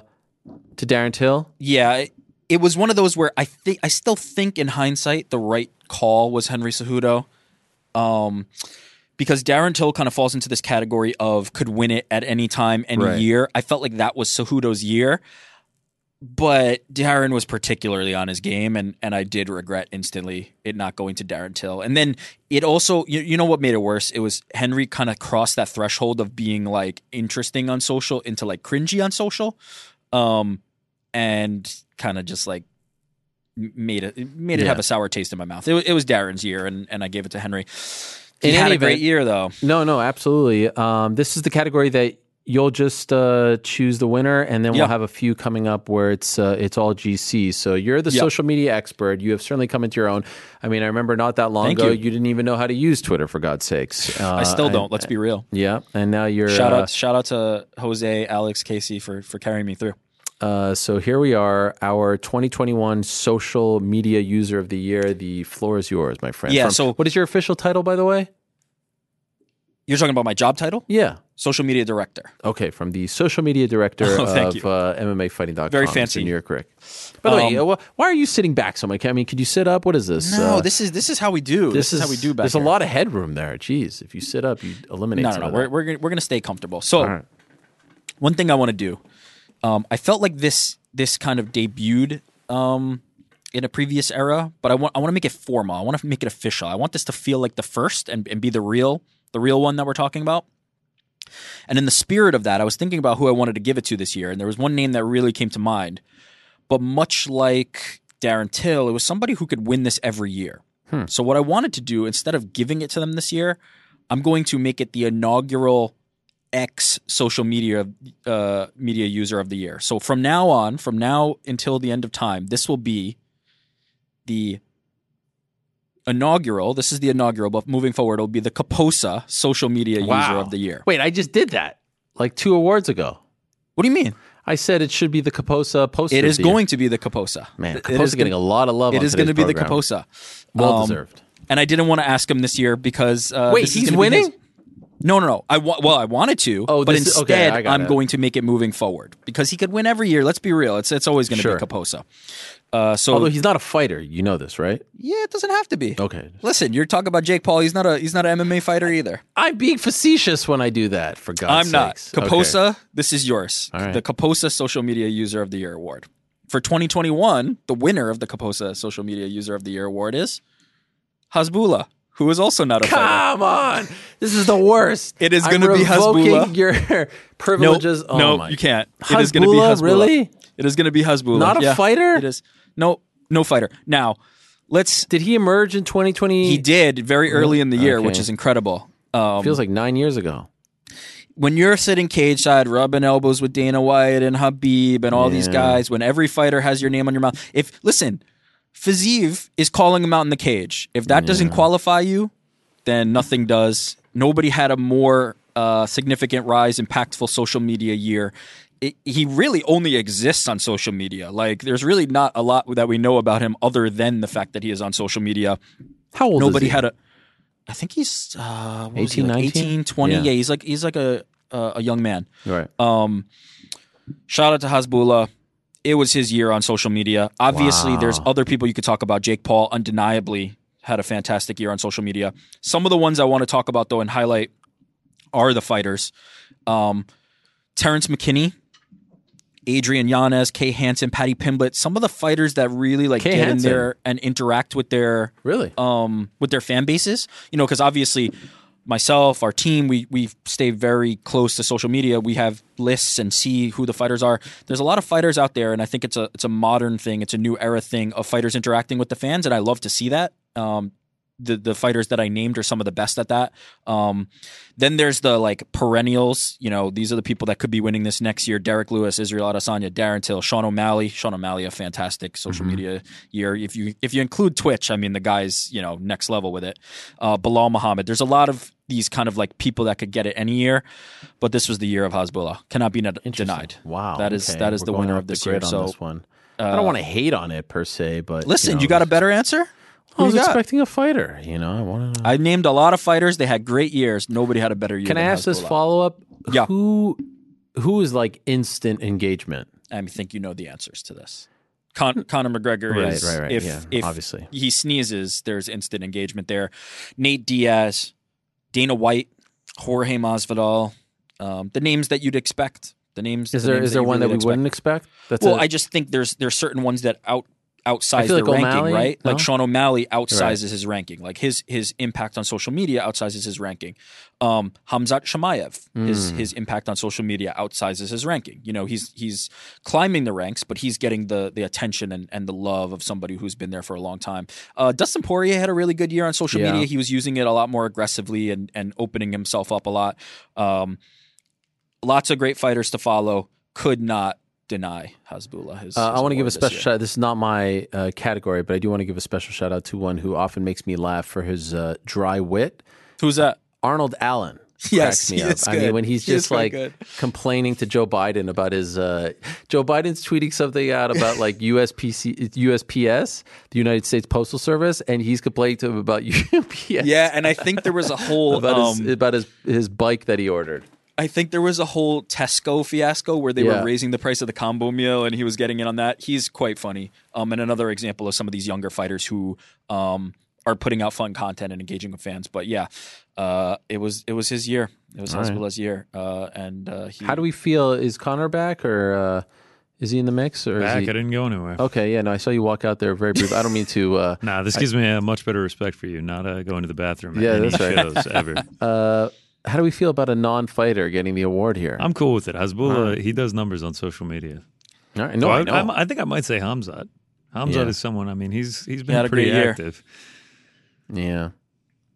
to Darren Till. Yeah, it, was one of those where I think I still think in hindsight the right call was Henry Cejudo, um, because Darren Till kind of falls into this category of could win it at any time, any Right. year. I felt like that was Cejudo's year, but Darren was particularly on his game, and and I did regret instantly it not going to Darren Till. And then it also, you, you know, what made it worse? It was Henry kind of crossed that threshold of being like interesting on social into like cringy on social. Um, and kind of just like made it made it Yeah. have a sour taste in my mouth. It, it was Darren's year, and, and I gave it to Henry. He In had any a great event- year though. No, no, absolutely. Um, this is the category that you'll just uh, choose the winner, and then Yeah. we'll have a few coming up where it's uh, it's all GC. So you're the Yeah. social media expert. You have certainly come into your own. I mean, I remember not that long Thank ago, you. didn't even know how to use Twitter for God's sakes. Uh, I still don't. and- Let's be real. Yeah, and now you're. Shout uh, out, shout out to Jose, Alex, Casey for for carrying me through. Uh, so here we are, our 2021 social media user of the year. The floor is yours, my friend. Yeah, From- so- what is your official title, by the way? You're talking about my job title, Yeah. social media director. Okay, from the social media director Oh, of uh, MMAfighting.com. Very fancy. New York Ric. By the way, Um, uh, why are you sitting back so much? I mean, could you sit up? What is this? No, Uh, this is this is how we do. This, is, how we do back There's here. a lot of headroom there. Jeez, if you sit up, you eliminate. No, some no, no. of We're we're gonna, we're gonna stay comfortable. So, right. one thing I want to do, um, I felt like this this kind of debuted um, in a previous era, but I want I want to make it formal. I want to make it official. I want this to feel like the first and, and be the real the real one that we're talking about. And in the spirit of that, I was thinking about who I wanted to give it to this year, and there was one name that really came to mind. But much like Darren Till, it was somebody who could win this every year. So what I wanted to do instead of giving it to them this year, I'm going to make it the inaugural X social media uh, media user of the year. So from now on, from now until the end of time, this will be the inaugural. This is the inaugural, but moving forward, it'll be the Kaposa social media user of the year. Wait, I just did that like two awards ago. What do you mean? I said it should be the Kaposa poster. It is the year. going to be the Kaposa. Man, It Kaposa is getting a lot of love. It is going to be the. Kaposa. Well Um, deserved. And I didn't want to ask him this year because uh, Wait, this he's gonna be his- winning? No, no, no. I wa- well, I wanted to, Oh, but okay, instead, got I'm it. going to make it moving forward because he could win every year. Let's be real; it's it's always going to Sure. be Kaposa. Uh, so Although he's not a fighter, you know this, right? yeah, it doesn't have to be. Okay. Listen, you're talking about Jake Paul. He's not a he's not an MMA fighter either. I'm being facetious when I do that. For God's I'm not. sakes. Okay. Kaposa, this is yours. Right. The Kaposa Social Media User of the Year award for 2021. The winner of the Kaposa Social Media User of the Year award is Hasbullah, who is also not a fighter. Come on, this is the worst. It is gonna be revoking Hasbullah. Your No, privileges. oh no, my. you can't. It is going to be Hasbullah. really? It is going to be Hasbullah. Not a Yeah, fighter? It is. No, no fighter. Now, let's. Did he emerge in 2020? He did very early in the year, which is incredible. Um, Feels like nine years ago. when you're sitting cage side, rubbing elbows with Dana White and Khabib and all these Yeah. guys, when every fighter has your name on your mouth. If listen, Fazeev is calling him out in the cage. If that doesn't qualify you, then nothing does. Nobody had a more uh, significant rise, impactful social media year. It, he really only exists on social media. Like, there's really not a lot that we know about him other than the fact that he is on social media. How old Nobody is he? Nobody had a. I think he's uh, what was he, like 19? 18, 20. Yeah. Yeah. he's like he's like a a, a young man. right. Um, shout out to Hasbullah. It was his year on social media. Obviously, Wow. there's other people you could talk about. Jake Paul undeniably had a fantastic year on social media. Some of the ones I want to talk about though and highlight are the fighters. Um, Terrence McKinney, Adrian Yanez, Kay Hansen, Paddy Pimblett. Some of the fighters that really like Kay get Hansen. in there and interact with their Really? um, with their fan bases. You know, because obviously myself, our team, we we stay very close to social media. We have lists and see who the fighters are. There's a lot of fighters out there, and I think it's a it's a modern thing. It's a new era thing of fighters interacting with the fans, and I love to see that. Um, the the fighters that I named are some of the best at that. Um, then there's the like perennials. You know, these are the people that could be winning this next year: Derrick Lewis, Israel Adesanya, Darren Till, Sean O'Malley. Sean O'Malley, a fantastic social media year. If you if you include Twitch, I mean, the guy's you know next level with it. Uh, Belal Muhammad. There's a lot of these kind of like people that could get it any year, but this was the year of Hasbullah. Cannot be ne- denied. Wow, that is okay. that is We're the winner of the this grid year. on So this one. I don't want to hate on it per se, but listen, know, you got a better answer. I was Who you got? expecting a fighter. You know, I wanted. to. I named a lot of fighters. They had great years. Nobody had a better year. Can I than ask this Hasbullah. follow up? Yeah. Who who is like instant engagement? I think you know the answers to this. Con- Conor McGregor Right, is right, right. if Yeah, if obviously. he sneezes, there's instant engagement there. Nate Diaz, Dana White, Jorge Masvidal, um, the names that you'd expect. The names. Is the there names is there you one really that we expect. wouldn't expect? That's Well, a- I just think there's there's certain ones that out outsize their like ranking, O'Malley, right? no? Like Sean O'Malley outsizes his ranking. Like his his impact on social media outsizes his ranking. Um, Khamzat Chimaev, his Hmm. his impact on social media outsizes his ranking. You know, he's he's climbing the ranks, but he's getting the the attention and, and the love of somebody who's been there for a long time. Uh, Dustin Poirier had a really good year on social Yeah. media. He was using it a lot more aggressively and and opening himself up a lot. Um, lots of great fighters to follow. Could not deny Hasbullah. His, Uh, I want to give a special year. shout. This is not my uh, category, but I do want to give a special shout out to one who often makes me laugh for his uh, dry wit. Who's that? Arnold Allen. Yes, me up. I mean, when he's He just like good. complaining to Joe Biden about his uh, Joe Biden's tweeting something out about like USPC, USPS, the United States Postal Service, and he's complaining to him about UPS. Yeah, and I think there was a whole about um, his about his his bike that he ordered. I think there was a whole Tesco fiasco where they Yeah. were raising the price of the combo meal, and he was getting in on that. He's quite funny. Um, and another example of some of these younger fighters who um are putting out fun content and engaging with fans. But yeah, uh, it was it was his year. It was All right. Hasbullah's year. Uh, and uh, he, How do we feel? Is Conner back or uh, is he in the mix? Or Back, I is he... didn't go anywhere. Okay, yeah, no, I saw you walk out there very brief. I don't mean to. Uh, Nah, this gives me a much better respect for you, not uh, going to the bathroom. at Yeah, any that's right. shows ever. uh, how do we feel about a non-fighter getting the award here? I'm cool with it. Hasbullah, Alright. he does numbers on social media. All right, no, So I I, know. I'm- I think I might say Khamzat. Khamzat Yeah. is someone. I mean, he's he's had been a pretty great year. active. yeah.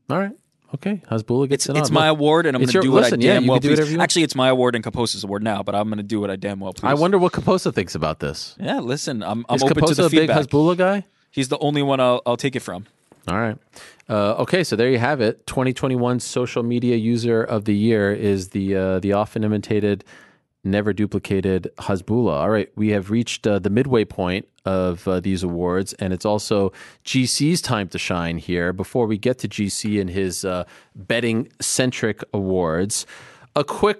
All right. Okay. Hasbullah gets It's it it's on. my Look, award, and I'm going to do what listen, I damn you well can do please. whatever you want. Actually, it's my award and Kaposa's award now, but I'm going to do what I damn well please. I wonder what Kaposa thinks about this. Yeah, listen, I'm I'm open Kaposa to the a big feedback. Hasbullah guy? He's the only one I'll I'll take it from. All right. Uh, okay, so there you have it. 2021 social media user of the year is the uh, the often imitated, never duplicated Hasbullah. All right, we have reached uh, the midway point of uh, these awards, and it's also GC's time to shine here. Before we get to GC and his uh, betting centric awards, a quick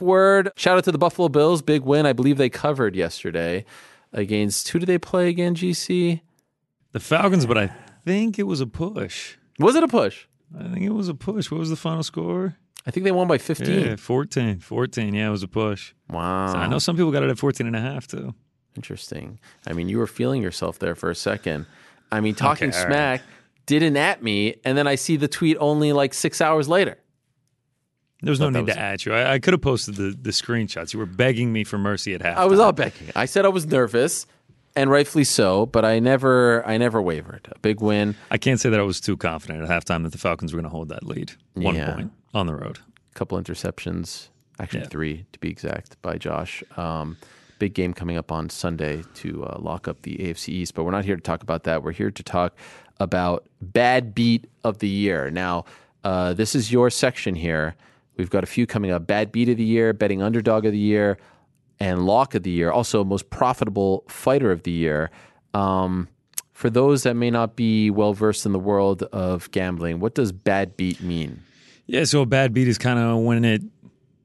Word. Shout out to the Buffalo Bills, big win. I believe they covered yesterday against who did they play again? GC. The Falcons, but I think it was a push. Was it a push? I think it was a push. What was the final score? I think they won by 15. Yeah, 14. 14. Yeah, it was a push. Wow. So I know some people got it at 14 and a half, too. Interesting. I mean, you were feeling yourself there for a second. I mean, talking Okay, smack didn't at me, and then I see the tweet only like six hours later. There was no need was- to at you. I, I could have posted the, the screenshots. You were begging me for mercy at half. I was all begging. I said I was nervous, and rightfully so, but I never, I never wavered. A big win. I can't say that I was too confident at halftime that the Falcons were going to hold that lead. One Yeah. point on the road. A couple interceptions, actually Yeah. three to be exact, by Josh. Um, big game coming up on Sunday to uh, lock up the AFC East, but we're not here to talk about that. We're here to talk about bad beat of the year. Now, uh, this is your section here. We've got a few coming up: bad beat of the year, betting underdog of the year, and lock of the year. Also, most profitable fighter of the year. Um, for those that may not be well versed in the world of gambling, what does bad beat mean? Yeah, so a bad beat is kind of when it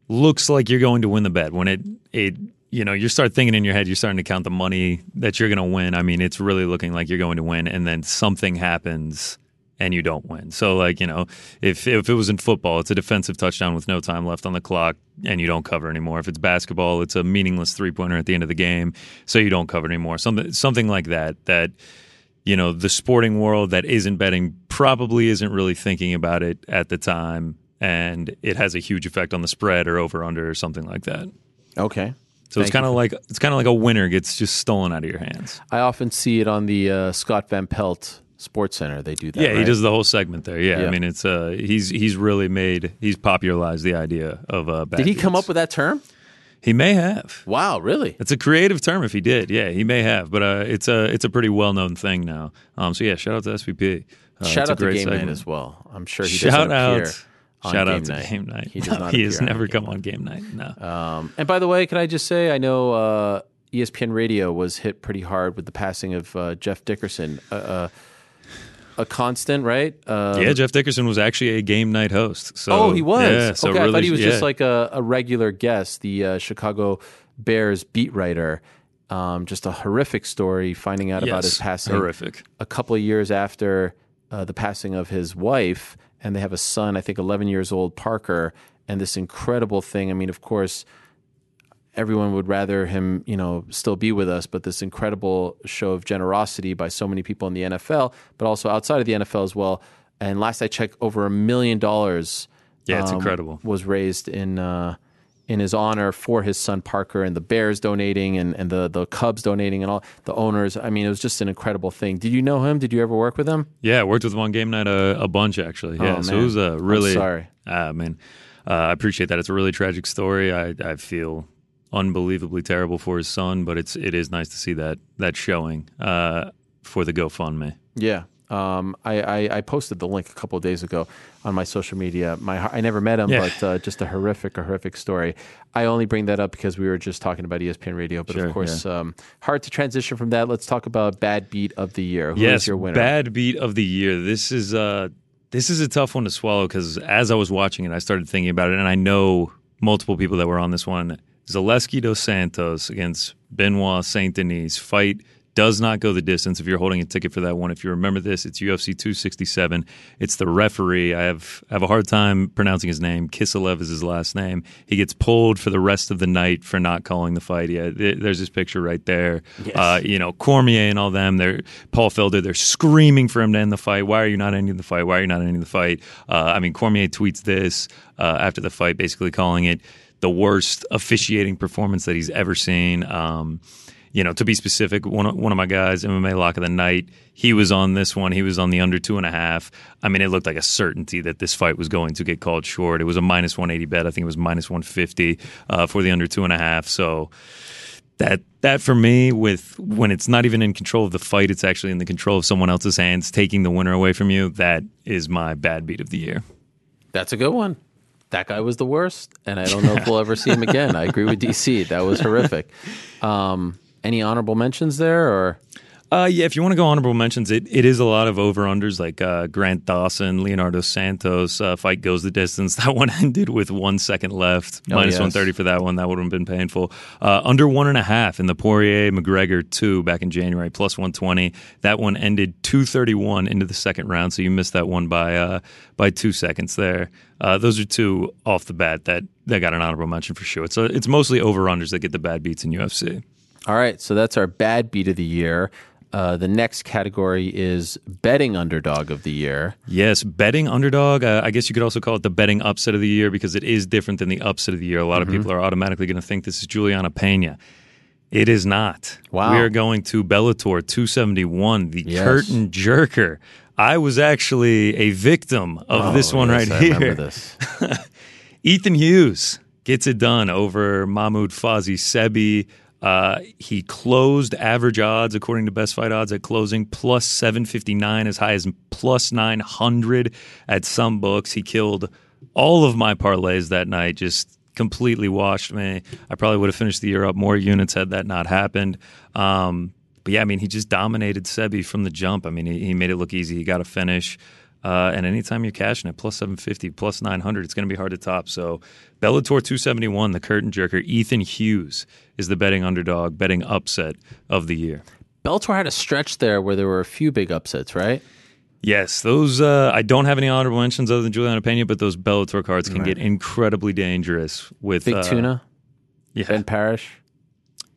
looks like you're going to win the bet. When it it you know you start thinking in your head, you're starting to count the money that you're going to win. I mean, it's really looking like you're going to win, and then something happens and you don't win. So like you know, if if it was in football, it's a defensive touchdown with no time left on the clock, and you don't cover anymore. If it's basketball, it's a meaningless three pointer at the end of the game, so you don't cover anymore. Something something like that. That you know the sporting world that isn't betting probably isn't really thinking about it at the time and it has a huge effect on the spread or over under or something like that Okay. so it's kind of like it's kind of like a winner gets just stolen out of your hands I often see it on the uh, Scott Van Pelt Sports Center. They do that. yeah he does the whole segment there yeah, Yeah. i mean it's uh he's he's really made he's popularized the idea of uh bad Did he come up with that term? he may have Wow, really? it's a creative term if he did yeah he may have but uh it's a it's a pretty well-known thing now um so yeah shout out to svp uh, Shout out to Game Night as well. I'm sure he shout doesn't out appear shout out to night. game night He does No, not he has never come on game night no Um, and by the way, can I just say, I know uh, ESPN Radio was hit pretty hard with the passing of uh, Jeff Dickerson, uh, uh, a constant, right? Uh, yeah, Jeff Dickerson was actually a game night host. So oh, he was. Yeah, so okay, really, I thought he was yeah. just like a, a regular guest, the uh, Chicago Bears beat writer. Um, just a horrific story, finding out about his passing. horrific. A couple of years after uh, the passing of his wife, and they have a son, I think 11 years old, Parker, and this incredible thing. I mean, of course, everyone would rather him, you know, still be with us, but this incredible show of generosity by so many people in the NFL, but also outside of the NFL as well. And last I checked, over a million dollars. Yeah, it's um, incredible. Was raised in uh, in his honor for his son Parker, and the Bears donating, and, and the the Cubs donating, and all the owners. I mean, it was just an incredible thing. Did you know him? Did you ever work with him? Yeah, I worked with him on game night a, a bunch actually. Yeah, Oh, so it was a I'm really. sorry. Ah, man, uh, I appreciate that. It's a really tragic story. I, I feel unbelievably terrible for his son, but it's it is nice to see that that showing uh, for the GoFundMe. Yeah. Um, I, I, I posted the link a couple of days ago on my social media. My I never met him, Yeah. but uh, just a horrific, horrific story. I only bring that up because we were just talking about ESPN Radio, but Sure, of course, um, hard to transition from that. Let's talk about bad beat of the year. Who is yes, your winner? bad beat of the year. This is uh this is a tough one to swallow because as I was watching it, I started thinking about it, and I know multiple people that were on this one. Zaleski dos Santos against Benoit Saint Denis fight does not go the distance. If you're holding a ticket for that one, if you remember this, it's UFC 267. It's the referee. I have I have a hard time pronouncing his name. Kiselev is his last name. He gets pulled for the rest of the night for not calling the fight. Yeah, there's this picture right there. Uh, you know, Cormier and all them. They're Paul Felder. They're screaming for him to end the fight. Why are you not ending the fight? Why are you not ending the fight? Uh, I mean, Cormier tweets this uh, after the fight, basically calling it the worst officiating performance that he's ever seen. Um, you know, to be specific, one of, one of my guys, MMA Lock of the Night, he was on this one. He was on the under two and a half. I mean, it looked like a certainty that this fight was going to get called short. It was a minus 180 bet. I think it was minus 150 uh, for the under two and a half. So that that for me, with when it's not even in control of the fight, it's actually in the control of someone else's hands, taking the winner away from you. That is my bad beat of the year. That's a good one. That guy was the worst, and I don't know if we'll ever see him again. I agree with DC. That was horrific. Um, any honorable mentions there, or Uh, yeah, if you want to go honorable mentions, it, it is a lot of over unders like uh, Grant Dawson, Leonardo Santos. Uh, fight goes the distance. That one ended with one second left, Oh, minus yes. 130 for that one. That would have been painful. Uh, under one and a half in the Poirier McGregor 2 back in January, plus 120. That one ended 231 into the second round, so you missed that one by uh, by two seconds there. Uh, those are two off the bat that, that got an honorable mention for sure. It's, a, it's mostly over unders that get the bad beats in UFC. all right? So that's our bad beat of the year. Uh, the next category is betting underdog of the year. Yes, betting underdog. Uh, I guess you could also call it the betting upset of the year because it is different than the upset of the year. A lot Mm-hmm. of people are automatically going to think this is Julianna Peña. It is not. Wow. We are going to Bellator 271, the Yes. curtain jerker. I was actually a victim of this one yes, right I here. remember this. Ethan Hughes gets it done over Mahmoud Fazi Sebi. Uh, he closed average odds according to Best Fight Odds at closing plus 759 as high as plus 900 at some books. He killed all of my parlays that night, just completely washed me. I probably would have finished the year up more units had that not happened. Um, but yeah, I mean, he just dominated Sebi from the jump. I mean, he, he made it look easy. He got a finish. Uh, and anytime you're cashing at plus 750, plus 900, it's going to be hard to top. So Bellator 271, the curtain jerker, Ethan Hughes is the betting underdog, betting upset of the year. Bellator had a stretch there where there were a few big upsets, right? Yes, those. Uh, I don't have any honorable mentions other than Julianna Peña, but those Bellator cards can get incredibly dangerous with Big uh, Tuna, Yeah, Ben Parrish.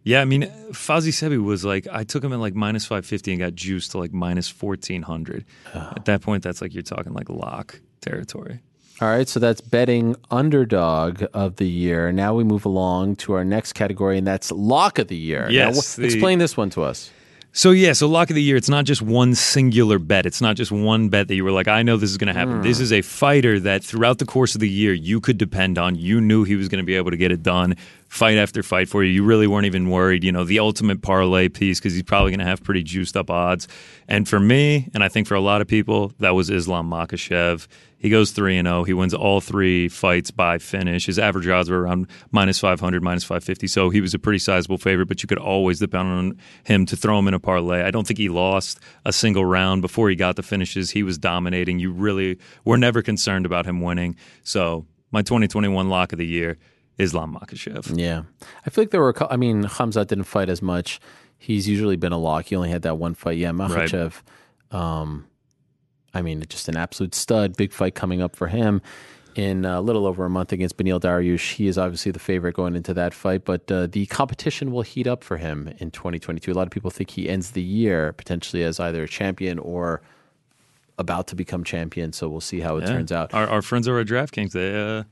yeah. I mean, Fozzie Sebi was like, I took him at like minus five fifty and got juiced to like minus fourteen hundred. At that point, that's like you're talking like lock territory. All right, so that's betting underdog of the year. Now we move along to our next category, and that's lock of the year. Now, Yes, wh- the- explain this one to us. So yeah, so lock of the year. It's not just one singular bet. It's not just one bet that you were like, I know this is going to happen. This hmm. is a fighter that throughout the course of the year you could depend on. You knew he was going to be able to get it done, fight after fight for you. You really weren't even worried. You know, the ultimate parlay piece because he's probably going to have pretty juiced up odds. And for me, and I think for a lot of people, that was Islam Makhachev. He goes 3 and 0. He wins all three fights by finish. His average odds were around minus 500, minus 550. So he was a pretty sizable favorite, but you could always depend on him to throw him in a parlay. I don't think he lost a single round before he got the finishes. He was dominating. You really were never concerned about him winning. So my 2021 lock of the year, Islam Makhachev. Yeah, I feel like there were. I mean, Khamzat didn't fight as much. He's usually been a lock. He only had that one fight. Yeah, Makhachev. Um, I mean, just an absolute stud. Big fight coming up for him in a little over a month against Beneil Dariush. He is obviously the favorite going into that fight, but uh, the competition will heat up for him in 2022. A lot of people think he ends the year potentially as either a champion or about to become champion. So we'll see how it Yeah. turns out. Our, our friends over at DraftKings, they uh,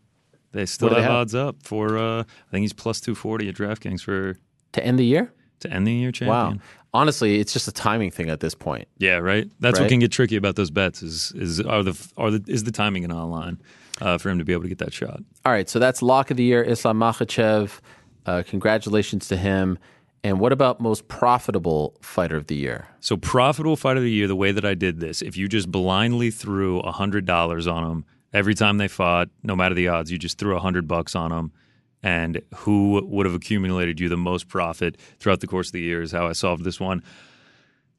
they still have, they have? odds up for. Uh, I think he's plus 240 at DraftKings for To end the year? to end the year champion. Wow. Honestly, it's just a timing thing at this point. Yeah, right. That's Right. what can get tricky about those bets. Is is are the are the is the timing in online uh, for him to be able to get that shot. All right, so that's lock of the year, Islam Makhachev. Uh, congratulations to him. And what about most profitable fighter of the year? So profitable fighter of the year. The way that I did this, if you just blindly threw hundred dollars on them every time they fought, no matter the odds, you just threw a hundred bucks on them. And who would have accumulated you the most profit throughout the course of the year is how I solved this one.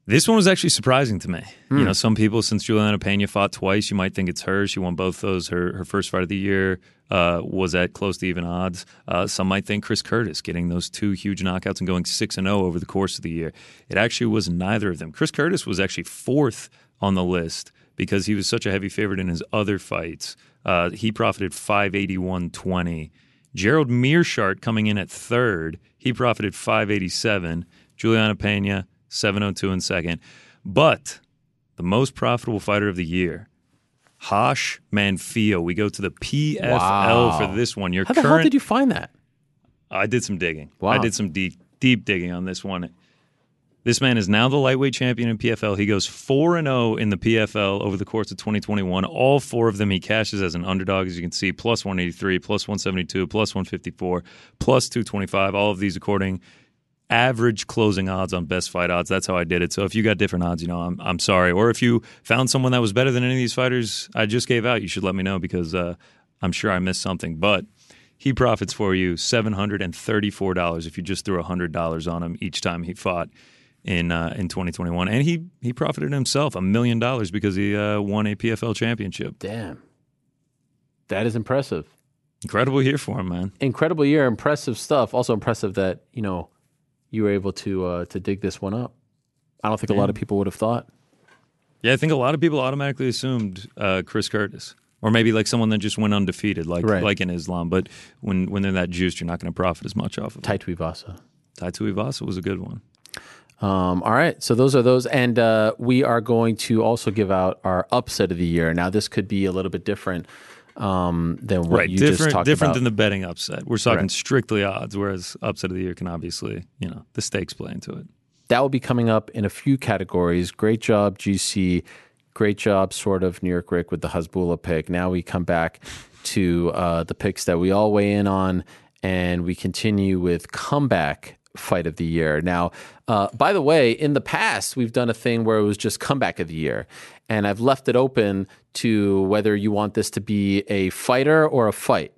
This one was actually surprising to me. You know, some people, since Julianna Peña fought twice, you might think it's her. She won both those. Her her first fight of the year uh, was at close to even odds. Uh, some might think Chris Curtis getting those two huge knockouts and going six and zero over the course of the year. It actually was neither of them. Chris Curtis was actually fourth on the list because he was such a heavy favorite in his other fights. Uh, he profited five eighty one twenty. Gerald Meerschaert coming in at third. He profited 587. Julianna Peña, 702 in second. But the most profitable fighter of the year, Raush Manfio. We go to the PFL Wow. for this one. Your How the hell did you find that? I did some digging. Wow. I did some deep deep digging on this one. This man is now the lightweight champion in PFL. He goes 4 and 0 in the PFL over the course of 2021. All four of them he cashes as an underdog as you can see plus 183, plus 172, plus 154, plus 225. All of these according average closing odds on best fight odds. That's how I did it. So if you got different odds, you know, I'm I'm sorry. Or if you found someone that was better than any of these fighters I just gave out, you should let me know because uh, I'm sure I missed something. But he profits for you seven hundred and thirty-four dollars if you just threw hundred dollars on him each time he fought in uh, in 2021, and he he profited himself a million dollars because he uh, won a PFL championship. Damn. That is impressive. Incredible year for him, man. Incredible year, impressive stuff. Also impressive that, you know, you were able to uh, to dig this one up. I don't think a lot of people would have thought. Yeah, I think a lot of people automatically assumed uh, Chris Curtis. Or maybe like someone that just went undefeated, like Right. like in Islam. But when when they're that juiced, you're not going to profit as much off of it. Tai Tuivasa. Tai Tuivasa was a good one. Um, all right, so those are those, and uh, we are going to also give out our upset of the year. Now, this could be a little bit different um, than what right, you just different talked different about. than the betting upset. We're talking Right. strictly odds, whereas upset of the year can obviously, you know, the stakes play into it. that will be coming up in a few categories. Great job, GC. Great job, sort of New York Ric with the Hasbullah pick. Now we come back to uh, the picks that we all weigh in on, and we continue with comeback fight of the year. Now, uh, by the way, in the past we've done a thing where it was just comeback of the year, and I've left it open to whether you want this to be a fighter or a fight.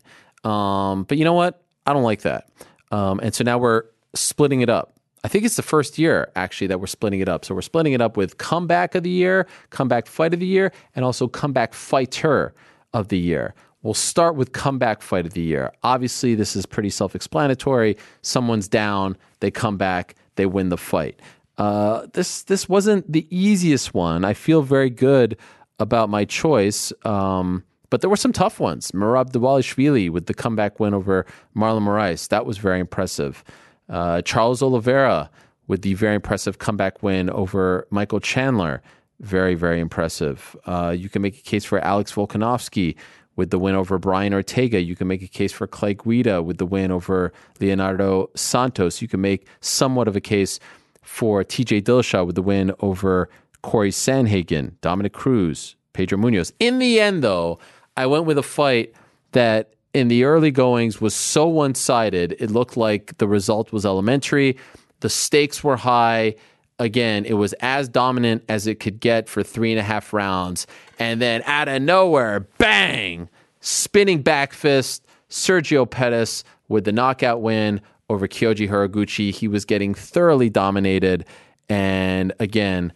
Um, but you know what? I don't like that, um, and so now we're splitting it up I think it's the first year actually that we're splitting it up. So we're splitting it up with comeback of the year, comeback fight of the year, and also comeback fighter of the year. We'll start with comeback fight of the year. Obviously, this is pretty self explanatory. Someone's down, they come back, they win the fight. Uh, this this wasn't the easiest one. I feel very good about my choice, um, but there were some tough ones. Merab Dvalishvili with the comeback win over Marlon Moraes. That was very impressive. Uh, Charles Oliveira with the very impressive comeback win over Michael Chandler. Very, very impressive. Uh, you can make a case for Alex Volkanovski with the win over Brian Ortega. You can make a case for Clay Guida with the win over Leonardo Santos. You can make somewhat of a case for TJ Dillashaw with the win over Corey Sandhagen, Dominick Cruz, Pedro Munhoz. In the end, though, I went with a fight that in the early goings was so one sided. It looked like the result was elementary. The stakes were high. Again, it was as dominant as it could get for three and a half rounds. And then out of nowhere, bang, spinning back fist, Sergio Pettis with the knockout win over Kyoji Horiguchi. He was getting thoroughly dominated. And again,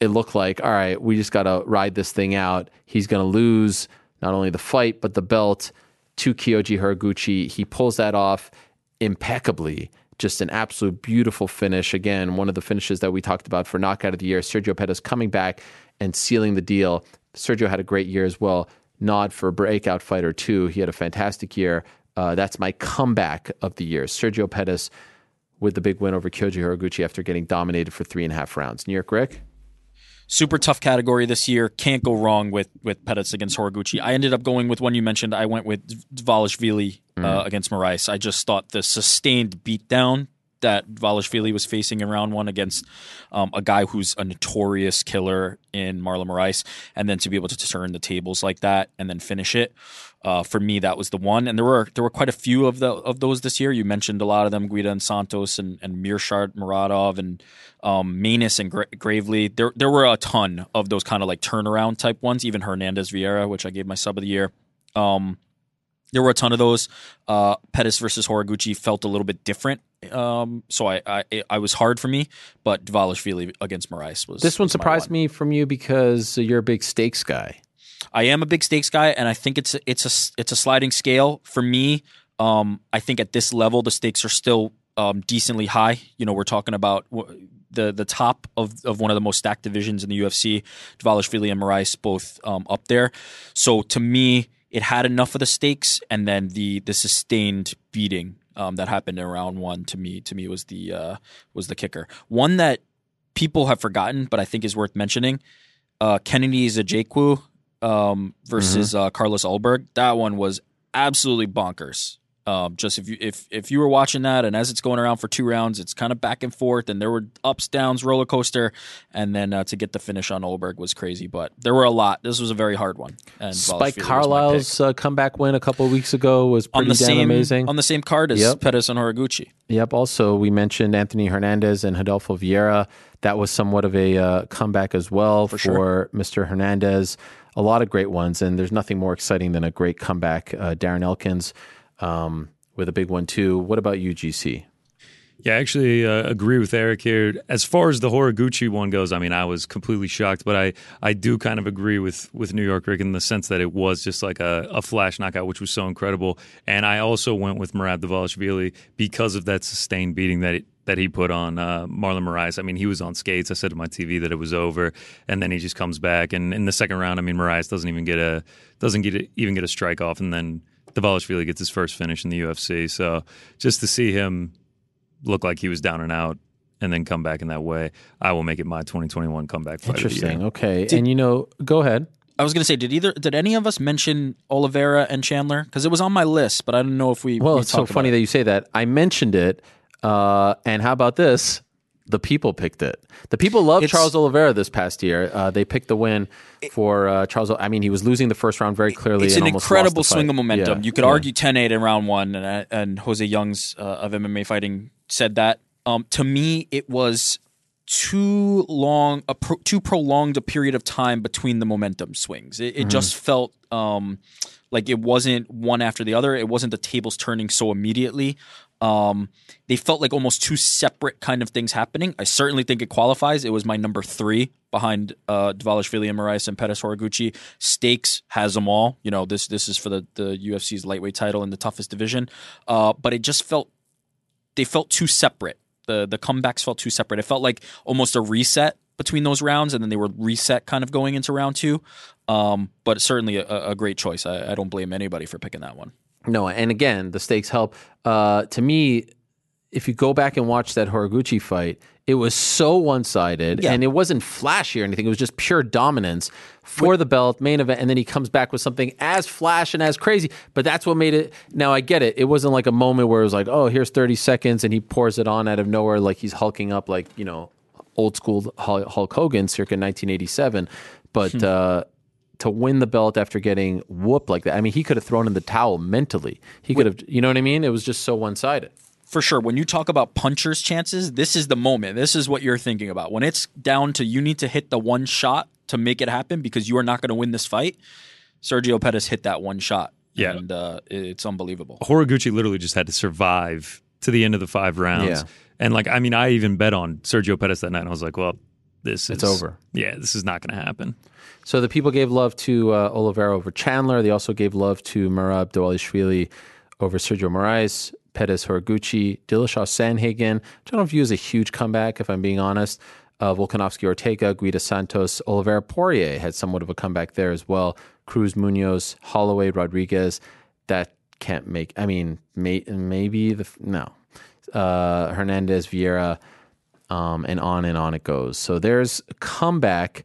it looked like, all right, we just got to ride this thing out. He's going to lose not only the fight, but the belt to Kyoji Horiguchi. He pulls that off impeccably. Just an absolute beautiful finish. Again, one of the finishes that we talked about for knockout of the year. Sergio Pettis coming back and sealing the deal. Sergio had a great year as well. Nod for breakout fighter too. He had a fantastic year. Uh, that's my comeback of the year. Sergio Pettis with the big win over Kyoji Horiguchi after getting dominated for three and a half rounds. New York Ric? Super tough category this year. Can't go wrong with with Pettis against Horiguchi. I ended up going with one you mentioned. I went with Dvalishvili uh, mm. against Moraes. I just thought the sustained beatdown that Dvalishvili was facing in round one against um, a guy who's a notorious killer in Marlon Moraes, and then to be able to turn the tables like that and then finish it. Uh, for me, that was the one, and there were there were quite a few of the of those this year. You mentioned a lot of them: Guida and Santos, and and Meerschaert, Muradov, and um, and Gra- Gravely. There there were a ton of those kind of like turnaround type ones. Even Hernandez Vieira, which I gave my sub of the year. Um, there were a ton of those. Uh, Pettis versus Horiguchi felt a little bit different, um, so I, I I was hard for me. But Dvalishvili against Moraes was this one was surprised one. me from you because you're a big stakes guy. I am a big stakes guy, and I think it's a, it's a it's a sliding scale for me. Um, I think at this level the stakes are still um, decently high. You know, we're talking about the the top of, of one of the most stacked divisions in the UFC. Dvalishvili and Moraes both um, up there. So to me, it had enough of the stakes, and then the the sustained beating um, that happened in round one to me to me was the uh, was the kicker. One that people have forgotten, but I think is worth mentioning. Uh, Kennedy Nzechukwu um, versus mm-hmm. uh, Carlos Ulberg. That one was absolutely bonkers. Um, just if you if if you were watching that, and as it's going around for two rounds, it's kind of back and forth, and there were ups, downs, roller coaster, and then uh, to get the finish on Ulberg was crazy. But there were a lot. This was a very hard one. And Spike Carlyle's uh, comeback win a couple weeks ago was pretty on the damn same, amazing on the same card as Yep. Pettis and Horiguchi. Yep. Also, we mentioned Anthony Hernandez and Rodolfo Vieira. That was somewhat of a uh, comeback as well for, sure. Mr. Hernandez. A lot of great ones, and there's nothing more exciting than a great comeback. Uh, Darren Elkins um, with a big one too. What about you, GC? Yeah, I actually uh, agree with Eric here. As far as the Horiguchi one goes, I mean, I was completely shocked, but I, I do kind of agree with, with New York Ric in the sense that it was just like a, a flash knockout, which was so incredible. And I also went with Merab Dvalishvili because of that sustained beating that it, that he put on uh, Marlon Moraes. I mean, he was on skates. I said to my TV that it was over, and then he just comes back. And in the second round, I mean, Moraes doesn't even get a doesn't get a, even get a strike off, and then Dvalishvili gets his first finish in the UFC. So just to see him look like he was down and out and then come back in that way, I will make it my 2021 comeback fight Interesting. year. Okay. and you know, go ahead. I was going to say, did either did any of us mention Oliveira and Chandler? Because it was on my list, but I don't know if we. Well, we it's so funny it. that you say that. I mentioned it, uh, and how about this? The people picked it. The people loved It's- Charles Oliveira this past year. Uh, they picked the win for uh, Charles. I mean, he was losing the first round very clearly. It's an incredible swing of momentum. Yeah, You could yeah. argue 10-8 in round one, and, and Jose Youngs uh, of MMA fighting said that. Um, to me, it was too long, a pro- too prolonged a period of time between the momentum swings. It, it just felt um, like it wasn't one after the other. It wasn't the tables turning so immediately. Um, they felt like almost two separate kind of things happening. I certainly think it qualifies. It was my number three behind uh, Dvalishvili and Moraes and Pettis Horiguchi. Stakes has them all. You know, this this is for the, the UFC's lightweight title in the toughest division. Uh, but it just felt they felt too separate. The the comebacks felt too separate. It felt like almost a reset between those rounds, and then they were reset kind of going into round two. Um, but certainly a, a great choice. I, I don't blame anybody for picking that one. No, and again, the stakes help. Uh, to me, if you go back and watch that Horiguchi fight, it was so one sided Yeah. and it wasn't flashy or anything. It was just pure dominance for the belt, main event. And then he comes back with something as flash and as crazy. But that's what made it. Now, I get it. It wasn't like a moment where it was like, oh, here's 30 seconds and he pours it on out of nowhere like he's hulking up like, you know, old school Hulk Hogan circa 1987. But, uh, to win the belt after getting whooped like that. I mean, he could have thrown in the towel mentally. He could have, you know what I mean? It was just so one sided. for sure. When you talk about punchers' chances, this is the moment. This is what you're thinking about. When it's down to you need to hit the one shot to make it happen because you are not going to win this fight. Sergio Pettis hit that one shot. Yeah. And uh, it's unbelievable. Horiguchi literally just had to survive to the end of the five rounds. Yeah. And like, I mean, I even bet on Sergio Pettis that night. And I was like, well, this It's is over. Yeah, this is not going to happen. So the people gave love to uh, Oliveira over Chandler. They also gave love to Merab Dvalishvili over Sergio Moraes, Pettis Horiguchi, Dillashaw Sandhagen, which I don't view as a huge comeback, if I'm being honest. Uh, Volkanovski Ortega, Guida Santos, Oliveira Poirier had somewhat of a comeback there as well. Cruz Munoz, Holloway Rodriguez. That can't make, I mean, may, maybe the, no. Uh, Hernandez Vieira, um, and on and on it goes. So there's a comeback.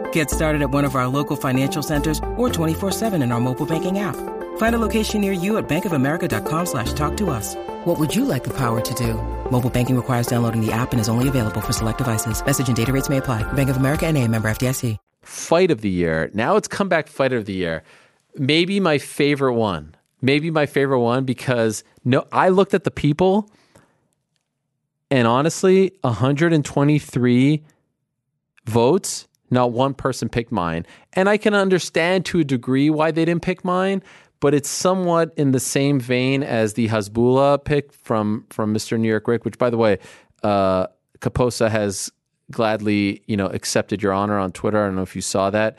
Get started at one of our local financial centers or 24-7 in our mobile banking app. Find a location near you at bankofamerica.com slash talk to us. What would you like the power to do? Mobile banking requires downloading the app and is only available for select devices. Message and data rates may apply. Bank of America and a member FDIC. fight of the year. Now it's comeback fight of the year. Maybe my favorite one. Maybe my favorite one because no, I looked at the people, and honestly, 123 votes. Not one person picked mine, and I can understand to a degree why they didn't pick mine. But it's somewhat in the same vein as the Hasbullah pick from from Mr. New York Ric, which, by the way, uh, Kaposa has gladly, you know, accepted your honor on Twitter. I don't know if you saw that.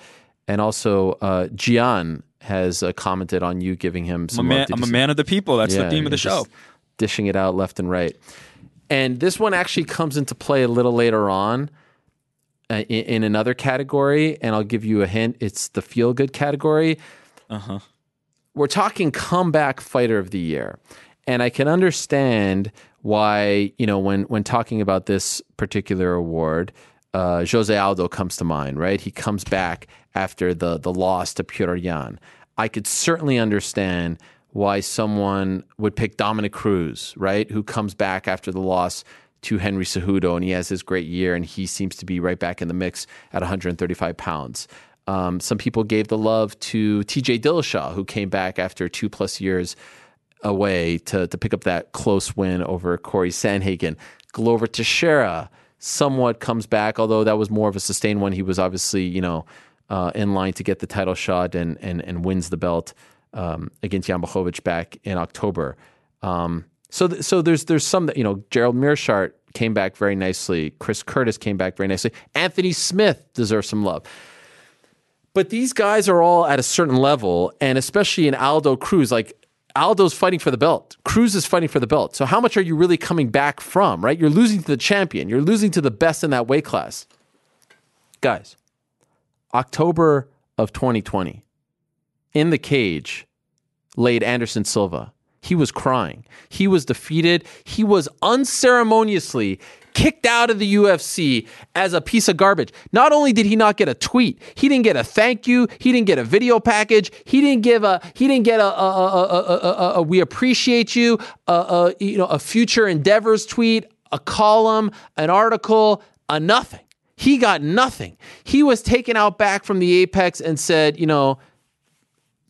And also, uh, Gian has uh, commented on you giving him I'm a some man, I'm a man of the people. That's the theme of the show. Dishing it out left and right. And this one actually comes into play a little later on in, in another category. And I'll give you a hint. It's the feel good category. Uh huh. We're talking comeback fighter of the year. And I can understand why, you know, when, when talking about this particular award, uh, Jose Aldo comes to mind, right? He comes back after the, the loss to Petr Yan. I could certainly understand why someone would pick Dominick Cruz, right? Who comes back after the loss to Henry Cejudo and he has his great year and he seems to be right back in the mix at 135 pounds. Um, some people gave the love to TJ Dillashaw, who came back after two plus years away to, to pick up that close win over Corey Sandhagen. Glover Teixeira somewhat comes back, although that was more of a sustained one. He was obviously, you know, uh, in line to get the title shot and and, and wins the belt um, against Jan Blachowicz back in October. Um, so th- so there's there's some that you know Gerald Meerschaert came back very nicely. Chris Curtis came back very nicely. Anthony Smith deserves some love. But these guys are all at a certain level, and especially in Aldo Cruz, like Aldo's fighting for the belt. Cruz is fighting for the belt. So how much are you really coming back from, right? You're losing to the champion. You're losing to the best in that weight class. Guys, October of 2020, in the cage, laid Anderson Silva. He was crying. He was defeated. He was unceremoniously kicked out of the UFC as a piece of garbage. Not only did he not get a tweet, he didn't get a thank you. He didn't get a video package. He didn't give a. He didn't get a. a, a, a, we appreciate you. A you know a future endeavors tweet, a column, an article, a nothing. He got nothing. He was taken out back from the apex and said, you know,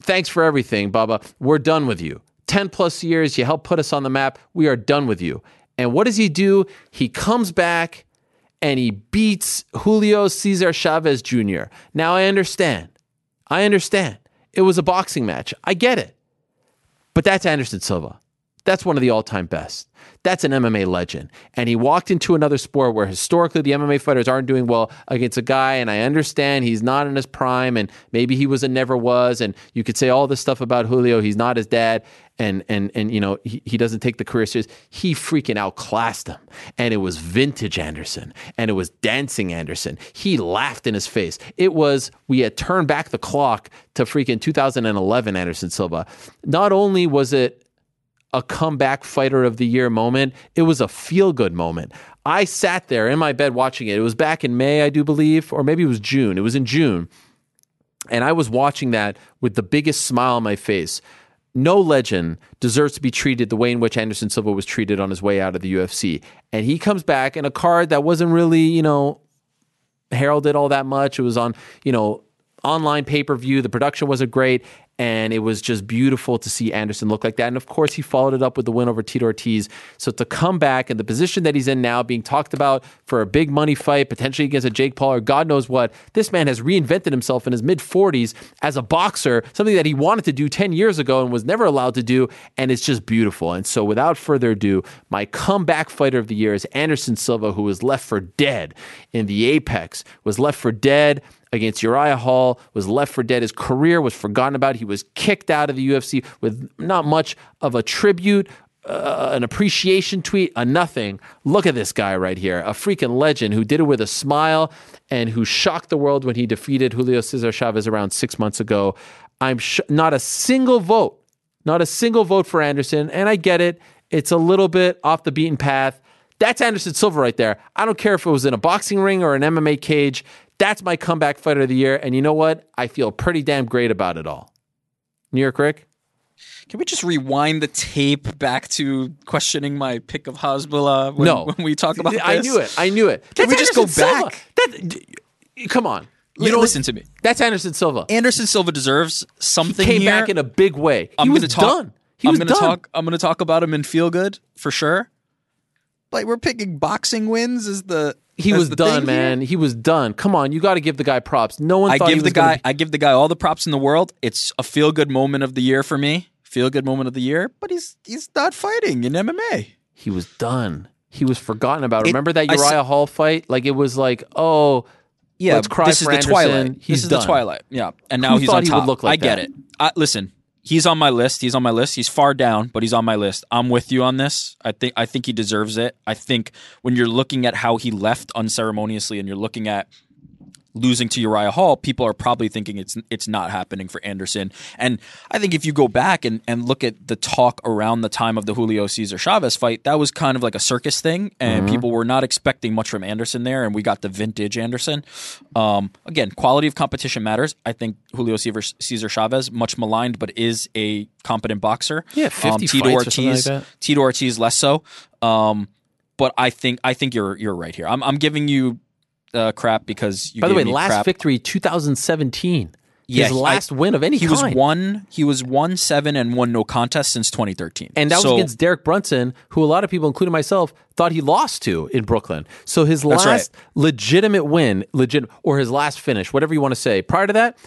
thanks for everything, Baba. We're done with you. 10 plus years. You helped put us on the map. We are done with you. And what does he do? He comes back and he beats Julio Cesar Chavez Jr. Now, I understand. I understand. It was a boxing match. I get it. But that's Anderson Silva. That's one of the all time best. That's an MMA legend. And he walked into another sport where historically the MMA fighters aren't doing well against a guy. And I understand he's not in his prime and maybe he was and never was. And you could say all this stuff about Julio. He's not his dad. And, and, and you know, he, he doesn't take the career serious. He freaking outclassed him. And it was vintage Anderson and it was dancing Anderson. He laughed in his face. It was, we had turned back the clock to freaking 2011 Anderson Silva. Not only was it a comeback fighter of the year moment. It was a feel good moment. I sat there in my bed watching it. It was back in May, I do believe, or maybe it was June. It was in June. And I was watching that with the biggest smile on my face. No legend deserves to be treated the way in which Anderson Silva was treated on his way out of the UFC. And he comes back in a card that wasn't really, you know, heralded all that much. It was on, you know, online pay per view. The production wasn't great and it was just beautiful to see Anderson look like that. And of course, he followed it up with the win over Tito Ortiz. So to come back and the position that he's in now, being talked about for a big money fight, potentially against a Jake Paul or God knows what, this man has reinvented himself in his mid 40s as a boxer, something that he wanted to do 10 years ago and was never allowed to do. And it's just beautiful. And so without further ado, my comeback fighter of the year is Anderson Silva, who was left for dead in the Apex, was left for dead against Uriah Hall, was left for dead. His career was forgotten about. He was kicked out of the UFC with not much of a tribute, uh, an appreciation tweet, a nothing. Look at this guy right here, a freaking legend who did it with a smile and who shocked the world when he defeated Julio Cesar Chavez around six months ago. I'm sh- not a single vote, not a single vote for Anderson. And I get it. It's a little bit off the beaten path. That's Anderson Silva right there. I don't care if it was in a boxing ring or an MMA cage. That's my comeback fighter of the year. And you know what? I feel pretty damn great about it all. New York Ric? Can we just rewind the tape back to questioning my pick of Hasbulla when, no. when we talk about this? I knew it. I knew it. Can That's we just Anderson go back? That, come on. You don't listen to me. That's Anderson Silva. Anderson Silva deserves something. He came here. back in a big way. He I'm was gonna talk, done. He I'm was gonna done. talk. I'm going to talk about him and feel good for sure. But we're picking boxing wins as the. He was done, thing here. man. He was done. Come on, you got to give the guy props. No one I give the guy. be- I give the guy all the props in the world. It's a feel good moment of the year for me. Feel good moment of the year. But he's he's not fighting in MMA. he was done. He was forgotten about. It- Remember that Uriah Hall fight? Like it was like, oh, Yeah, let's cry this is the Anderson. twilight. He's this is done. the twilight. Yeah, and now Who he's on he would top. look like I get that? it. I, listen, he's on my list. He's on my list. He's far down, but he's on my list. I'm with you on this. I think I think he deserves it. I think when you're looking at how he left unceremoniously, and you're looking at losing to Uriah Hall, people are probably thinking it's it's not happening for Anderson. And I think if you go back and, and look at the talk around the time of the Julio Cesar Chavez fight, that was kind of like a circus thing, and Mm-hmm. people were not expecting much from Anderson there, and we got the vintage Anderson. Um, again, quality of competition matters. I think Julio Cesar, Cesar Chavez, much maligned, but is a competent boxer. Yeah, 50 um, Tito fights or something like Ortiz. Tito Ortiz less so. Um, but I think I think you're you're right here. I'm, I'm giving you uh, crap because you By the way, last crap. victory 2017. Yeah, his last I- win of any he kind. was one. He was one seven and one no contest since 2013, And that So- was against Derek Brunson, who a lot of people, including myself, thought he lost to in Brooklyn. So his last legitimate win, legit or his last finish, whatever you want to say. Prior to that,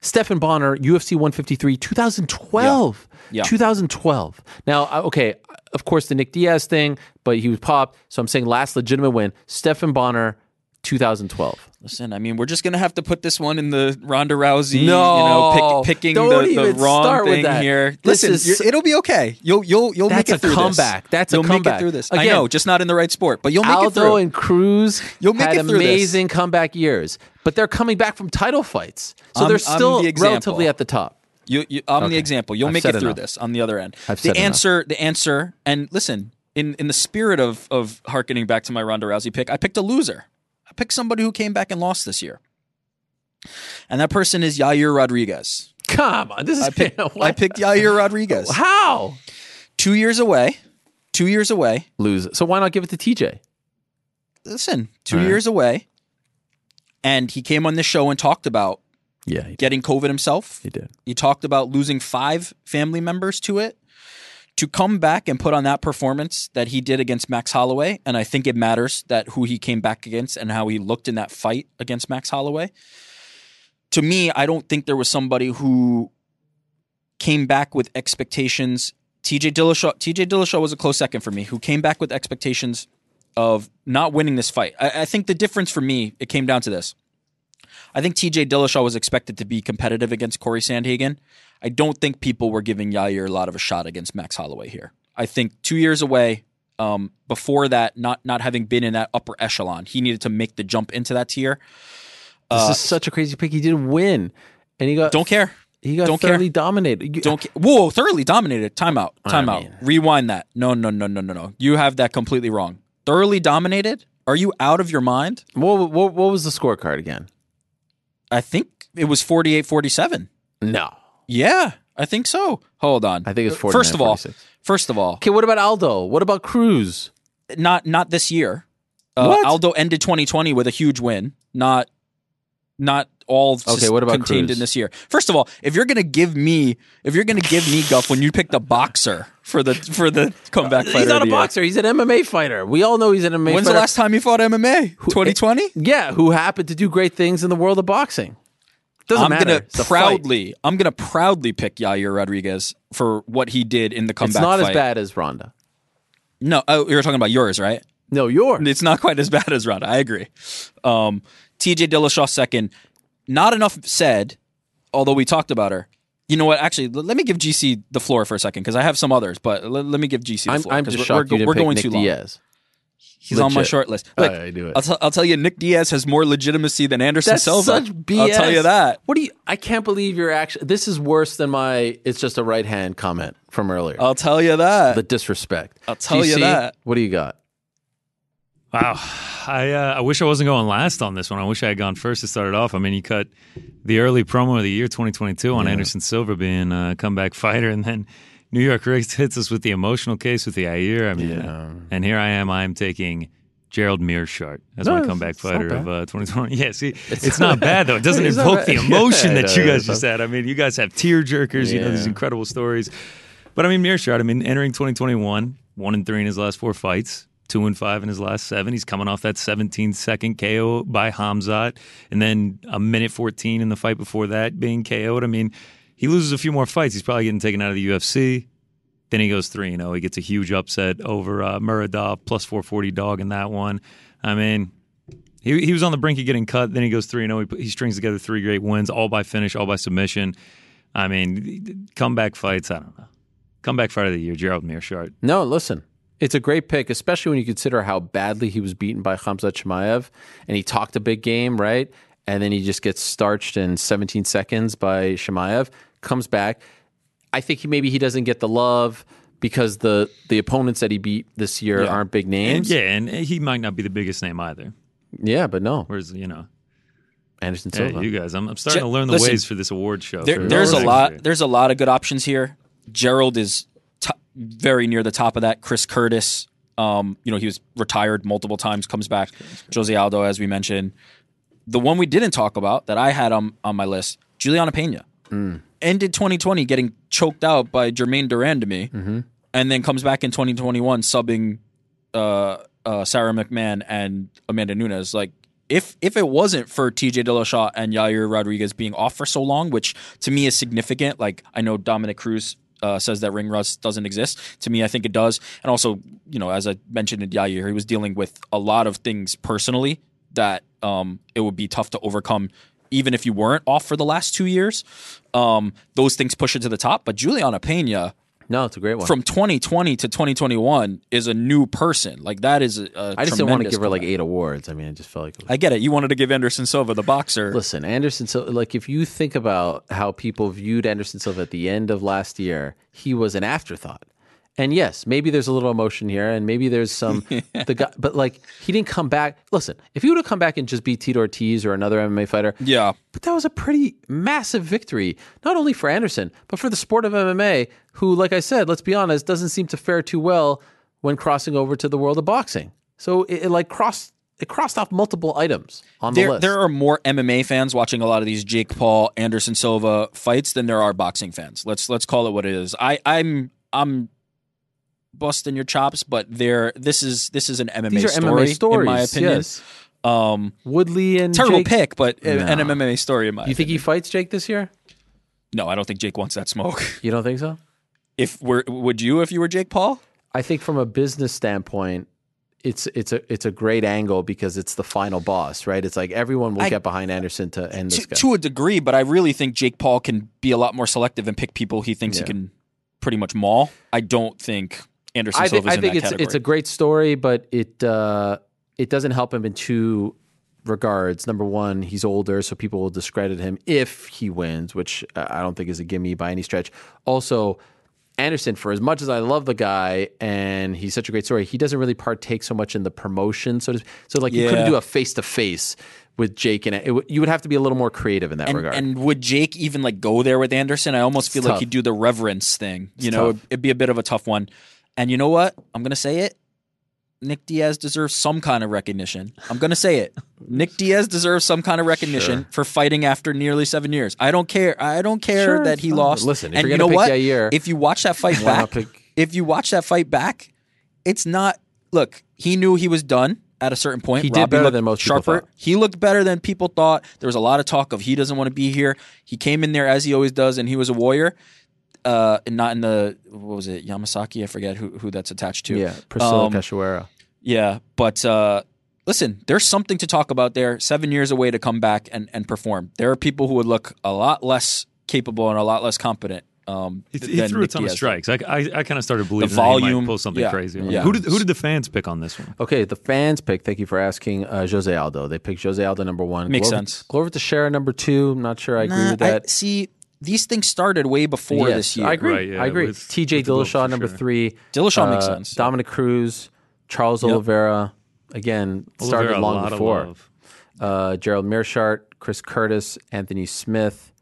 Stephan Bonnar, UFC 153, 2012. Yeah. 2012. Now, okay, of course, the Nick Diaz thing, but he was popped. So I'm saying last legitimate win, Stephan Bonnar, 2012. Listen, I mean, we're just gonna have to put this one in the Ronda Rousey, No, you know, pick, picking don't the, the even wrong start with thing that. here. This Listen, is- it'll be okay. You'll you'll you'll make it a through comeback. This. That's a you'll make comeback. it through this. I know, just not in the right sport, but you'll make it through. Aldo through. and Cruz You'll make had it through this. amazing comeback years, but they're coming back from title fights, so I'm- they're still the relatively at the top. You, you, I'm the example. You'll I've make it through enough. this on the other end. I've the said enough. answer, the answer, and listen, in in the spirit of of harkening back to my Ronda Rousey pick, I picked a loser. I picked somebody who came back and lost this year, and that person is Yair Rodriguez. Come on, this is I picked, what? I picked Yair Rodriguez. how Two years away. Two years away. lose. So why not give it to TJ? Listen, two right. years away, and he came on this show and talked about Yeah, getting COVID himself. he did. He talked about losing five family members to it. To come back and put on that performance that he did against Max Holloway, and I think it matters that who he came back against and how he looked in that fight against Max Holloway. To me, I don't think there was somebody who came back with expectations. TJ Dillashaw, TJ Dillashaw was a close second for me, who came back with expectations of not winning this fight. I, I think the difference for me, it came down to this. I think TJ Dillashaw was expected to be competitive against Corey Sandhagen. I don't think people were giving Yair a lot of a shot against Max Holloway here. I think two years away, um, before that, not not having been in that upper echelon, he needed to make the jump into that tier. This is such a crazy pick. He didn't win, and he got Uh, Don't care. He got Don't care. thoroughly dominated. You- Don't whoa thoroughly dominated. Timeout. I Timeout. mean- Rewind that. No, no, no, no, no, no. You have that completely wrong. Thoroughly dominated. Are you out of your mind? What, what, what was the scorecard again? I think it was 48-47. No, Yeah, I think so. Hold on. I think it's First of all, 49-46. first of all, Okay, what about Aldo? What about Cruz? not not this year. Uh, What? Aldo ended 2020 with a huge win. Not not all Okay, what about contained Cruz? in this year. First of all, if you're gonna give me if you're gonna give me guff when you picked a boxer for the for the comeback fighter, He's not of a the year. boxer. He's an MMA fighter. We all know he's an MMA When's fighter. the last time you fought MMA? 2020. Eh, yeah, who happened to do great things in the world of boxing. Doesn't I'm matter. gonna It's proudly, I'm gonna proudly pick Yair Rodriguez for what he did in the comeback. It's comeback. not as bad as Ronda. No, oh, you're talking about yours, right? No, yours. It's not quite as bad as Ronda. I agree. Um, TJ Dillashaw second. Not enough said, although we talked about her. You know what? Actually, l- let me give GC the floor for a second because I have some others, but l- let me give GC the I'm, floor. I'm 'cause just we're, shocked we're, you didn't we're pick going Nick too long. Diaz. He's on my Legit. short list. Look, I do it. I'll, t- I'll tell you, Nick Diaz has more legitimacy than Anderson That's Silva. such BS. I'll tell you that. What do you? I can't believe you're actually. This is worse than my. It's just a right hand comment from earlier. I'll tell you that. the disrespect. I'll tell you that. What do you got? Wow, I uh, I wish I wasn't going last on this one. I wish I had gone first to start it off. I mean, you cut the early promo of the year 2022 on Anderson Silva being a comeback fighter, and then New York Riggs hits us with the emotional case with the Ayer. I mean, uh, and here I am. I am taking Gerald Meerschaert as No, my comeback fighter of uh, 2020. Yeah, see, it's, not bad though. It doesn't It's invoke the emotion Yeah, that you guys just had. I mean, you guys have tear jerkers. You know these incredible stories. But I mean, Meerschaert. I mean, entering 2021, one and three in his last four fights, two and five in his last seven. He's coming off that 17 second KO by Khamzat, and then a minute 14 in the fight before that being KO'd. I mean, he loses a few more fights. He's probably getting taken out of the UFC. Then he goes three. You know, he gets a huge upset over uh, Muradov plus 440 dog in that one. I mean. He, he was on the brink of getting cut. Then he goes three. You know, he, he strings together three great wins, all by finish, all by submission. I mean, comeback fights. I don't know. Comeback fight of the year, Gerald Meerschaert. No, listen. It's a great pick, especially when you consider how badly he was beaten by Khamzat Chimaev, and he talked a big game, right? And then he just gets starched in 17 seconds by Chimaev. Comes back. I think he maybe he doesn't get the love because the the opponents that he beat this year Yeah. aren't big And names. yeah, and he might not be the biggest name either. Yeah, but no, Whereas you know, Anderson yeah, Silva. you guys, I'm, I'm starting Ge- to learn the listen, ways for this award show. There, there's a lot. There's a lot of good options here. Gerald is to very near the top of that. Chris Curtis, um, you know, he was retired multiple times, comes back. Jose Aldo, as we mentioned. The one we didn't talk about that I had on on my list, Julianna Peña, ended 2020 getting choked out by Germaine de Randamie, and then comes back in 2021 subbing uh, uh, Sara McMann and Amanda Nunes. Like, if if it wasn't for TJ Dillashaw and Yair Rodriguez being off for so long, which to me is significant. Like, I know Dominick Cruz uh, says that ring rust doesn't exist. To me, I think it does. And also, you know, as I mentioned in Yair, he was dealing with a lot of things personally that um, it would be tough to overcome. Even if you weren't off for the last two years, um, those things push it to the top. But Julianna Peña, no, it's a great one. from 2020 to 2021 is a new person. Like that is a, a I just didn't want to give her like eight awards. I mean, I just felt like was I get it. You wanted to give Anderson Silva the boxer. Listen, Anderson Silva, like if you think about how people viewed Anderson Silva at the end of last year, he was an afterthought. And yes, maybe there's a little emotion here, and maybe there's some the guy, but like he didn't come back. Listen, if he would have come back and just beat Tito Ortiz or another MMA fighter, Yeah. but that was a pretty massive victory, not only for Anderson, but for the sport of MMA, who, like I said, let's be honest, doesn't seem to fare too well when crossing over to the world of boxing. So it, it like crossed it crossed off multiple items on the There, list. there are more MMA fans watching a lot of these Jake Paul, Anderson Silva fights than there are boxing fans. Let's let's call it what it is. I, I'm I'm busting your chops, but they're this is this is an MMA These are story, MMA stories. in my opinion. Yes. Um, Woodley and terrible Jake. pick, but an MMA story in my. You think he fights Jake this year? No, I don't think Jake wants that smoke. You don't think so? If we're would you if you were Jake Paul? I think from a business standpoint, it's it's a it's a great angle because it's the final boss, right? It's like everyone will I- get behind Anderson to end this to, guy. to a degree, but I really think Jake Paul can be a lot more selective and pick people he thinks Yeah. he can pretty much maul. I don't think Anderson I think, I in think it's category. it's a great story, but it uh, it doesn't help him in two regards. Number one, he's older, so people will discredit him if he wins, which I don't think is a gimme by any stretch. Also, Anderson, for as much as I love the guy and he's such a great story, he doesn't really partake so much in the promotion. So, to, so like you couldn't do a face to face with Jake, and it, you would have to be a little more creative in that and, regard. and would Jake even like go there with Anderson? I almost feel like he'd do the reverence thing. You It's know, tough. it'd be a bit of a tough one. And you know what? I'm gonna say it. Nick Diaz deserves some kind of recognition. I'm gonna say it. Nick Diaz deserves some kind of recognition Sure. for fighting after nearly seven years. I don't care. I don't care Sure, that he fine. lost. Listen, if and gonna know what? Yair, if you watch that fight back, pick- if you watch that fight back, it's not. Look, he knew he was done at a certain point. He did better than most people sharper. thought. He looked better than people thought. There was a lot of talk of he doesn't want to be here. He came in there as he always does, and he was a warrior. Uh, and not in the what was it Yamasaki? I forget who who that's attached to. yeah, Priscilla Um, Cachoeira. yeah, but uh, listen, there's something to talk about there. Seven years away to come back and, and perform. There are people who would look a lot less capable and a lot less competent. Um, He, he than threw a Nick ton of strikes. I, I, I kind of started believing that he volume, might pull something yeah, crazy. yeah. Who did who did the fans pick on this one? Okay, the fans pick. Thank you for asking. Uh, Jose Aldo. They picked Jose Aldo number one. Makes Glover, sense. Glover Teixeira number two. I'm not sure I agree Nah, with I- that. see, these things started way before Yes, this year. I agree. Right, yeah, I agree. with- TJ with Dillashaw number sure. three. Dillashaw makes Uh, sense. Dominick Cruz, Charles Yep. Oliveira. Again, started Oliveira, a long before. Uh, Gerald Meerschaert, Chris Curtis, Anthony Smith,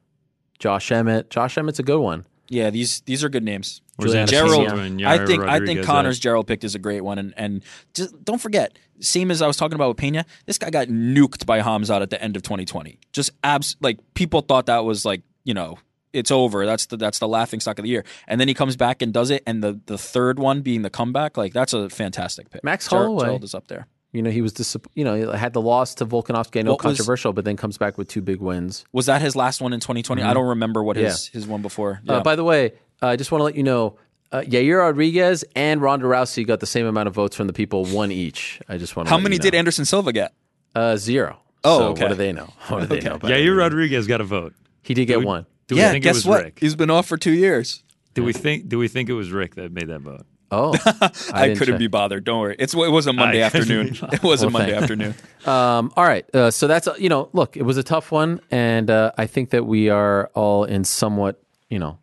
Josh Emmett. Josh Emmett's a good one. Yeah, these these are good names. Where's Gerald, I Yair think I think Rodriguez Conner's at- Gerald picked is a great one, and and just don't forget, same as I was talking about with Peña, this guy got nuked by Khamzat at the end of 2020. Just abs like people thought that was like you know it's over. That's the that's the laughing stock of the year, and then he comes back and does it, and the the third one being the comeback, like that's a fantastic pick. Max Ger- Holloway. Gerald is up there. You know, he was dis- you know, he had the loss to Volkanovski. I know What was- controversial, but then comes back with two big wins. Was that his last one in 2020? I don't remember what his his one before. Uh, by the way, uh, I just want to let you know, uh, Yair Rodriguez and Ronda Rousey got the same amount of votes from the people, one each. I just want to. How let many you did. Anderson Silva get? Uh, zero. Oh, so okay. What do they know? What do they know? Yair? Rodriguez got a vote. He did get we- one. Do we yeah, think guess it was what? Rick? He's been off for two years. Do we think do we think it was Rick that made that vote? Oh, I, didn't couldn't check. be bothered. Don't worry. It's it was a Monday I afternoon. It was a Monday thank- afternoon. Um, all right. Uh, so that's, uh, you know, look, it was a tough one. And uh, I think that we are all in somewhat, you know,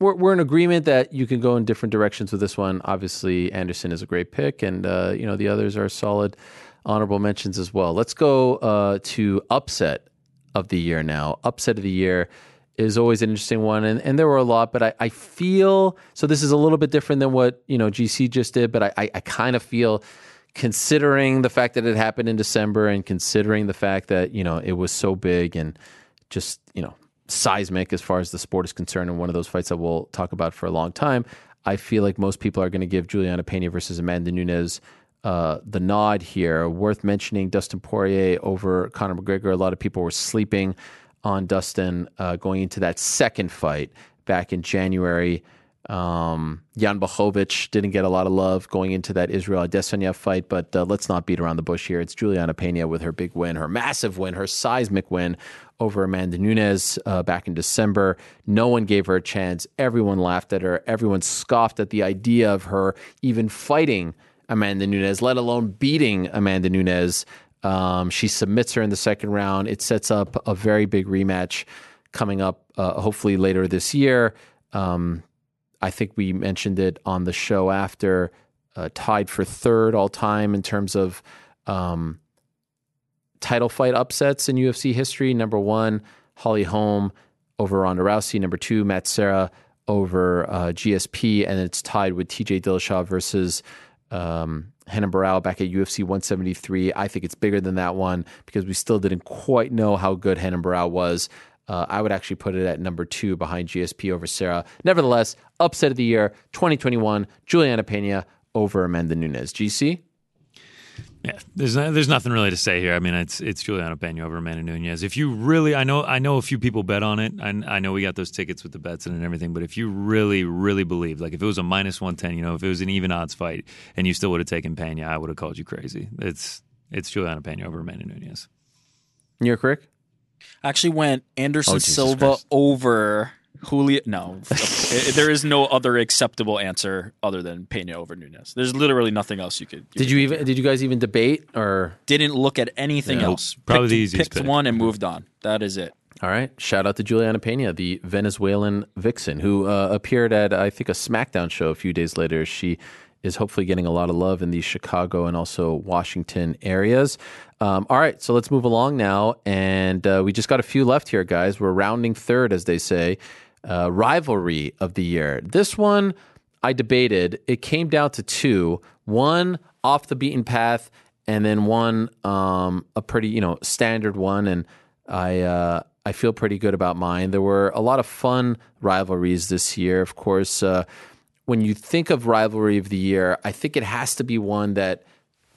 we're, we're in agreement that you can go in different directions with this one. Obviously, Anderson is a great pick. And, uh, you know, the others are solid honorable mentions as well. Let's go uh, to upset of the year now. Upset of the year is always an interesting one. And, and there were a lot, but I, I feel so this is a little bit different than what, you know, GC just did, but I, I, I kind of feel considering the fact that it happened in December and considering the fact that, you know, it was so big and just, you know, seismic as far as the sport is concerned and one of those fights that we'll talk about for a long time, I feel like most people are going to give Julianna Peña versus Amanda Nunes uh, the nod here. Worth mentioning Dustin Poirier over Conor McGregor. A lot of people were sleeping on Dustin uh, going into that second fight back in January. Um, Jan Blachowicz didn't get a lot of love going into that Israel Adesanya fight, but uh, let's not beat around the bush here. It's Julianna Peña with her big win, her massive win, her seismic win over Amanda Nunes uh, back in December. No one gave her a chance. Everyone laughed at her. Everyone scoffed at the idea of her even fighting Amanda Nunes, let alone beating Amanda Nunes. Um, she submits her in the second round. It sets up a very big rematch coming up, uh, hopefully later this year. Um, I think we mentioned it on the show after, uh, tied for third all time in terms of um, title fight upsets in UFC history. Number one, Holly Holm over Ronda Rousey. Number two, Matt Serra over uh, GSP, and it's tied with TJ Dillashaw versus um, Renan Barao back at UFC 173. I think it's bigger than that one because we still didn't quite know how good Henan Barao was Uh, I would actually put it at number two behind GSP over Serra. Nevertheless, upset of the year 2021, Julianna Peña over Amanda Nunes. GC? Yeah, there's no, there's nothing really to say here. I mean, it's it's Julianna Peña over Amanda Nunes. If you really, I know I know a few people bet on it. I, I know we got those tickets with the bets and everything. But if you really really believe, like if it was a minus one ten, you know, if it was an even odds fight, and you still would have taken Peña, I would have called you crazy. It's it's Julianna Peña over Amanda Nunes. New York Ric? I actually went Anderson Oh, Silva Christ. over Julio. No, there is no other acceptable answer other than Peña over Nunes. There's literally nothing else you could. Did could you even? here. Did you guys even debate or? Didn't look at anything Yeah. else. Probably picked, the easiest Picked pick. one and moved on. That is it. All right. Shout out to Julianna Peña, the Venezuelan vixen, who uh, appeared at I think a SmackDown show a few days later. She is hopefully getting a lot of love in the Chicago and also Washington areas. Um, all right, so let's move along now, and uh, we just got a few left here, guys. We're rounding third, as they say. Uh, rivalry of the year. This one I debated. It came down to two: one off the beaten path, and then one um, a pretty you know standard one. And I uh, I feel pretty good about mine. There were a lot of fun rivalries this year. Of course, uh, when you think of rivalry of the year, I think it has to be one that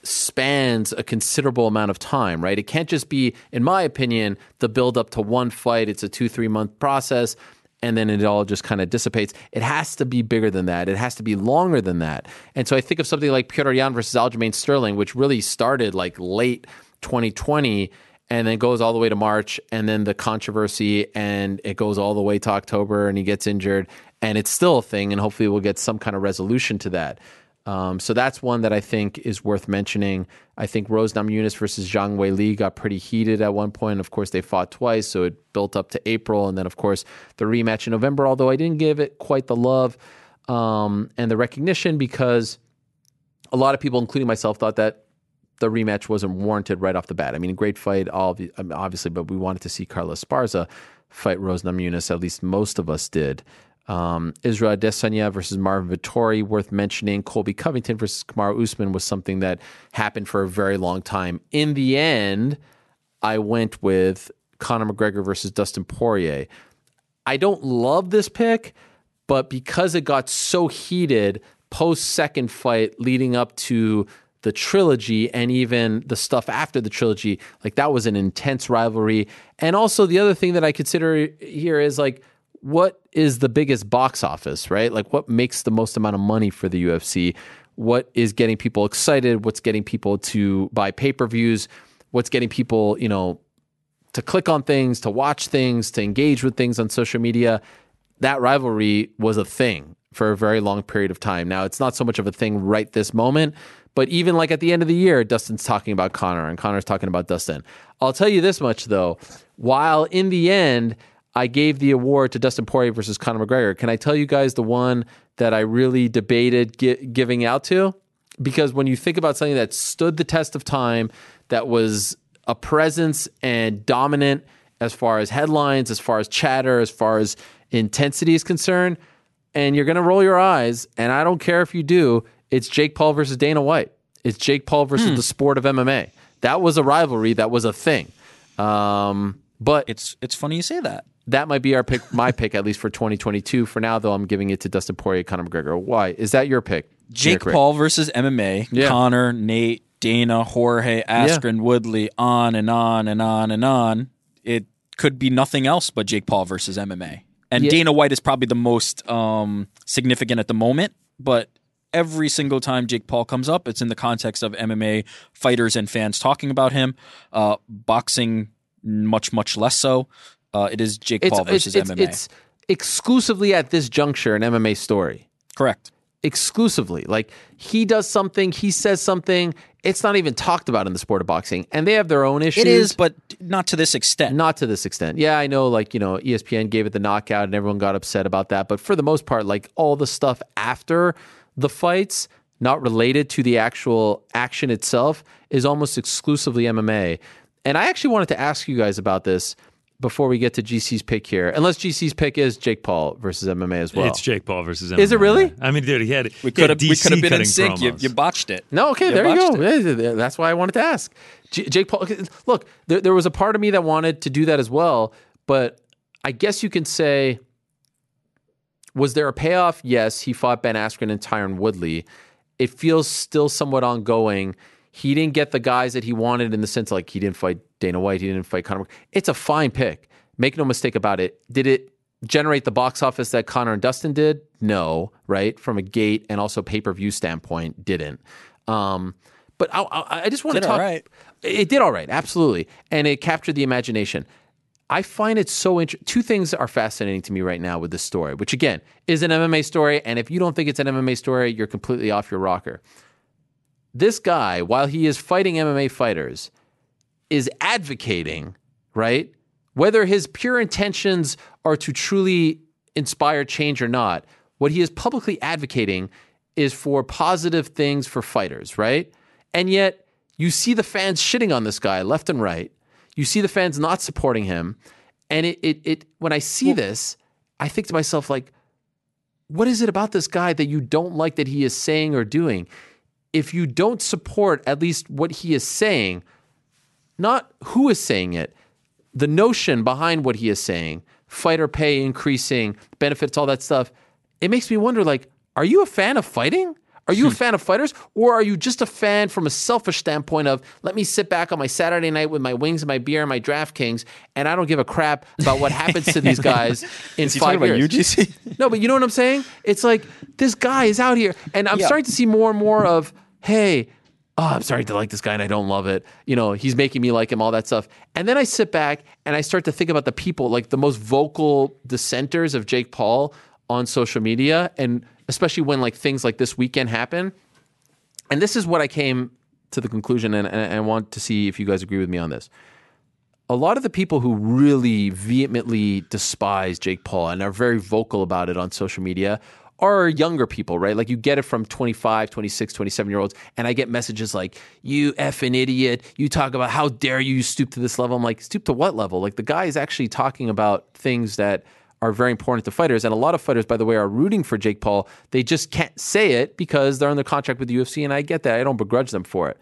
spans a considerable amount of time, right? It can't just be, in my opinion, the build up to one fight. It's a two, three month process and then it all just kind of dissipates. It has to be bigger than that. It has to be longer than that. And so I think of something like Piotr Jan versus Aljamain Sterling, which really started like late 2020 and then goes all the way to March and then the controversy and it goes all the way to October and he gets injured and it's still a thing and hopefully we'll get some kind of resolution to that. Um, so that's one that I think is worth mentioning. I think Rose Namajunas versus Zhang Weili got pretty heated at one point. Of course, they fought twice, so it built up to April, and then of course the rematch in November. Although I didn't give it quite the love um, and the recognition because a lot of people, including myself, thought that the rematch wasn't warranted right off the bat. I mean, a great fight, obviously, but we wanted to see Carla Esparza fight Rose Namajunas. At least most of us did. Um, Israel Adesanya versus Marvin Vettori, worth mentioning. Colby Covington versus Kamaru Usman was something that happened for a very long time. In the end, I went with Conor McGregor versus Dustin Poirier. I don't love this pick, but because it got so heated post second fight leading up to the trilogy and even the stuff after the trilogy, like that was an intense rivalry. And also the other thing that I consider here is like what is the biggest box office, right? Like what makes the most amount of money for the UFC? What is getting people excited? What's getting people to buy pay-per-views? What's getting people, you know, to click on things, to watch things, to engage with things on social media. That rivalry was a thing for a very long period of time. Now, it's not so much of a thing right this moment, but even like at the end of the year, Dustin's talking about Conor and Conor's talking about Dustin. I'll tell you this much though, while in the end, I gave the award to Dustin Poirier versus Conor McGregor. Can I tell you guys the one that I really debated gi- giving out to? Because when you think about something that stood the test of time, that was a presence and dominant as far as headlines, as far as chatter, as far as intensity is concerned, and you're going to roll your eyes, and I don't care if you do, it's Jake Paul versus Dana White. It's Jake Paul versus the sport of MMA. That was a rivalry. That was a thing. Um, but It's it's funny you say that. That might be our pick, my pick at least for 2022. For now, though, I'm giving it to Dustin Poirier, Conor McGregor. Why is that your pick? Jake Nick Ric? Paul versus MMA. Yeah. Conor, Nate, Dana, Jorge, Askren, Woodley, on and on and on and on. It could be nothing else but Jake Paul versus MMA. And Yeah. Dana White is probably the most um, significant at the moment, but every single time Jake Paul comes up, it's in the context of MMA fighters and fans talking about him. Uh, boxing, much, much less so. Uh, it is Jake Paul it's, versus it's, MMA. it's exclusively at this juncture an MMA story. Correct. exclusively. Like he does something, he says something, it's not even talked about in the sport of boxing. And they have their own issues. It is, but not to this extent. not to this extent. Yeah, I know like, you know, ESPN gave it the knockout and everyone got upset about that, but for the most part like all the stuff after the fights not related to the actual action itself is almost exclusively MMA. And I actually wanted to ask you guys about this before we get to GC's pick here. Unless GC's pick is Jake Paul versus MMA as well. it's Jake Paul versus. MMA. Is it really? I mean, dude, he had We could have we could have been in cutting sync. You, you botched it. No, okay, You there you go. it. That's why I wanted to ask. J- Jake Paul. Look, there, there was a part of me that wanted to do that as well, but I guess you can say, was there a payoff? Yes, he fought Ben Askren and Tyron Woodley. It feels still somewhat ongoing. He didn't get the guys that he wanted in the sense like he didn't fight Dana White, he didn't fight Conor. It's a fine pick. Make no mistake about it. Did it generate the box office that Conor and Dustin did? No, right? From a gate and also pay per view standpoint, didn't. Um, but I, I, I just want Did to talk. all right. It did all right, absolutely, and it captured the imagination. I find it so interesting. Two things are fascinating to me right now with this story, which again is an MMA story. And if you don't think it's an MMA story, you're completely off your rocker. This guy, while he is fighting MMA fighters, is advocating, right? Whether his pure intentions are to truly inspire change or not, what he is publicly advocating is for positive things for fighters, right? And yet you see the fans shitting on this guy left and right. You see the fans not supporting him. And it it, it when I see this, I think to myself, like, what is it about this guy that you don't like that he is saying or doing? If you don't support at least what he is saying, not who is saying it, the notion behind what he is saying, fighter pay increasing, benefits, all that stuff, it makes me wonder like, are you a fan of fighting? Are you a fan of fighters? Or are you just a fan from a selfish standpoint of let me sit back on my Saturday night with my wings and my beer and my DraftKings and I don't give a crap about what happens to these guys in Is five years? UGC? No, but you know what I'm saying? It's like this guy is out here, and I'm Yeah. starting to see more and more of, hey, oh, I'm starting to like this guy and I don't love it. You know, he's making me like him, all that stuff. And then I sit back and I start to think about the people, like the most vocal dissenters of Jake Paul on social media, and especially when like things like this weekend happen. And this is what I came to the conclusion, and, and I want to see if you guys agree with me on this a lot of the people who really vehemently despise Jake Paul and are very vocal about it on social media are younger people, right? Like you get it from 25, 26, 27 year olds. And I get messages like, you effing idiot. You talk about how dare you stoop to this level. I'm like, stoop to what level? Like the guy is actually talking about things that are very important to fighters. And a lot of fighters, by the way, are rooting for Jake Paul. They just can't say it because they're under contract with the UFC. And I get that. I don't begrudge them for it.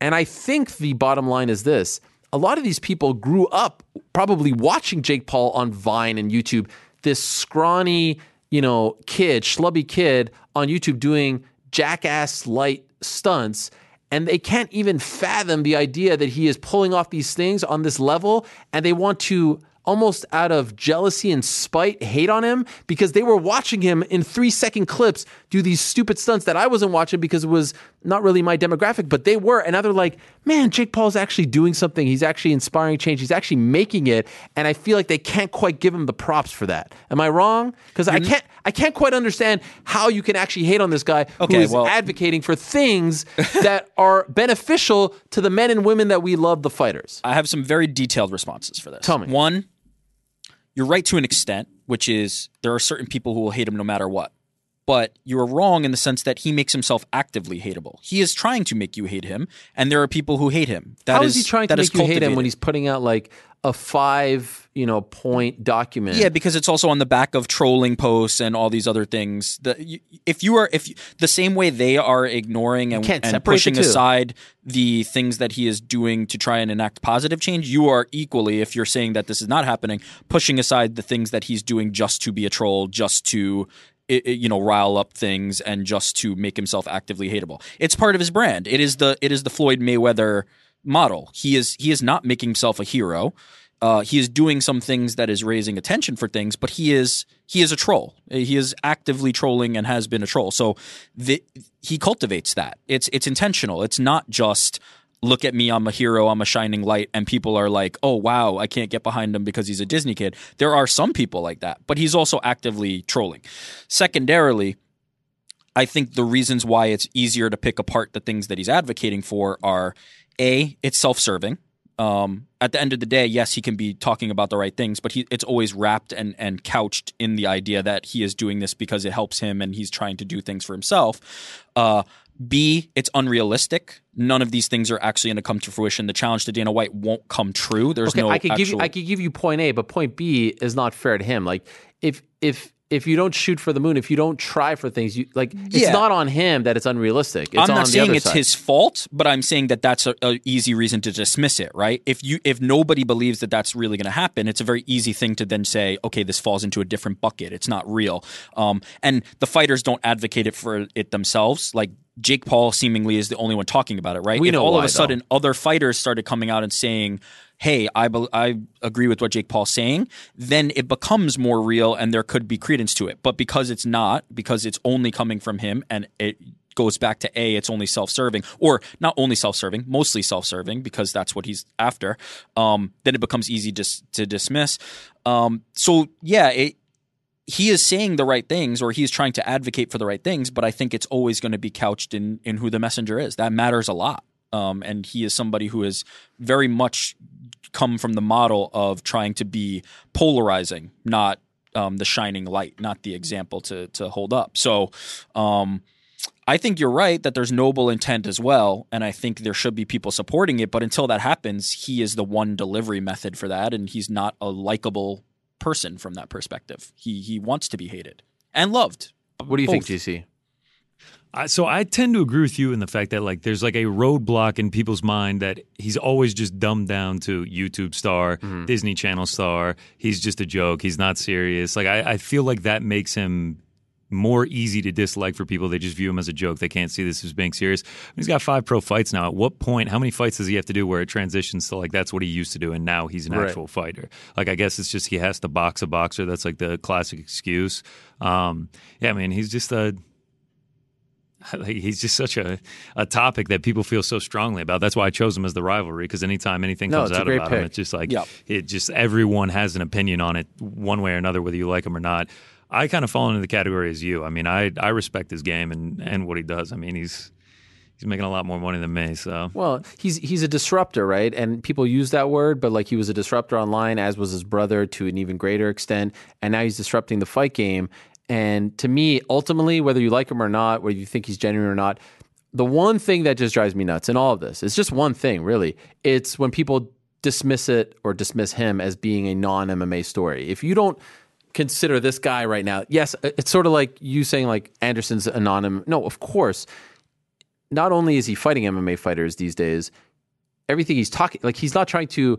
And I think the bottom line is this a lot of these people grew up probably watching Jake Paul on Vine and YouTube, this scrawny, you know, kid, schlubby kid on YouTube doing jackass light stunts. And they can't even fathom the idea that he is pulling off these things on this level. And they want to almost out of jealousy and spite hate on him because they were watching him in three second clips do these stupid stunts that I wasn't watching because it was not really my demographic, but they were. And now they're like, man, Jake Paul's actually doing something. He's actually inspiring change. He's actually making it. And I feel like they can't quite give him the props for that. Am I wrong? Because I can't I can't quite understand how you can actually hate on this guy who Okay, is well- advocating for things that are beneficial to the men and women that we love, the fighters. I have some very detailed responses for this. Tell me. One, you're right to an extent, which is there are certain people who will hate him no matter what. But you are wrong in the sense that he makes himself actively hateable. He is trying to make you hate him, and there are people who hate him. That How is he trying to make you hate him when he's putting out like a five, you know, point document? Yeah, because it's also on the back of trolling posts and all these other things. The, if you are, if you, the same way they are ignoring and, and separate the pushing aside the things that he is doing to try and enact positive change, you are equally, if you're saying that this is not happening, pushing aside the things that he's doing just to be a troll, just to i- i- you know rile up things and just to make himself actively hateable. It's part of his brand. It is the it is the Floyd Mayweather model. He is he is not making himself a hero. Uh, he is doing some things that is raising attention for things, but he is he is a troll. He is actively trolling and has been a troll. So the, he cultivates that. It's it's intentional. It's not just look at me, I'm a hero, I'm a shining light, and people are like, oh wow, I can't get behind him because he's a Disney kid. There are some people like that, but he's also actively trolling. Secondarily, I think the reasons why it's easier to pick apart the things that he's advocating for are a it's self-serving. Um, at the end of the day, yes, he can be talking about the right things, but he, it's always wrapped and, and couched in the idea that he is doing this because it helps him and he's trying to do things for himself. Uh, B, it's unrealistic. None of these things are actually going to come to fruition. The challenge to Dana White won't come true. There's okay, no I could give you I could give you point A, but point B is not fair to him. Like if if if you don't shoot for the moon, if you don't try for things, you like it's Yeah. not on him that it's unrealistic. It's I'm not saying it's side. his fault, but I'm saying that that's a, a easy reason to dismiss it, right? If you if nobody believes that that's really going to happen, it's a very easy thing to then say, okay, this falls into a different bucket. It's not real. Um, and the fighters don't advocate it for it themselves. Like Jake Paul seemingly is the only one talking about it, right? We if know all why, of a though. sudden other fighters started coming out and saying, "Hey, I bel I agree with what Jake Paul's saying," then it becomes more real, and there could be credence to it. But because it's not, because it's only coming from him, and it goes back to a, it's only self-serving, or not only self-serving, mostly self-serving, because that's what he's after. Um, then it becomes easy just to dismiss. Um, so yeah, it he is saying the right things or he's trying to advocate for the right things, but I think it's always going to be couched in in who the messenger is. That matters a lot. Um, and he is somebody who has very much come from the model of trying to be polarizing, not um, the shining light, not the example to to hold up. So um, I think you're right that there's noble intent as well, and I think there should be people supporting it. But until that happens, he is the one delivery method for that, and he's not a likable person from that perspective. He he wants to be hated and loved. What do you think, Both. GC? I, so I tend to agree with you in the fact that like there's like a roadblock in people's mind that he's always just dumbed down to YouTube star, Disney Channel star. He's just a joke. He's not serious. Like I, I feel like that makes him more easy to dislike for people. They just view him as a joke. They can't see this as being serious. He's got five pro fights now. At what point? How many fights does he have to do where it transitions to like that's what he used to do, and now he's an Right. actual fighter? Like I guess it's just he has to box a boxer. That's like the classic excuse. Um, yeah, mean he's just a like he's just such a, a topic that people feel so strongly about. That's why I chose him as the rivalry because anytime anything No, comes out about him, it's just like Yeah. it just everyone has an opinion on it one way or another, whether you like him or not. I kind of fall into the category as you. I mean, I I respect his game and and what he does. I mean, he's he's making a lot more money than me. So Well, he's he's a disruptor, right? And people use that word, but like he was a disruptor online, as was his brother to an even greater extent, and now he's disrupting the fight game. And to me, ultimately, whether you like him or not, whether you think he's genuine or not, the one thing that just drives me nuts in all of this is just one thing, really. It's when people dismiss it or dismiss him as being a non MMA story. If you don't consider this guy right now, yes, it's sort of like you saying like Anderson's anonymous. No, of course. Not only is he fighting MMA fighters these days, everything he's talking like he's not trying to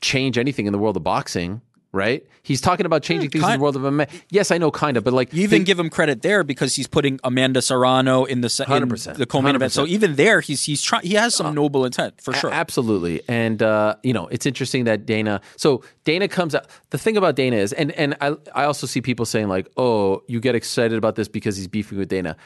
change anything in the world of boxing, right? He's talking about changing things in the world of MMA. Yes, I know, kind of, but like You even think- give him credit there because he's putting Amanda Serrano in the 100%. the co-main event. So even there, he's he's trying. He has some noble intent for A- sure. Absolutely. And uh, you know, it's interesting that Dana so Dana comes out the thing about Dana is and and I I also see people saying like, "Oh, you get excited about this because he's beefing with Dana."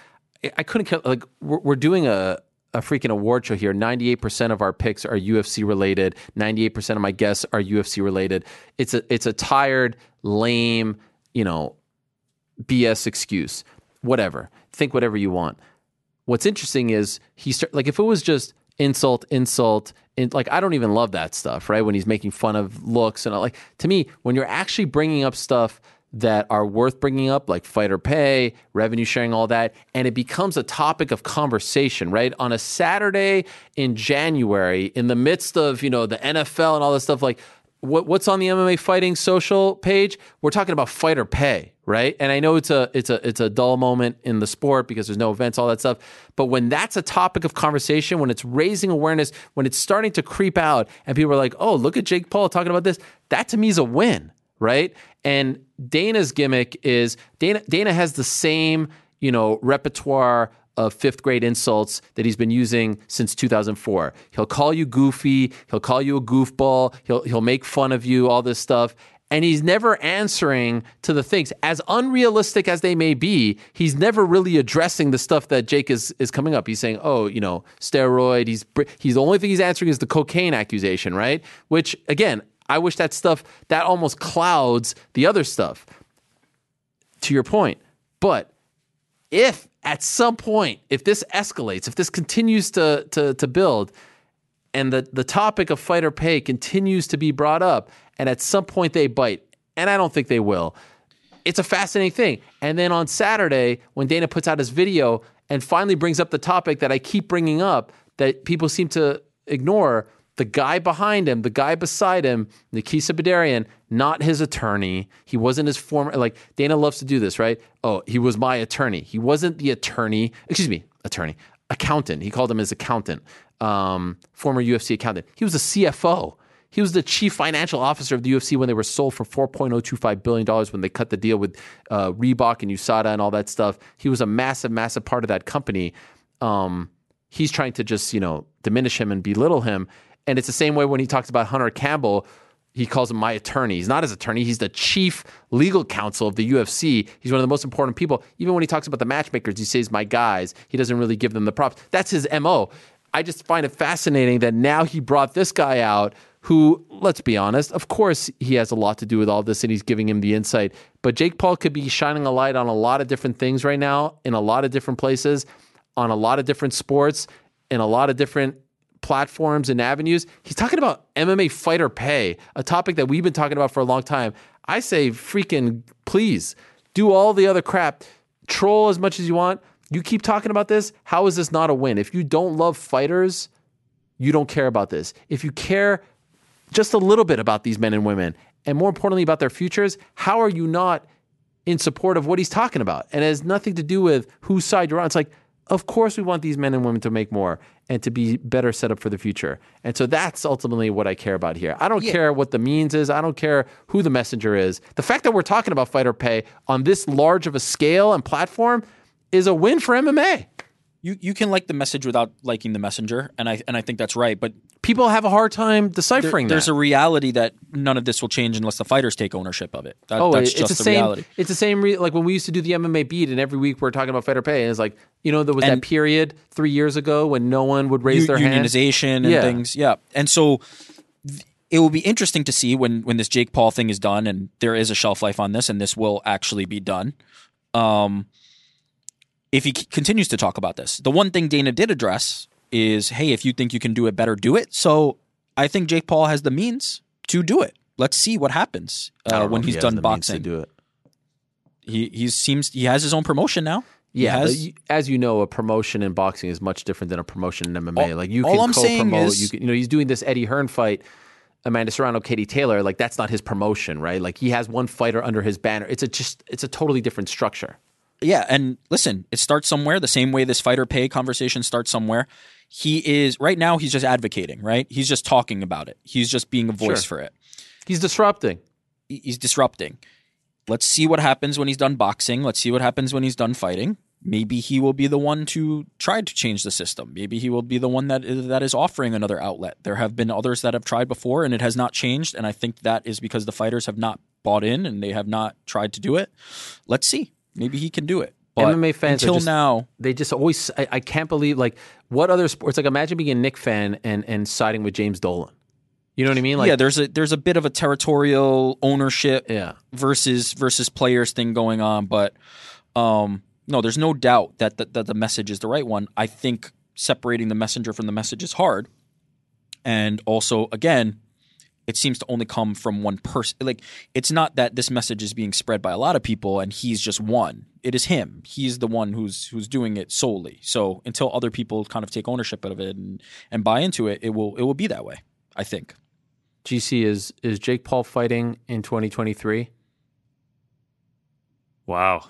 I, I couldn't like we're, we're doing a a freaking award show here. 98% of our picks are UFC related. 98% of my guests are UFC related. It's a it's a tired, lame, you know, BS excuse. Whatever. Think whatever you want what's interesting is he start like if it was just insult insult in, like i don't even love that stuff right when he's making fun of looks and all, like to me when you're actually bringing up stuff that are worth bringing up like fighter pay revenue sharing all that and it becomes a topic of conversation right on a saturday in january in the midst of you know the nfl and all this stuff like what, what's on the MMA fighting social page? We're talking about fighter pay, right? And I know it's a it's a it's a dull moment in the sport because there's no events, all that stuff. But when that's a topic of conversation, when it's raising awareness, when it's starting to creep out, and people are like, "Oh, look at Jake Paul talking about this," that to me is a win, right? And Dana's gimmick is Dana Dana has the same you know repertoire of fifth grade insults that he's been using since 2004. He'll call you goofy, he'll call you a goofball, he'll he'll make fun of you, all this stuff. And he's never answering to the things as unrealistic as they may be. He's never really addressing the stuff that Jake is is coming up. He's saying, "Oh, you know, steroid." He's he's the only thing he's answering is the cocaine accusation, right? Which again, I wish that stuff that almost clouds the other stuff. To your point, but if at some point, if this escalates, if this continues to to, to build, and the, the topic of fighter pay continues to be brought up, and at some point they bite, and I don't think they will. It's a fascinating thing. And then on Saturday, when Dana puts out his video and finally brings up the topic that I keep bringing up that people seem to ignore, the guy behind him, the guy beside him, Nakisa Bidarian, not his attorney. He wasn't his former, like Dana loves to do this, right? Oh, he was my attorney. He wasn't the attorney, excuse me, attorney, accountant. He called him his accountant, um, former UFC accountant. He was a CFO. He was the chief financial officer of the UFC when they were sold for $4.025 billion when they cut the deal with uh, Reebok and USADA and all that stuff. He was a massive, massive part of that company. Um, he's trying to just, you know, diminish him and belittle him. And it's the same way when he talks about Hunter Campbell. He calls him my attorney. He's not his attorney. He's the chief legal counsel of the UFC. He's one of the most important people. Even when he talks about the matchmakers, he says my guys. He doesn't really give them the props. That's his MO. I just find it fascinating that now he brought this guy out who, let's be honest, of course he has a lot to do with all this and he's giving him the insight. But Jake Paul could be shining a light on a lot of different things right now in a lot of different places, on a lot of different sports, in a lot of different platforms and avenues. He's talking about MMA fighter pay, a topic that we've been talking about for a long time. I say, freaking please do all the other crap, troll as much as you want. You keep talking about this. How is this not a win? If you don't love fighters, you don't care about this. If you care just a little bit about these men and women, and more importantly about their futures, how are you not in support of what he's talking about? And it has nothing to do with whose side you're on. It's like, of course, we want these men and women to make more and to be better set up for the future. And so that's ultimately what I care about here. I don't Yeah. care what the means is. I don't care who the messenger is. The fact that we're talking about fighter pay on this large of a scale and platform is a win for MMA. You you can like the message without liking the messenger, and I and I think that's right. But people have a hard time there- deciphering there's that. a reality that none of this will change unless the fighters take ownership of it. That, oh, that's it's just the the same. reality. It's the same. Re- like when we used to do the MMA beat, and every week we're talking about fighter pay, and it's like you know there was And- that period three years ago when no one would raise U- their hand. unionization and Yeah. things. Yeah, and so th- it will be interesting to see when when this Jake Paul thing is done, and there is a shelf life on this, and this will actually be done. Um, if he c- continues to talk about this, the one thing Dana did address is, hey, if you think you can do it better, do it. So I think Jake Paul has the means to do it. Let's see what happens uh, when he's he done boxing. do it. He he seems he has his own promotion now. Yeah, has- as you know, a promotion in boxing is much different than a promotion in MMA. All- like you all can I'm saying co-promote. is- you, can, you know, he's doing this Eddie Hearn fight, Amanda Serrano, Katie Taylor. Like that's not his promotion, right? Like he has one fighter under his banner. It's a just, it's a totally different structure. Yeah, and listen, it starts somewhere. The same way this fighter pay conversation starts somewhere. He is right now. He's just advocating, right? He's just talking about it. He's just being a voice Sure. for it. He's disrupting. He's disrupting. Let's see what happens when he's done boxing. Let's see what happens when he's done fighting. Maybe he will be the one to try to change the system. Maybe he will be the one that is, that is offering another outlet. There have been others that have tried before, and it has not changed. And I think that is because the fighters have not bought in and they have not tried to do it. Let's see. Maybe he can do it. But MMA fans until just- now, They just always. I, I can't believe like what other sports. Like imagine being a Knick fan and and siding with James Dolan. You know what I mean? Like yeah, there's a there's a bit of a territorial ownership yeah. versus versus players thing going on, but um, no, there's no doubt that the, that the message is the right one. I think separating the messenger from the message is hard, and also again, it seems to only come from one person. Like it's not that this message is being spread by a lot of people and he's just one. It is him. He's the one who's who's doing it solely. So until other people kind of take ownership of it and and buy into it, it will it will be that way. I think. GC is is Jake Paul fighting in 2023? Wow.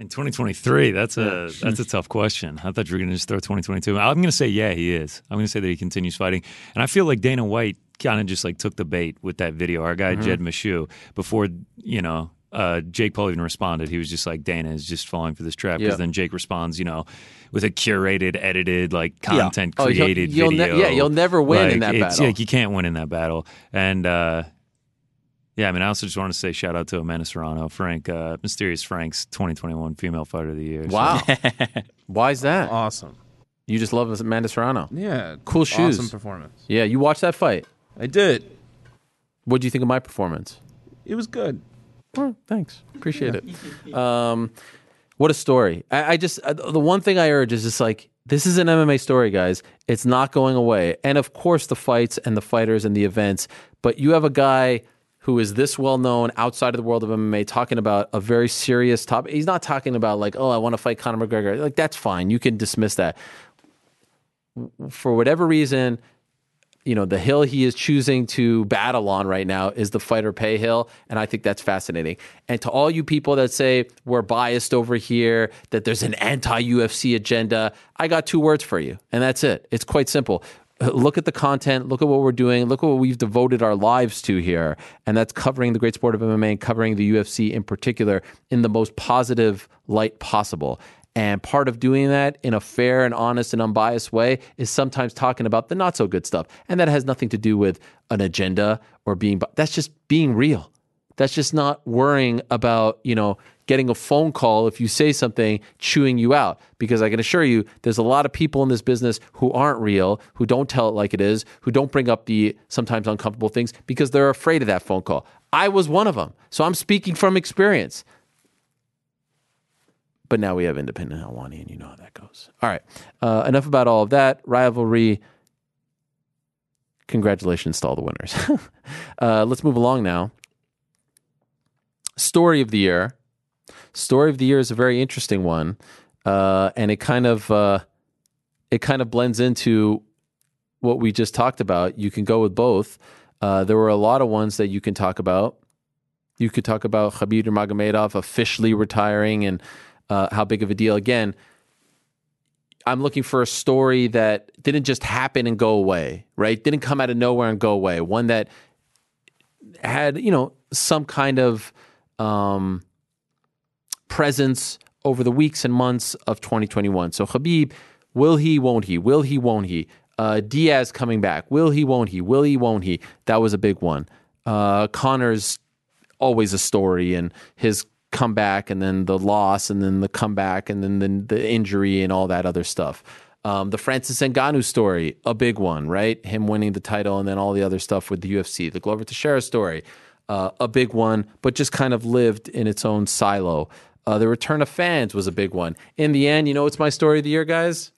In 2023, that's a that's a tough question. I thought you were going to just throw 2022. I'm going to say yeah, he is. I'm going to say that he continues fighting, and I feel like Dana White kind of just like took the bait with that video. Our guy Mhm. Jed Meshew before you know uh, Jake Paul even responded. He was just like Dana is just falling for this trap because Yeah. then Jake responds, you know, with a curated, edited, like Yeah. content Oh, you'll- created you'll ne- video. yeah, you'll never win in that it's- battle. Like, you can't win in that battle, and. uh yeah, I mean, I also just want to say shout out to Amanda Serrano, Frank, uh, Mysterious Frank's 2021 Female Fighter of the Year. So- Wow. Why is that? Awesome. You just love Amanda Serrano. Yeah. Cool shoes. Awesome performance. Yeah, you watched that fight. I did. What do you think of my performance? It was good. Thanks. Appreciate it. Um, what a story. I, I just, uh, the one thing I urge is just like, this is an MMA story, guys. It's not going away. And of course, the fights and the fighters and the events, but you have a guy who is this well known outside of the world of MMA talking about a very serious topic. He's not talking about like, oh, I want to fight Conor McGregor. Like, that's fine. You can dismiss that. For whatever reason, you know, the hill he is choosing to battle on right now is the fighter pay hill. And I think that's fascinating. And to all you people that say we're biased over here, that there's an anti UFC agenda, I got two words for you. And that's it. It's quite simple. Look at the content, look at what we're doing, look at what we've devoted our lives to here. And that's covering the great sport of MMA and covering the UFC in particular in the most positive light possible. And part of doing that in a fair and honest and unbiased way is sometimes talking about the not so good stuff. And that has nothing to do with an agenda or being, that's just being real. That's just not worrying about, you know, getting a phone call if you say something chewing you out. Because I can assure you, there's a lot of people in this business who aren't real, who don't tell it like it is, who don't bring up the sometimes uncomfortable things because they're afraid of that phone call. I was one of them. So I'm speaking from experience. But now we have independent Helwani, and you know how that goes. All right. Uh, enough about all of that. Rivalry. Congratulations to all the winners. uh, let's move along now. Story of the year. Story of the year is a very interesting one, uh, and it kind of uh, it kind of blends into what we just talked about. You can go with both. Uh, there were a lot of ones that you can talk about. You could talk about Khabib Nurmagomedov officially retiring and uh, how big of a deal. Again, I'm looking for a story that didn't just happen and go away, right? Didn't come out of nowhere and go away. One that had, you know, some kind of um, presence over the weeks and months of 2021. So Khabib, will he, won't he? Will he, won't he? Uh, Diaz coming back. Will he, won't he? Will he, won't he? That was a big one. Uh, Conor's always a story and his comeback and then the loss and then the comeback and then the, the injury and all that other stuff. Um, the Francis Ngannou story, a big one, right? Him winning the title and then all the other stuff with the UFC. The Glover Teixeira story, uh, a big one, but just kind of lived in its own silo. Uh, the return of fans was a big one. In the end, you know it's my story of the year, guys?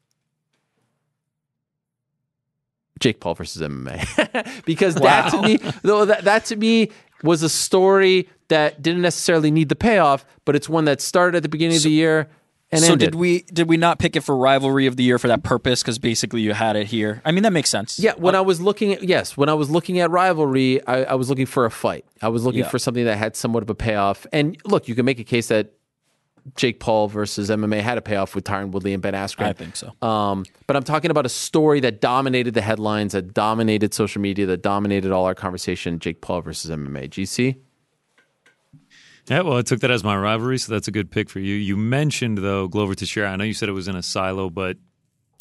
Jake Paul versus MMA, because wow. that to me, though that, that to me was a story that didn't necessarily need the payoff, but it's one that started at the beginning so, of the year and so ended. did we did we not pick it for rivalry of the year for that purpose? Because basically you had it here. I mean that makes sense. Yeah, when uh, I was looking at yes, when I was looking at rivalry, I, I was looking for a fight. I was looking yeah. for something that had somewhat of a payoff. And look, you can make a case that Jake Paul versus MMA had a payoff with Tyron Woodley and Ben Askren. I think so. Um, but I'm talking about a story that dominated the headlines, that dominated social media, that dominated all our conversation. Jake Paul versus MMA. GC. Yeah, well, I took that as my rivalry, so that's a good pick for you. You mentioned though Glover Teixeira. I know you said it was in a silo, but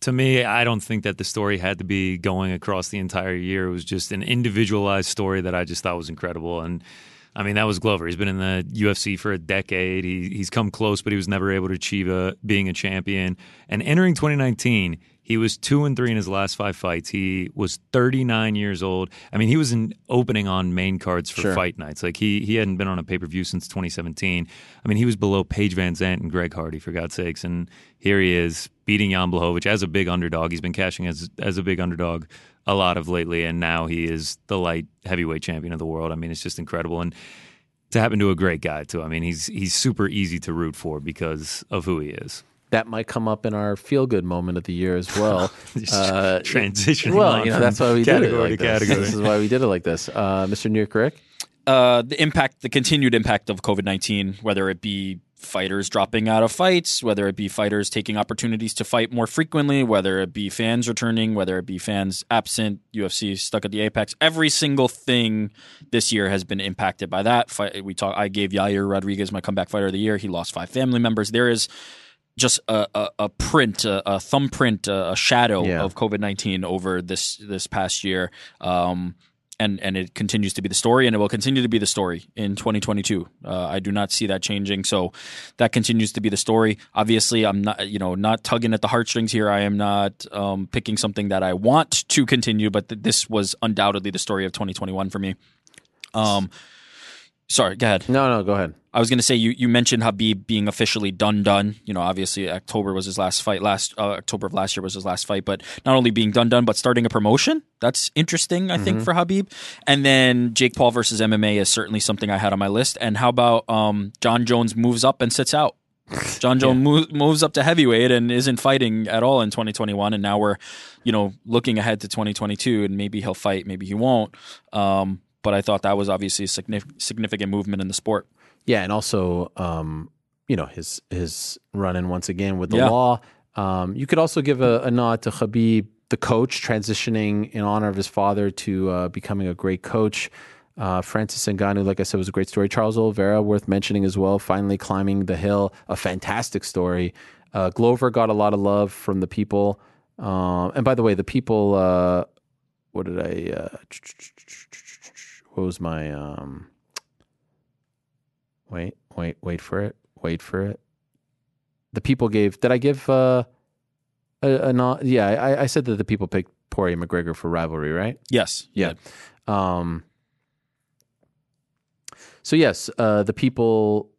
to me, I don't think that the story had to be going across the entire year. It was just an individualized story that I just thought was incredible and I mean, that was Glover. He's been in the UFC for a decade. He, he's come close, but he was never able to achieve a, being a champion. And entering 2019, he was two and three in his last five fights. He was 39 years old. I mean, he was in opening on main cards for sure. fight nights. Like he he hadn't been on a pay per view since 2017. I mean, he was below Paige VanZant and Greg Hardy for God's sakes. And here he is beating Jan Blachowicz as a big underdog. He's been cashing as as a big underdog a lot of lately, and now he is the light heavyweight champion of the world. I mean, it's just incredible, and to happen to a great guy too. I mean, he's he's super easy to root for because of who he is. That might come up in our feel good moment of the year as well. uh, transitioning. Well, you know that's why we did it like this. This is why we did it like this, uh, Mr. New York Ric. Uh, the impact, the continued impact of COVID nineteen, whether it be fighters dropping out of fights, whether it be fighters taking opportunities to fight more frequently, whether it be fans returning, whether it be fans absent, UFC stuck at the apex. Every single thing this year has been impacted by that. We talk. I gave Yair Rodriguez my comeback fighter of the year. He lost five family members. There is just a, a, a print, a, a, thumbprint, a, shadow yeah. of COVID nineteen over this this past year. Um, and and it continues to be the story, and it will continue to be the story in 2022. Uh, I do not see that changing. So that continues to be the story. Obviously, I'm not you know not tugging at the heartstrings here. I am not um, picking something that I want to continue, but th- this was undoubtedly the story of 2021 for me. Um, sorry, go ahead. No, no, go ahead. I was going to say you, you mentioned Khabib being officially done done. You know, obviously October was his last fight. Last uh, October of last year was his last fight. But not only being done done, but starting a promotion. That's interesting, I mm-hmm. think, for Khabib. And then Jake Paul versus MMA is certainly something I had on my list. And how about um, Jon Jones moves up and sits out? Jon Jones mo- moves up to heavyweight and isn't fighting at all in 2021, and now we're, you know, looking ahead to 2022, and maybe he'll fight, maybe he won't. Um, but I thought that was obviously a significant movement in the sport. Yeah, and also, um, you know, his his run in once again with the Yeah. law. Um, you could also give a, a nod to Khabib, the coach, transitioning in honor of his father to uh, becoming a great coach. Uh, Francis Ngannou, like I said, was a great story. Charles Oliveira, worth mentioning as well, finally climbing the hill, a fantastic story. Uh, Glover got a lot of love from the people. Uh, and by the way, the people, uh, what did I, uh, what was my, um, wait, wait, wait for it, wait for it. The people gave, did I give, uh, a, a not, yeah, I, I said that the people picked Poirier McGregor for rivalry, right? Yes. Yeah. Um, so yes, uh, the people.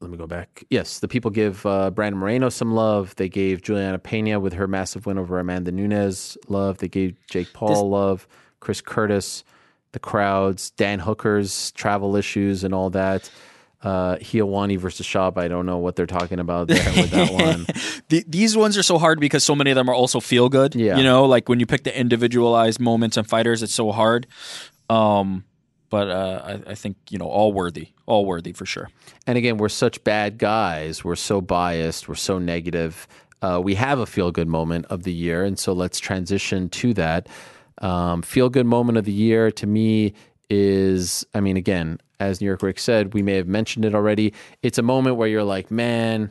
Let me go back. Yes, the people give uh, Brandon Moreno some love. They gave Julianna Peña with her massive win over Amanda Nunes love. They gave Jake Paul This- love. Chris Curtis, the crowds, Dan Hooker's travel issues and all that. Uh, Helwani versus Schaub. I don't know what they're talking about there with that one. The, these ones are so hard because so many of them are also feel good. Yeah. You know, like when you pick the individualized moments and fighters, it's so hard. Um, but uh, I, I think you know all worthy, all worthy for sure. And again, we're such bad guys. We're so biased. We're so negative. Uh, we have a feel good moment of the year. And so let's transition to that. Um, feel good moment of the year to me is, I mean, again, as New York Ric said, we may have mentioned it already. It's a moment where you're like, man,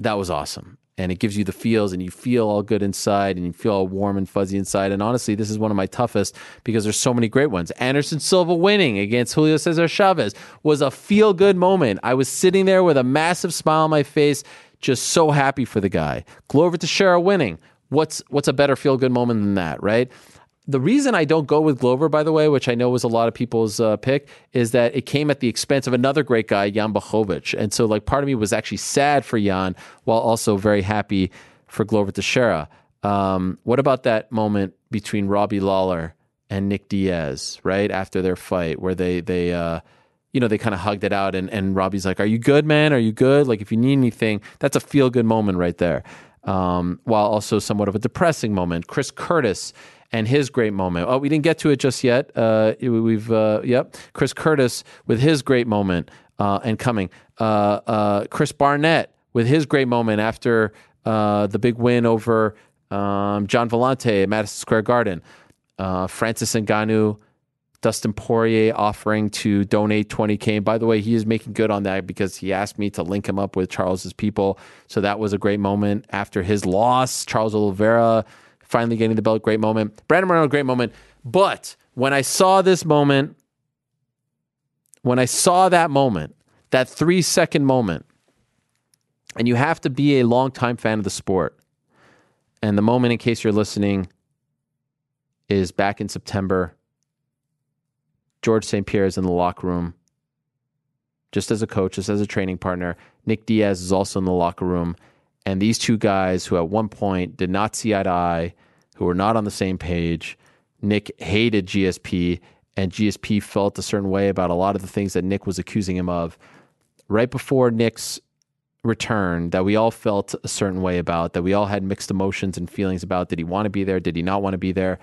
that was awesome. And it gives you the feels, and you feel all good inside, and you feel all warm and fuzzy inside. And honestly, this is one of my toughest because there's so many great ones. Anderson Silva winning against Julio Cesar Chavez was a feel good moment. I was sitting there with a massive smile on my face, just so happy for the guy. Glover Teixeira winning. What's what's a better feel good moment than that, right? The reason I don't go with Glover, by the way, which I know was a lot of people's uh, pick, is that it came at the expense of another great guy, Jan Blachowicz. And so, like, part of me was actually sad for Jan while also very happy for Glover Teixeira. Um, what about that moment between Robbie Lawler and Nick Diaz, right after their fight, where they they uh, you know they kind of hugged it out, and and Robbie's like, "Are you good, man? Are you good? Like, if you need anything, that's a feel good moment right there." Um, while also somewhat of a depressing moment. Chris Curtis and his great moment. Oh, we didn't get to it just yet. Uh, we've uh, yep, Chris Curtis with his great moment uh, and coming. Uh, uh, Chris Barnett with his great moment after uh, the big win over um, Gian Villante at Madison Square Garden. Uh, Francis Ngannou, Dustin Poirier offering to donate 20K. And by the way, he is making good on that because he asked me to link him up with Charles's people. So that was a great moment after his loss. Charles Oliveira finally getting the belt, great moment. Brandon Moreno, great moment. But when I saw this moment, when I saw that moment, that three second moment, and you have to be a longtime fan of the sport. And the moment, in case you're listening, is back in September. Georges St-Pierre is in the locker room, just as a coach, just as a training partner. Nick Diaz is also in the locker room. And these two guys, who at one point did not see eye to eye, who were not on the same page, Nick hated GSP, and GSP felt a certain way about a lot of the things that Nick was accusing him of. Right before Nick's return, that we all felt a certain way about, that we all had mixed emotions and feelings about. Did he want to be there? Did he not want to be there?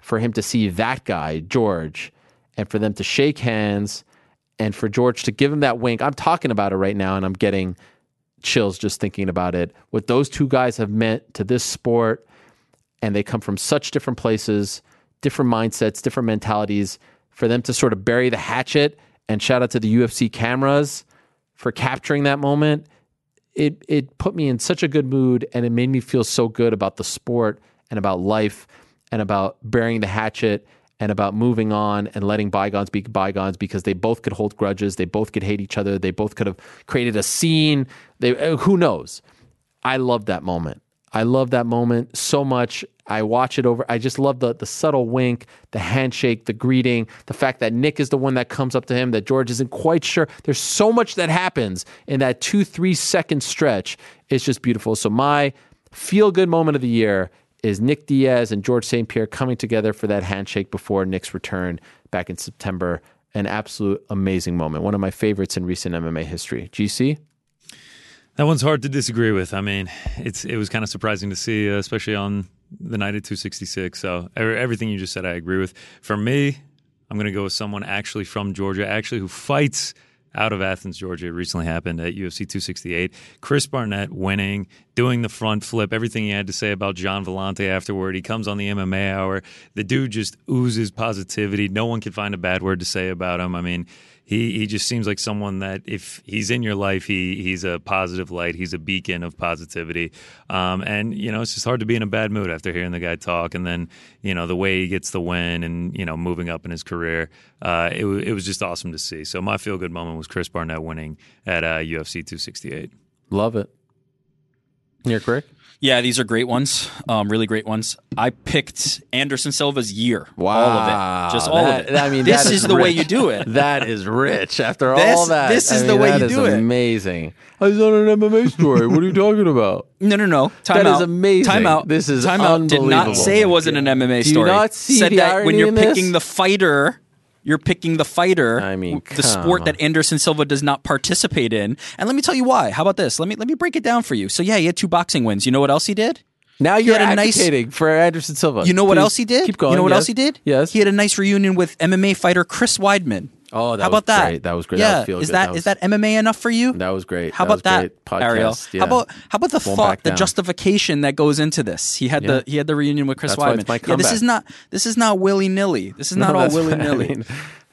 For him to see that guy, George, and for them to shake hands and for George to give him that wink. I'm talking about it right now and I'm getting chills just thinking about it. What those two guys have meant to this sport, and they come from such different places, different mindsets, different mentalities. For them to sort of bury the hatchet and shout out to the UFC cameras for capturing that moment, it it put me in such a good mood and it made me feel so good about the sport and about life and about burying the hatchet and about moving on and letting bygones be bygones because they both could hold grudges, they both could hate each other, they both could have created a scene. They uh, who knows. I love that moment. I love that moment so much. I watch it over. I just love the the subtle wink, the handshake, the greeting, the fact that Nick is the one that comes up to him, that George isn't quite sure. There's so much that happens in that two, three second stretch. It's just beautiful. So my feel good moment of the year is Nick Diaz and Georges St-Pierre coming together for that handshake before Nick's return back in September. An absolute amazing moment. One of my favorites in recent MMA history. GC? That one's hard to disagree with. I mean, it's it was kind of surprising to see, uh, especially on the night of 266. So everything you just said, I agree with. For me, I'm going to go with someone actually from Georgia, actually who fights out of Athens, Georgia. It recently happened at UFC 268. Chris Barnett winning, doing the front flip, everything he had to say about Gian Villante afterward. He comes on the MMA hour. The dude just oozes positivity. No one can find a bad word to say about him. I mean, he he just seems like someone that if he's in your life, he he's a positive light. He's a beacon of positivity. Um, and you know, it's just hard to be in a bad mood after hearing the guy talk. And then you know the way he gets the win and you know moving up in his career, uh, it it was just awesome to see. So my feel good moment was Chris Barnett winning at uh, UFC 268. Love it. You're correct. Yeah, these are great ones. Um, really great ones. I picked Anderson Silva's year. Wow, All of it. Just all That- of it. I mean, this is the way you do it. That is rich. After This- all that, this I is the way you do it. Amazing. I was on an MMA story. what are you talking about? No, no, no. Time That out. is amazing. Time out. This is time out. Did not say it wasn't an MMA Do you story. not see Said the that when you're in this? picking the fighter, you're picking the fighter. I mean, the sport come that Anderson Silva does not participate in. And let me tell you why. How about this? Let me let me break it down for you. So yeah, he had two boxing wins. You know what else he did? Now you're had a nice- advocating for Anderson Silva. You know what else he did? Keep going. You know what yes. else he did? Yes. He had a nice reunion with MMA fighter Chris Weidman. Oh, that How was about that? great. That was great. Yeah, feel is that That is was- that MMA enough for you? That was great. How That was about that, great. Podcast, Ariel? yeah. How about how about the Won't thought, the justification that goes into this? He had Yeah. the he had the reunion with Chris That's Weidman. yeah, this is not this is not willy nilly. This is not No, all willy I nilly. mean.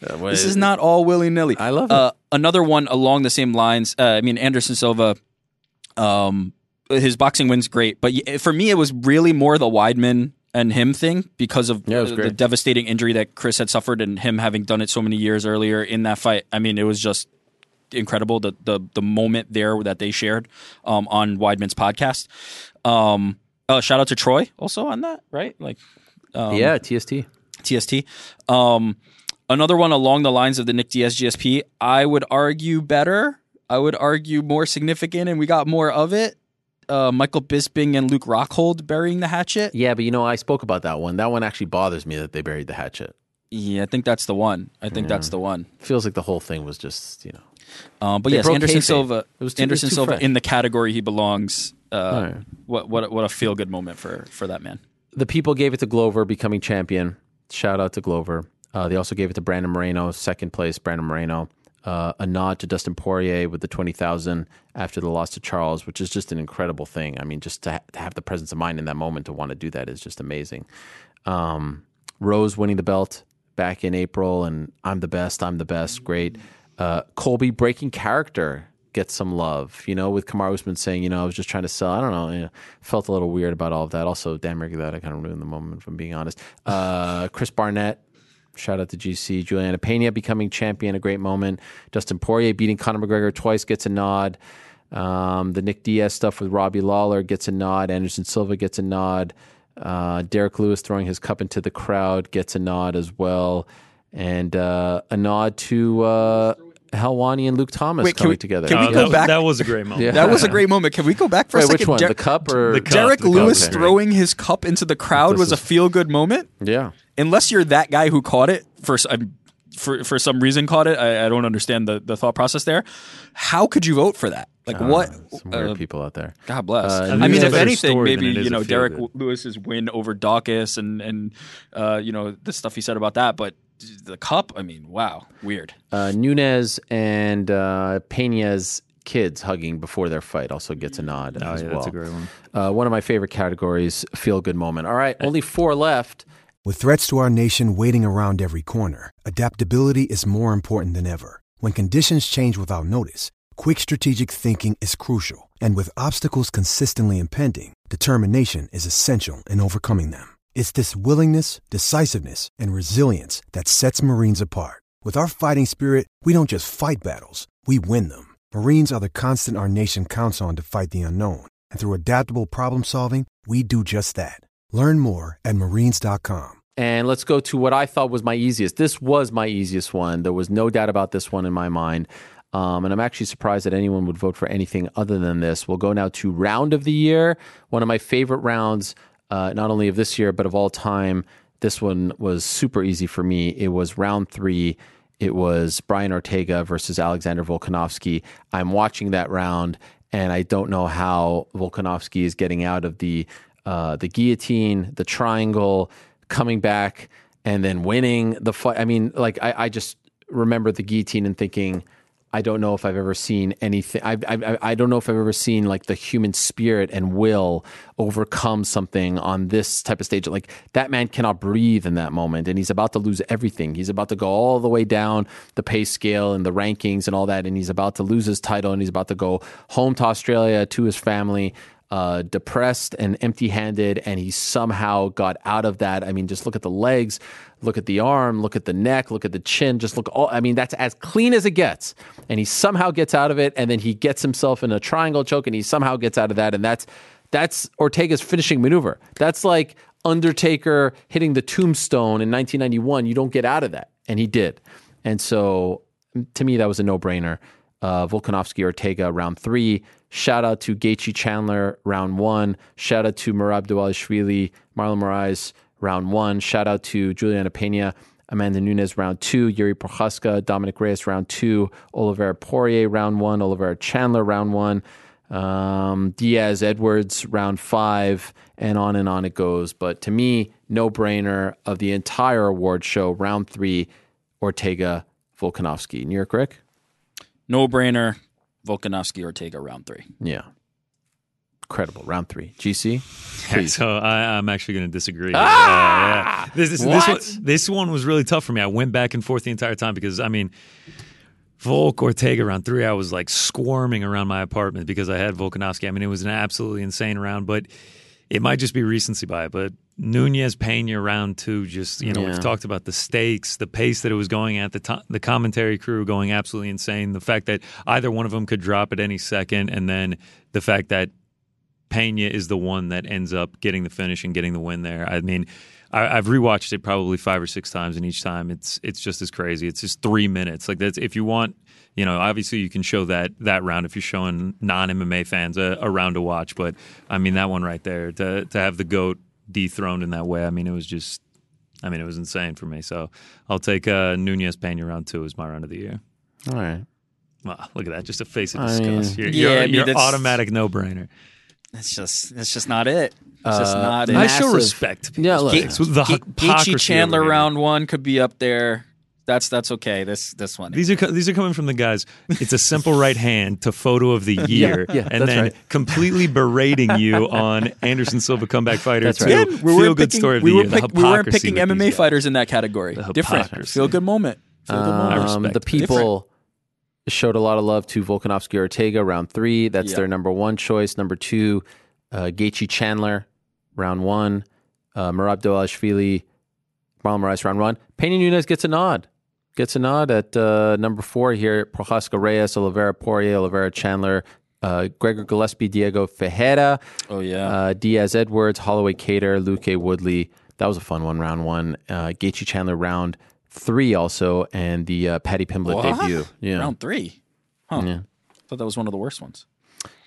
Uh, This is- is not all willy nilly. I love it. Uh, another one along the same lines. Uh, I mean, Anderson Silva. Um, his boxing wins great, but for me, it was really more the Weidman and him thing because of Yeah, uh, the devastating injury that Chris had suffered and him having done it so many years earlier in that fight. I mean, it was just incredible the the the moment there that they shared um, on Weidman's podcast. Um, uh, shout out to Troy also on that, right? Like, um, yeah, TST. TST. Um, another one along the lines of the Nick Diaz GSP. I would argue better. I would argue more significant, and we got more of it. Uh, Michael Bisping and Luke Rockhold burying the hatchet. Yeah, but you know, I spoke about that one. That one actually bothers me that they buried the hatchet. Yeah, I think that's the one. I think that's the one. Feels like the whole thing was just, you know. Um, but They yes, Anderson. Silva. It was too- it Anderson was Silva fresh. in the category he belongs. Uh, Right. What what what a feel good moment for for that man. The people gave it to Glover becoming champion. Shout out to Glover. Uh, they also gave it to Brandon Moreno, second place, Brandon Moreno. Uh, a nod to Dustin Poirier with the 20,000 after the loss to Charles, which is just an incredible thing. I mean, just to, ha- to have the presence of mind in that moment to want to do that is just amazing. Um, Rose winning the belt back in April, and I'm the best, I'm the best, great. Uh, Colby breaking character gets some love, you know, with Kamaru Usman saying, you know, I was just trying to sell. I don't know, you know, felt a little weird about all of that. Also, Dan Murray, that I kind of ruined the moment, if I'm being honest. Uh, Chris Barnett, shout out to GC. Julianna Peña becoming champion, a great moment. Dustin Poirier beating Conor McGregor twice gets a nod. Um, the Nick Diaz stuff with Robbie Lawler gets a nod. Anderson Silva gets a nod. Uh, Derrick Lewis throwing his cup into the crowd gets a nod as well. And uh, a nod to uh, Helwani and Luke Thomas Wait, can coming we- together. can we Uh, go that, back? that was a great moment. Yeah. That was a great moment. Can we go back for Wait, a second? which one? Der- the cup or The cup. Derrick The cup Lewis was great. throwing his cup into the crowd This was a is- feel good moment. Yeah. Unless you're that guy who caught it for s- um, for for some reason caught it. I, I don't understand the, the thought process there. How could you vote for that? Like what? Some weird uh, people out there. God bless. Uh, I think mean, it's a if better anything, story than maybe it is you a know Derrick feel-good. Lewis's win over Daukaus and and uh, you know the stuff he said about that. But the cup, I mean, wow, weird. Uh, Nunes and uh, Peña's kids hugging before their fight also gets a nod Oh, as yeah, well. that's a great one. Uh, one of my favorite categories, feel good moment. All right, only four left. With threats to our nation waiting around every corner, adaptability is more important than ever. When conditions change without notice, quick strategic thinking is crucial. And with obstacles consistently impending, determination is essential in overcoming them. It's this willingness, decisiveness, and resilience that sets Marines apart. With our fighting spirit, we don't just fight battles, we win them. Marines are the constant our nation counts on to fight the unknown. And through adaptable problem solving, we do just that. Learn more at marines.com. And let's go to what I thought was my easiest. This was my easiest one. There was no doubt about this one in my mind. Um, and I'm actually surprised that anyone would vote for anything other than this. We'll go now to round of the year. One of my favorite rounds, uh, not only of this year, but of all time. This one was super easy for me. It was round three. It was Brian Ortega versus Alexander Volkanovski. I'm watching that round, and I don't know how Volkanovski is getting out of the uh, the guillotine, the triangle, coming back and then winning the fight. I mean, like I, I just remember the guillotine and thinking, I don't know if I've ever seen anything. I, I, I don't know if I've ever seen like the human spirit and will overcome something on this type of stage. Like that man cannot breathe in that moment, and he's about to lose everything. He's about to go all the way down the pay scale and the rankings and all that, and he's about to lose his title, and he's about to go home to Australia to his family. Uh, depressed and empty handed, and he somehow got out of that. I mean, just look at the legs, look at the arm, look at the neck, look at the chin, just look all, I mean, that's as clean as it gets. And he somehow gets out of it, and then he gets himself in a triangle choke, and he somehow gets out of that. And that's that's Ortega's finishing maneuver. That's like Undertaker hitting the tombstone in 1991. You don't get out of that. And he did. And so to me, that was a no brainer. Uh, Volkanovski Ortega round three. Shout out to Gaethje Chandler round one. Shout out to Merab Dvalishvili, Marlon Moraes round one. Shout out to Julianna Peña, Amanda Nunes round two. Jiri Prochazka, Dominick Reyes round two. Oliveira Poirier round one. Oliveira Chandler round one. Um, Diaz Edwards round five, and on and on it goes. But to me, no brainer of the entire award show, round three, Ortega Volkanovski. New York Ric? No brainer. Volkanovski Ortega round three. Yeah. Incredible. Round three. GC? Please. So I, I'm actually going to disagree. Ah! Uh, yeah. This, this, this, one, this one was really tough for me. I went back and forth the entire time because, I mean, Volk Ortega round three, I was like squirming around my apartment because I had Volkanovski. I mean, it was an absolutely insane round, but it might just be recency bias. But Nunes Peña round two, just you know, Yeah. we've talked about the stakes, the pace that it was going at, the to- the commentary crew going absolutely insane, the fact that either one of them could drop at any second, and then the fact that Peña is the one that ends up getting the finish and getting the win there. I mean, I, I've rewatched it probably five or six times, and each time it's it's just as crazy. It's just three minutes. Like that's if you want, you know, obviously you can show that that round if you're showing non MMA fans a, a round to watch. But I mean, that one right there to to have the goat dethroned in that way. I mean, it was just. I mean, it was insane for me. So I'll take uh, Nunes Peña round two as my round of the year. All right. Wow, look at that! Just a face of I disgust. mean- You're, Yeah, you're, I mean, you're automatic no brainer. That's just that's just not it. It's just Uh, not it. I show respect. Yeah, people's look. picks. the Ge- Gaethje Chandler round one could be up there. That's that's okay. This this one. These are co- these are coming from the guys. It's a simple right hand to photo of the year, yeah, and then right. completely berating you on Anderson Silva comeback fighter. That's to right. Again, feel good picking- story of we the were year. The we weren't picking MMA fighters in that category. The Different. Feel good moment. Feel good moment. Um, the it. people showed a lot of love to Volkanovski Ortega round three. That's Yeah. their number one choice. Number two, uh, Gaethje Chandler round one. Uh, Merab Dvalishvili, Marlon Moraes round one. Peña Nunes gets a nod. Gets a nod at uh, number four here. Prochazka Reyes, Oliveira Poirier, Oliveira Chandler, uh, Gregor Gillespie, Diego Ferreira, Oh yeah. uh, Diaz Edwards, Holloway Kattar, Luque Woodley. That was a fun one, round one. Uh, Gaethje Chandler, round three, also, and the uh, Paddy Pimblett What? debut. Yeah. Round three. Huh. Yeah. Thought that was one of the worst ones.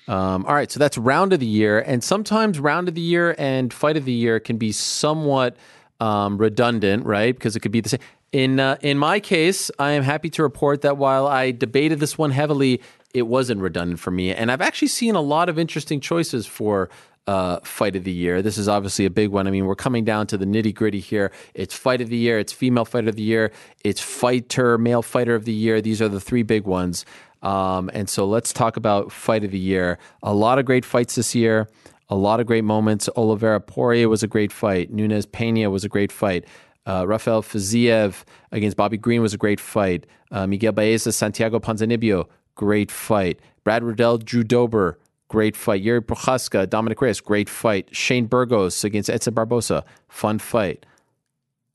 Um, all right, so that's round of the year, and sometimes round of the year and fight of the year can be somewhat um, redundant, right? Because it could be the same. In uh, in my case, I am happy to report that while I debated this one heavily, it wasn't redundant for me, and I've actually seen a lot of interesting choices for. Uh, fight of the year. This is obviously a big one. I mean, we're coming down to the nitty gritty here. It's fight of the year. It's female fighter of the year. It's fighter, male fighter of the year. These are the three big ones. Um, and so let's talk about fight of the year. A lot of great fights this year. A lot of great moments. Oliveira Poirier was a great fight. Nunes Peña was a great fight. Uh, Rafael Fiziev against Bobby Green was a great fight. Uh, Miguel Baeza, Santiago Ponzinibbio, great fight. Brad Riddell, Drew Dober, great fight. Jiri Prochazka, Dominick Reyes, great fight. Shane Burgos against Edson Barbosa, fun fight.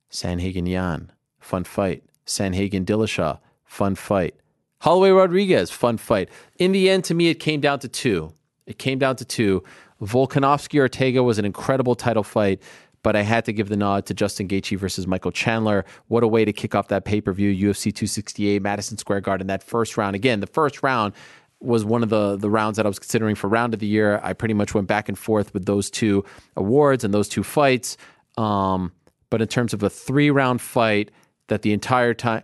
Sandhagen Yan, fun fight. Sandhagen Dillashaw, fun fight. Holloway Rodriguez, fun fight. In the end, to me, it came down to two. It came down to two. Volkanovski Ortega was an incredible title fight, but I had to give the nod to Justin Gaethje versus Michael Chandler. What a way to kick off that pay per view, UFC 268, Madison Square Garden. That first round, again, the first round was one of the the rounds that I was considering for round of the year. I pretty much went back and forth with those two awards and those two fights. Um, but in terms of a three round fight, that the entire time,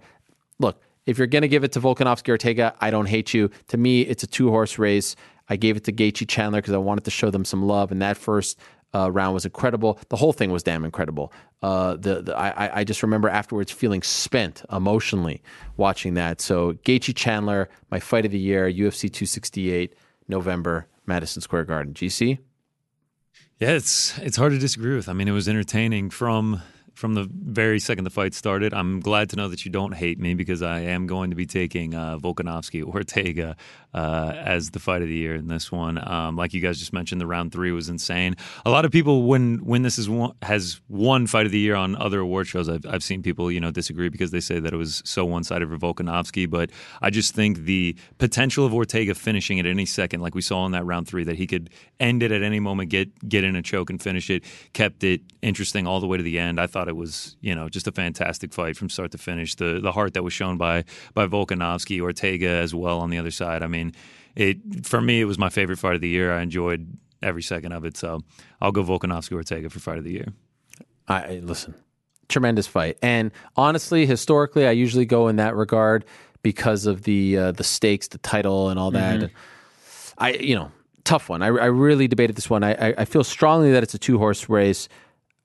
look, if you're going to give it to Volkanovski Ortega, I don't hate you. To me, it's a two horse race. I gave it to Gaethje Chandler because I wanted to show them some love, and that first uh, round was incredible. The whole thing was damn incredible. Uh, the, the I, I just remember afterwards feeling spent emotionally watching that. So Gaethje Chandler, my fight of the year, UFC 268, November, Madison Square Garden. GC. Yeah, it's it's hard to disagree with. I mean, it was entertaining from from the very second the fight started. I'm glad to know that you don't hate me because I am going to be taking uh, Volkanovski Ortega uh, as the fight of the year in this one. Um, like you guys just mentioned, the round three was insane. A lot of people, when when this is one, has won fight of the year on other award shows, I've, I've seen people you know disagree because they say that it was so one sided for Volkanovski. But I just think the potential of Ortega finishing at any second, like we saw in that round three, that he could end it at any moment, get get in a choke and finish it, kept it interesting all the way to the end. I thought it was you know just a fantastic fight from start to finish. The the heart that was shown by by Volkanovski, Ortega as well on the other side. I mean, it for me it was my favorite fight of the year. I enjoyed every second of it. So I'll go Volkanovski Ortega for fight of the year. I listen, tremendous fight, and honestly, historically, I usually go in that regard because of the uh, the stakes, the title, and all that. Mhm. I you know tough one. I, I really debated this one. I, I, I feel strongly that it's a two horse race.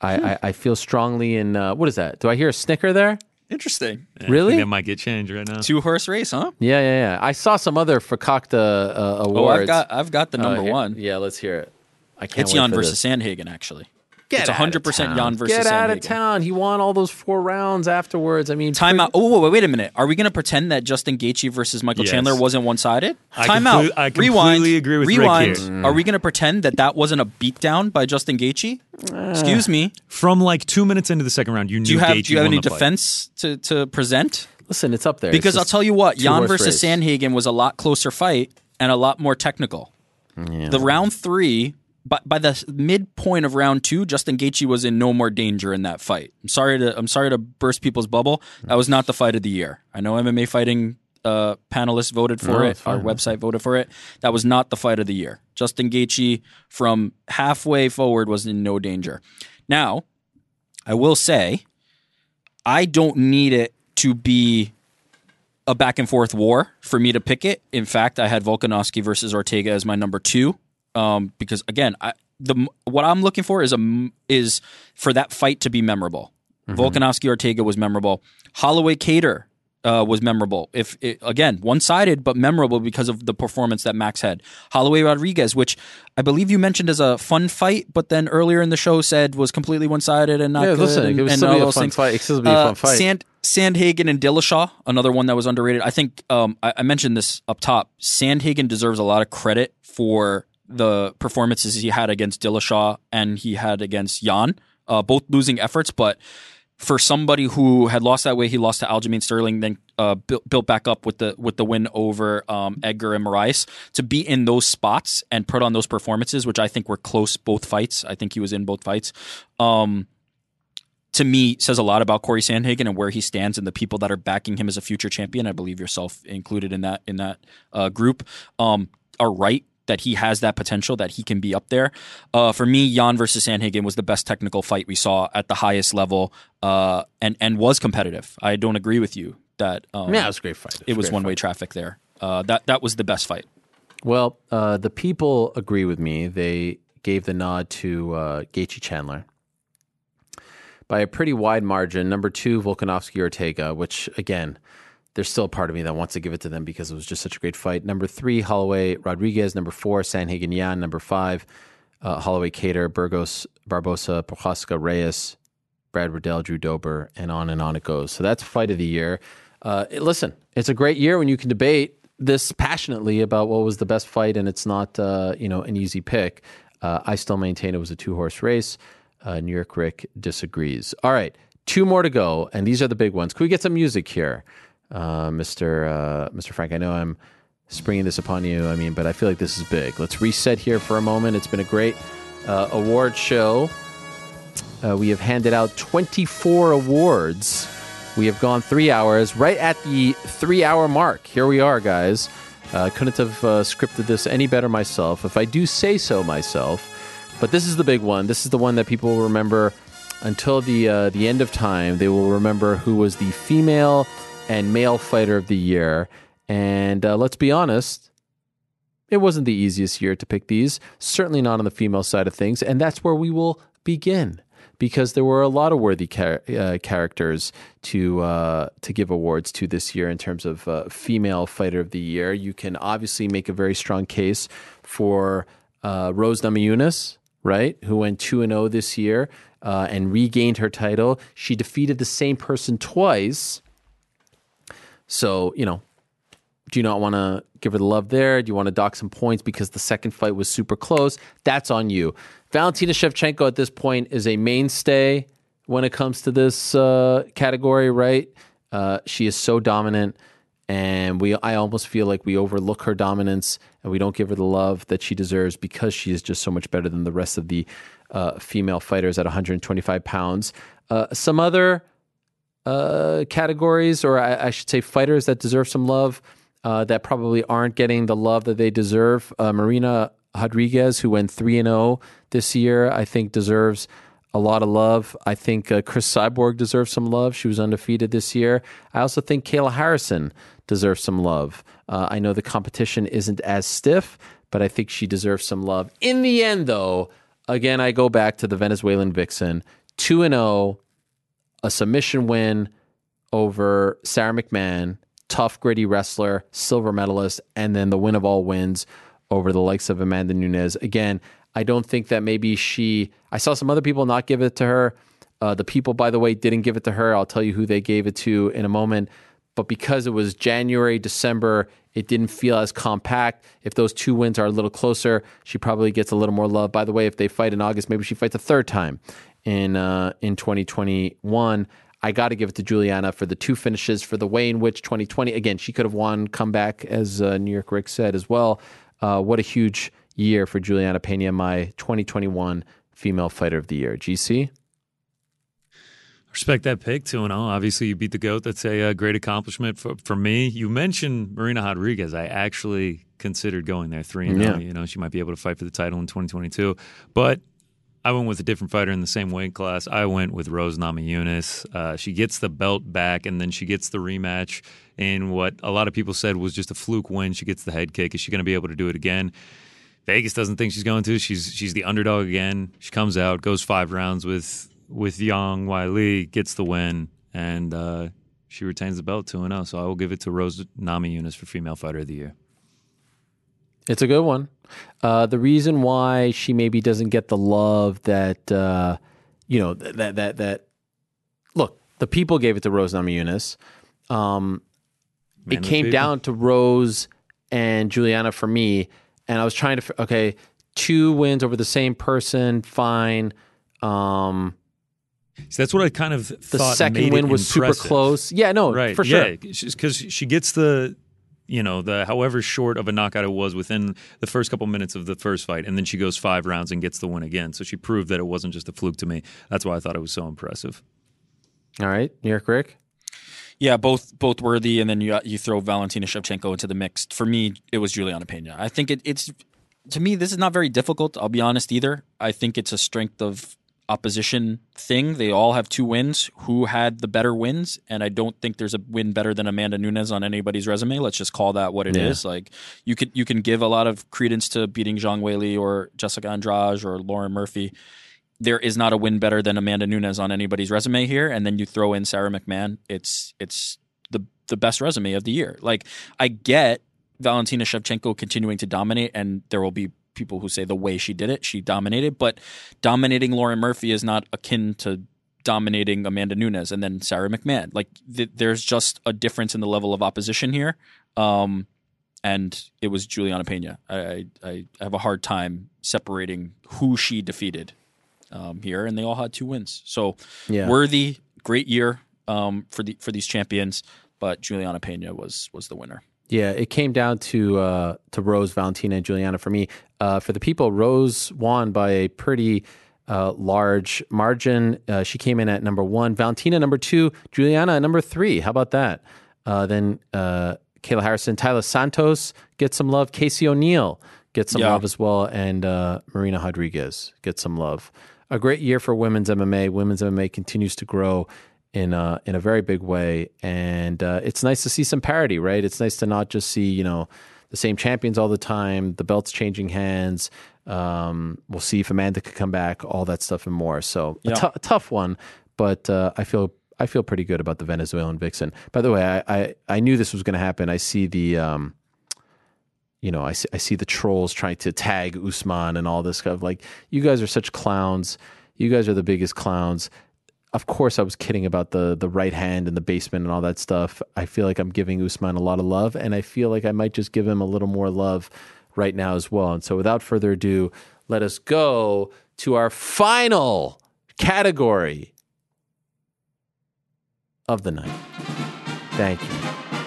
I, I, I feel strongly in uh, what is that? Do I hear a snicker there? Interesting. Yeah, Really? It might get changed right now. Two horse race, huh? Yeah, yeah, yeah. I saw some other Fakakta uh, awards. Oh, I've got I've got the Uh, number here- one. Yeah, let's hear it. I can't. It's wait Jan for versus this. Sandhagen, actually. Get it's outta 100% town. Jan versus Get out of Sandhagen. town. He won all those four rounds afterwards. I mean, Time out. Oh, wait, wait, wait a minute. Are we going to pretend that Justin Gaethje versus Michael Yes. Chandler wasn't one sided? I Time complete- out. I Rewind. completely agree with Ric Rewind. here. Are we going to pretend that that wasn't a beatdown by Justin Gaethje? Ah. Excuse me. From like two minutes into the second round, you knew Do you have Gaethje do you have won any the fight. defense to, to present? Listen, it's up there. Because I'll tell you what, Jan versus race. Sandhagen was a lot closer fight and a lot more technical. The round three, by, by the midpoint of round two, Justin Gaethje was in no more danger in that fight. I'm sorry to I'm sorry to burst people's bubble. That was not the fight of the year. I know MMA fighting uh, panelists voted for No, it. Our website voted for it. That was not the fight of the year. Justin Gaethje from halfway forward was in no danger. Now, I will say, I don't need it to be a back and forth war for me to pick it. In fact, I had Volkanovski versus Ortega as my number two um, because again, I, the what I'm looking for is a is for that fight to be memorable. Volkanovski Ortega was memorable. Holloway Kattar uh, was memorable. If it, again one sided but memorable because of the performance that Max had. Holloway Rodriguez, which I believe you mentioned as a fun fight, but then earlier in the show said was completely one sided and not Yeah, good. listen, and, it was and still be a fun things. fight. It still be a Uh, fun fight. Sand Sandhagen and Dillashaw, another one that was underrated. I think um, I, I mentioned this up top. Sandhagen deserves a lot of credit for the performances he had against Dillashaw and he had against Yan, uh, both losing efforts, but for somebody who had lost that way, he lost to Aljamain Sterling, then uh, built, back up with the with the win over um, Edgar and Moraes. To be in those spots and put on those performances, which I think were close both fights. I think he was in both fights. Um, to me, says a lot about Corey Sandhagen and where he stands and the people that are backing him as a future champion. I believe yourself included in that in that uh, group um, are right that he has that potential that he can be up there. Uh, for me, Yan versus Sandhagen was the best technical fight we saw at the highest level uh, and and was competitive. I don't agree with you that um, Yeah, it was a great fight. It was It a was great one way traffic there. Uh, that that was the best fight. Well, uh, the people agree with me. They gave the nod to uh, Gaethje Chandler by a pretty wide margin. Number two, Volkanovski Ortega, which again, there's still a part of me that wants to give it to them because it was just such a great fight. Number three, Holloway Rodriguez. Number four, Sandhagen Yan. Number five, uh, Holloway Kattar, Burgos Barboza, Prochazka Reyes, Brad Riddell, Drew Dober, and on and on it goes. So that's fight of the year. Uh, listen, it's a great year when you can debate this passionately about what was the best fight, and it's not uh, you know an easy pick. Uh, I still maintain it was a two horse race. Uh, New York Ric disagrees. All right, two more to go, and these are the big ones. Can we get some music here, uh, Mister uh, Frank? I know I'm springing this upon you. I mean, but I feel like this is big. Let's reset here for a moment. It's been a great uh, award show. Uh, we have handed out 24 awards. We have gone three hours, right at the three hour mark. Here we are, guys. Uh, couldn't have scripted this any better myself, if I do say so myself. But this is the big one. This is the one that people will remember until the the end of time. They will remember who was the female and male fighter of the year. And uh, let's be honest, it wasn't the easiest year to pick these, certainly not on the female side of things. And that's where we will begin because there were a lot of worthy char- uh, characters to uh, to give awards to this year in terms of uh, female fighter of the year. You can obviously make a very strong case for uh, Rose Namajunas, right, who went two and zero this year uh, and regained her title. She defeated the same person twice. So you know, do you not want to give her the love there? Do you want to dock some points because the second fight was super close? That's on you. Valentina Shevchenko at this point is a mainstay when it comes to this uh, category, right? Uh, she is so dominant, and we I almost feel like we overlook her dominance and we don't give her the love that she deserves because she is just so much better than the rest of the uh, female fighters at 125 pounds. Uh, some other uh, categories, or I, I, should say, fighters that deserve some love. Uh, that probably aren't getting the love that they deserve. Marina Rodriguez, who went 3 and 0 this year, I think deserves a lot of love. I think uh, Cris Cyborg deserves some love. She was undefeated this year. I also think Kayla Harrison deserves some love. Uh, I know the competition isn't as stiff, but I think she deserves some love. In the end, though, again, I go back to the Venezuelan Vixen 2 and 0, a submission win over Sara McMann, tough, gritty wrestler, silver medalist, and then the win of all wins over the likes of Amanda Nunes. Again, I don't think that maybe she. I saw some other people not give it to her. Uh, the people, by the way, didn't give it to her. I'll tell you who they gave it to in a moment. But because it was January, December, it didn't feel as compact. If those two wins are a little closer, she probably gets a little more love. By the way, if they fight in August, maybe she fights a third time in uh, in 2021. I got to give it to Julianna for the two finishes for the way in which 2020. Again, she could have won comeback, as uh, New York Ric said as well. Uh, what a huge year for Julianna Peña, my 2021 Female Fighter of the Year. GC? Respect that pick, 2 0. Obviously, you beat the GOAT. That's a, a, great accomplishment for, for me. You mentioned Marina Rodriguez. I actually considered going there 3 0. You know, she might be able to fight for the title in 2022. But I went with a different fighter in the same weight class. I went with Rose Namajunas. Uh, she gets the belt back, and then she gets the rematch in what a lot of people said was just a fluke win. She gets the head kick. Is she going to be able to do it again? Vegas doesn't think she's going to. She's she's the underdog again. She comes out, goes five rounds with with Zhang Weili, gets the win, and uh, she retains the belt two and zero. Oh. So I will give it to Rose Namajunas for Female Fighter of the Year. It's a good one. Uh, the reason why she maybe doesn't get the love that uh, you know that that that look, the people gave it to Rose Namajunas. Um, it came people. down to Rose and Julianna for me, and I was trying to okay, two wins over the same person, fine. Um, so that's what I kind of the second win was impressive. super close. Yeah, no, right, for sure. Yeah, because she gets the you know the however short of a knockout it was within the first couple minutes of the first fight, and then she goes five rounds and gets the win again. So she proved that it wasn't just a fluke to me. That's why I thought it was so impressive. All right, New York Ric. Yeah, both both worthy, and then you you throw Valentina Shevchenko into the mix. For me, it was Julianna Peña. I think it, it's to me this is not very difficult. I'll be honest either. I think it's a strength of opposition thing. They all have two wins. Who had the better wins? And I don't think there's a win better than Amanda Nunes on anybody's resume. Let's just call that what it yeah. is. Like you could you can give a lot of credence to beating Zhang Weili or Jessica Andrade or Lauren Murphy. There is not a win better than Amanda Nunes on anybody's resume here. And then you throw in Sara McMann. It's it's the the best resume of the year. Like I get Valentina Shevchenko continuing to dominate, and there will be people who say the way she did it, she dominated. But dominating Lauren Murphy is not akin to dominating Amanda Nunes and then Sara McMann. Like th- there's just a difference in the level of opposition here. Um, and it was Julianna Peña. I, I, I, have a hard time separating who she defeated um, here, and they all had two wins. So yeah. worthy, great year um, for the for these champions. But Julianna Peña was was the winner. Yeah, it came down to uh, to Rose, Valentina, and Julianna for me. Uh, for the people, Rose won by a pretty uh, large margin. Uh, she came in at number one. Valentina number two. Julianna at number three. How about that? Uh, then uh, Kayla Harrison, Taila Santos get some love. Casey O'Neill get some yeah. love as well, and Marina Rodriguez get some love. A great year for women's MMA. Women's MMA continues to grow in a in a very big way, and uh, it's nice to see some parity, right? It's nice to not just see you know the same champions all the time. The belt's changing hands. Um, we'll see if Amanda could come back. All that stuff and more. So Yeah. a, tough one, but uh, I feel I feel pretty good about the Venezuelan vixen. By the way, I I, I knew this was going to happen. I see the. Um, you know, I see, I see the trolls trying to tag Usman and all this stuff. Like, you guys are such clowns. You guys are the biggest clowns. Of course, I was kidding about the the right hand and the basement and all that stuff. I feel like I'm giving Usman a lot of love, and I feel like I might just give him a little more love right now as well. And so, without further ado, let us go to our final category of the night. Thank you,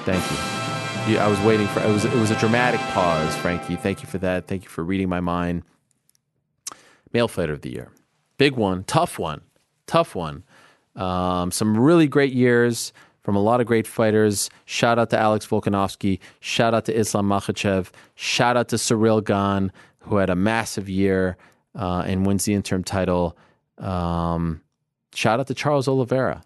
thank you. I was waiting for it was it was a dramatic pause, Frankie. Thank you for that. Thank you for reading my mind. Male fighter of the year, big one, tough one, tough one. Um, some really great years from a lot of great fighters. Shout out to Alex Volkanovski. Shout out to Islam Makhachev. Shout out to Ciryl Gane, who had a massive year uh, and wins the interim title. Um, shout out to Charles Oliveira.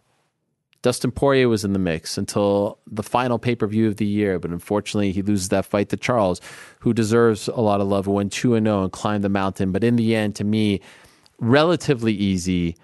Dustin Poirier was in the mix until the final pay per view of the year, but unfortunately, he loses that fight to Charles, who deserves a lot of love, who went 2 0 and climbed the mountain. But in the end, to me, relatively easy.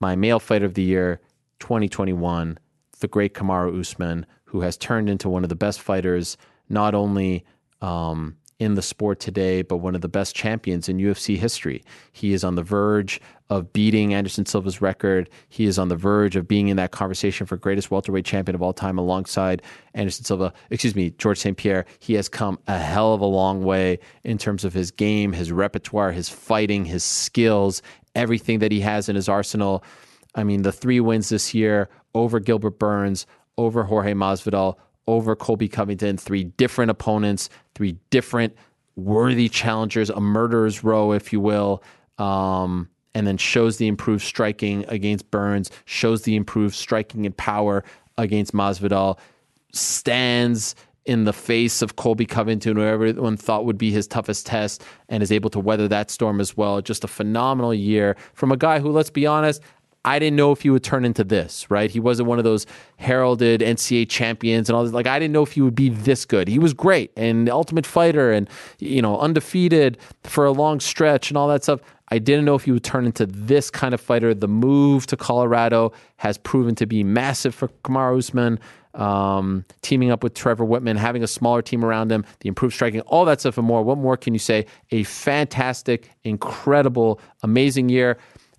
My male fighter of the year, 2021, the great Kamaru Usman, who has turned into one of the best fighters, not only um, in the sport today, but one of the best champions in UFC history. He is on the verge of beating Anderson Silva's record. He is on the verge of being in that conversation for greatest welterweight champion of all time alongside Anderson Silva, excuse me, George St. Pierre. He has come a hell of a long way in terms of his game, his repertoire, his fighting, his skills, everything that he has in his arsenal. I mean, the three wins this year over Gilbert Burns, over Jorge Masvidal, over Colby Covington, three different opponents, three different worthy challengers, a murderer's row, if you will. Um, and then shows the improved striking against Burns, shows the improved striking and power against Masvidal, stands in the face of Colby Covington, who everyone thought would be his toughest test, and is able to weather that storm as well. Just a phenomenal year from a guy who, let's be honest, I didn't know if he would turn into this, right? He wasn't one of those heralded NCAA champions and all this. Like, I didn't know if he would be this good. He was great and the ultimate fighter and, you know, undefeated for a long stretch and all that stuff. I didn't know if he would turn into this kind of fighter. The move to Colorado has proven to be massive for Kamaru Usman. Um, teaming up with Trevor Wittman, having a smaller team around him, the improved striking, all that stuff and more. What more can you say? A fantastic, incredible, amazing year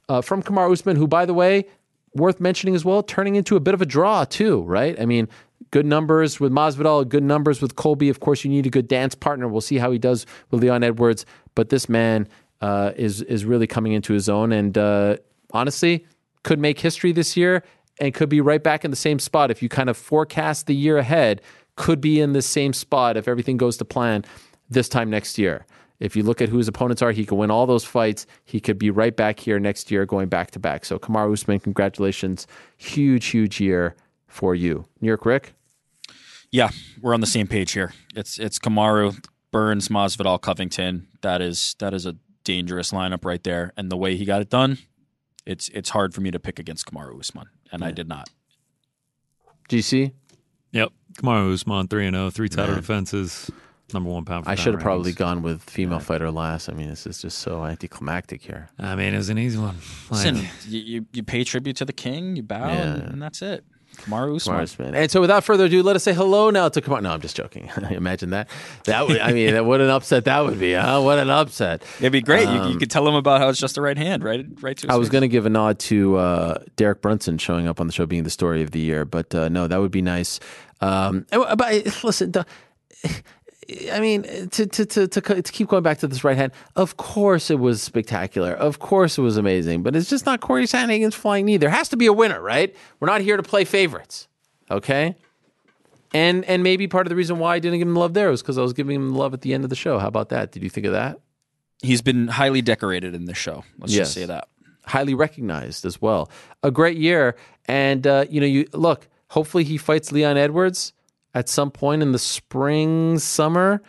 uh, from Kamaru Usman, who, by the way, worth mentioning as well, turning into a bit of a draw too, right? I mean, good numbers with Masvidal, good numbers with Colby. Of course, you need a good dance partner. We'll see how he does with Leon Edwards, but this man uh, is is really coming into his own, and uh, honestly, could make history this year and could be right back in the same spot if you kind of forecast the year ahead. Could be in the same spot if everything goes to plan this time next year. If you look at who his opponents are, he could win all those fights. He could be right back here next year, going back to back. So, Kamaru Usman, congratulations. Huge, huge year for you. New York Ric? Yeah, we're on the same page here. It's it's Kamaru, Burns, Masvidal, Covington. That is that is a dangerous lineup right there. And the way he got it done, it's it's hard for me to pick against Kamaru Usman, and I did not. GC? Yep. Kamaru Usman, 3 0, three title defenses, number one pound for I should have probably gone with female fighter last. I mean, this is just so anticlimactic here. I mean, it was an easy one. Like, Listen, you, you you pay tribute to the king, you bow, and, and that's it. Kamaru Usman. Kamaru Usman. And so, without further ado, let us say hello now to Kamaru. No, I'm just joking. Imagine that. That would, I mean, what an upset that would be, huh? What an upset. It'd be great. you, you Um, could tell him about how it's just a right hand, right? Right to. I was going to give a nod to uh, Derek Brunson showing up on the show being the story of the year, but uh, no, that would be nice. Um, but listen, the- I mean, to, to to to to keep going back to this right hand. Of course, it was spectacular. Of course, it was amazing. But it's just not Corey Sandhagen's flying knee. There has to be a winner, right? We're not here to play favorites, okay? And and maybe part of the reason why I didn't give him love there was because I was giving him love at the end of the show. How about that? Did you think of that? He's been highly decorated in this show. Let's Yes. just say that. highly recognized as well. A great year, and uh, you know, you look. Hopefully, he fights Leon Edwards at some point in the spring, summer,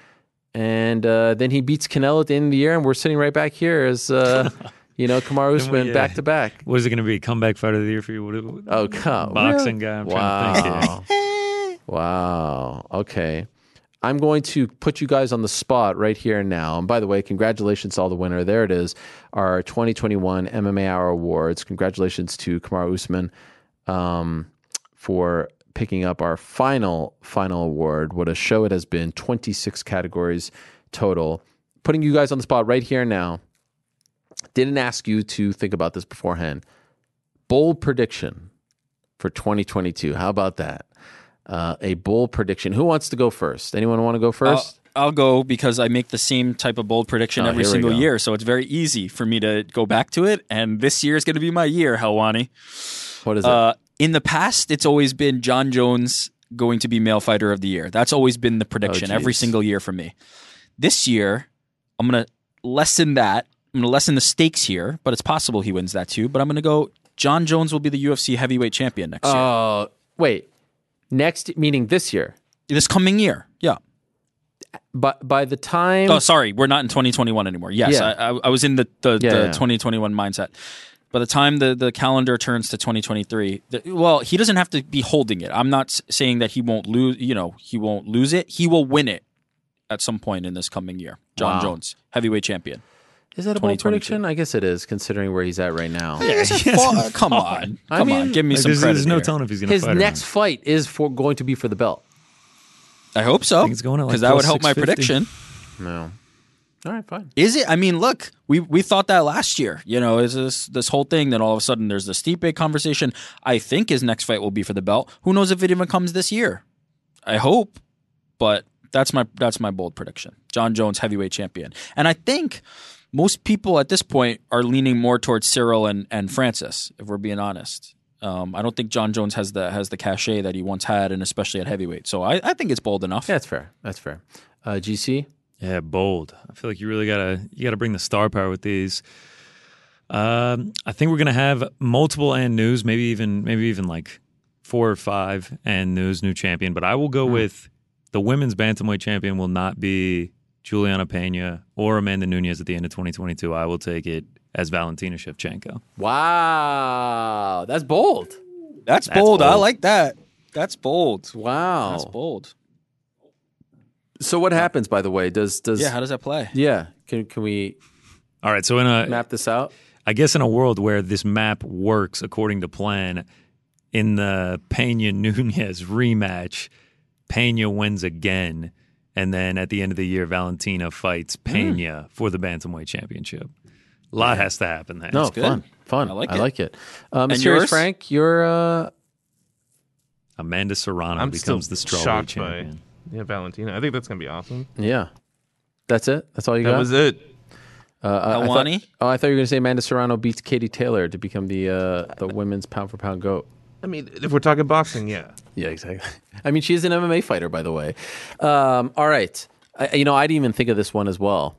and uh, then he beats Canelo at the end of the year, and we're sitting right back here as uh, you know, Kamaru Usman yeah. back to back. What is it going to be? Comeback fighter of the year for you? What, what, Oh, come boxing really? guy. I'm wow. trying to think wow. Okay. I'm going to put you guys on the spot right here and now. And by the way, congratulations to all the winner. There it is, our 2021 MMA Hour Awards. Congratulations to Kamaru Usman um, for picking up our final final award. What a show it has been! 26 categories total. Putting you guys on the spot right here now. Didn't ask you to think about this beforehand. Bold prediction for 2022. How about that? Uh, a bold prediction. Who wants to go first? Anyone want to go first? I'll, I'll go because I make the same type of bold prediction Oh, every single year, so it's very easy for me to go back to it. And this year is going to be my year, Helwani. what is it? Uh, in the past, it's always been Jon Jones going to be male fighter of the year. That's always been the prediction oh, every single year for me. This year, I'm going to lessen that. I'm going to lessen the stakes here, but it's possible he wins that too. But I'm going to go Jon Jones will be the UFC heavyweight champion next year. Oh, wait. Next, meaning this year. This coming year. Yeah. But by the time, Oh, sorry, we're not in 2021 anymore. Yes, Yeah. I, I, I was in the the, Yeah, the yeah. 2021 mindset. By the time the, the calendar turns to 2023, the, well, he doesn't have to be holding it. I'm not saying that he won't lose. You know, he won't lose it. He will win it at some point in this coming year. Jon Wow. Jones, heavyweight champion. is that a bold prediction? I guess it is, considering where he's at right now. Fa- come on, I come on, give me Like, some there's, credit. there's no here. telling if he's going to His fight. or next fight is for going to be for the belt. I hope so. think it's going at, like, because that would help my prediction. No. All right, fine. Is it? I mean, look, we we thought that last year. You know, is this this whole thing? Then all of a sudden, there's the Stipe conversation. I think his next fight will be for the belt. Who knows if it even comes this year? I hope, but that's my that's my bold prediction. Jon Jones, heavyweight champion, and I think most people at this point are leaning more towards Ciryl and and Francis. If we're being honest. Um, I don't think Jon Jones has the has the cachet that he once had, and especially at heavyweight. So I, I think it's bold enough. Yeah, that's fair. That's fair. Uh, GC? Yeah, bold. I feel like you really gotta you gotta bring the star power with these. Um, I think we're gonna have multiple and news, maybe even maybe even like four or five and news new champion. But I will go with the women's bantamweight champion will not be Julianna Peña or Amanda Nunes at the end of 2022. I will take it as Valentina Shevchenko. Wow. That's bold. That's, bold. I like that. That's bold. Wow. That's bold. So what happens, by the way? Does does Yeah, how does that play? yeah? Can can we All right, so in a map this out? I guess in a world where this map works according to plan, in the Peña Nunes rematch, Peña wins again, and then at the end of the year, Valentina fights Peña for the bantamweight championship. A lot has to happen there. No, good. fun, fun. I like I it. like it. Um, And Mysterious yours? Frank, you're uh, Amanda Serrano I'm still becomes the strawweight shocked champion. By yeah Valentina. I think that's gonna be awesome. yeah. That's it. That's all you That got. was it. Uh, I- I thought- oh, I thought you were going to say Amanda Serrano beats Katie Taylor to become the uh, the women's pound for pound goat. I mean, if we're talking boxing, yeah. Yeah, exactly. I mean, she is an MMA fighter, by the way. Um, all right. I, you know, I didn't even think of this one as well.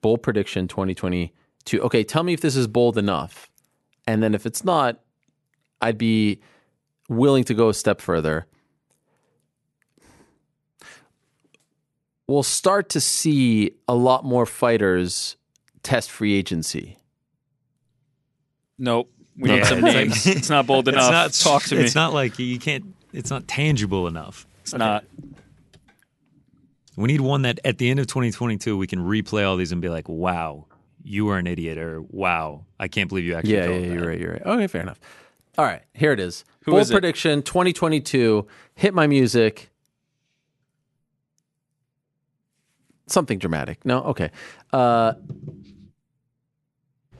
Bold prediction 2022. Okay, tell me if this is bold enough. And then if it's not, I'd be willing to go a step further. We'll start to see a lot more fighters test free agency. Nope. We Yeah, need some it's names. it's not bold enough. not Talk to me. It's not like you can't. It's not tangible enough. It's not. We need one that at the end of 2022 we can replay all these and be like, "Wow, you were an idiot," or "Wow, I can't believe you actually." Yeah, called yeah, that." you're right. You're right. Okay, fair enough. All right, here it is. Who Bold is it? prediction 2022. Hit my music. Something dramatic. No, okay. Uh,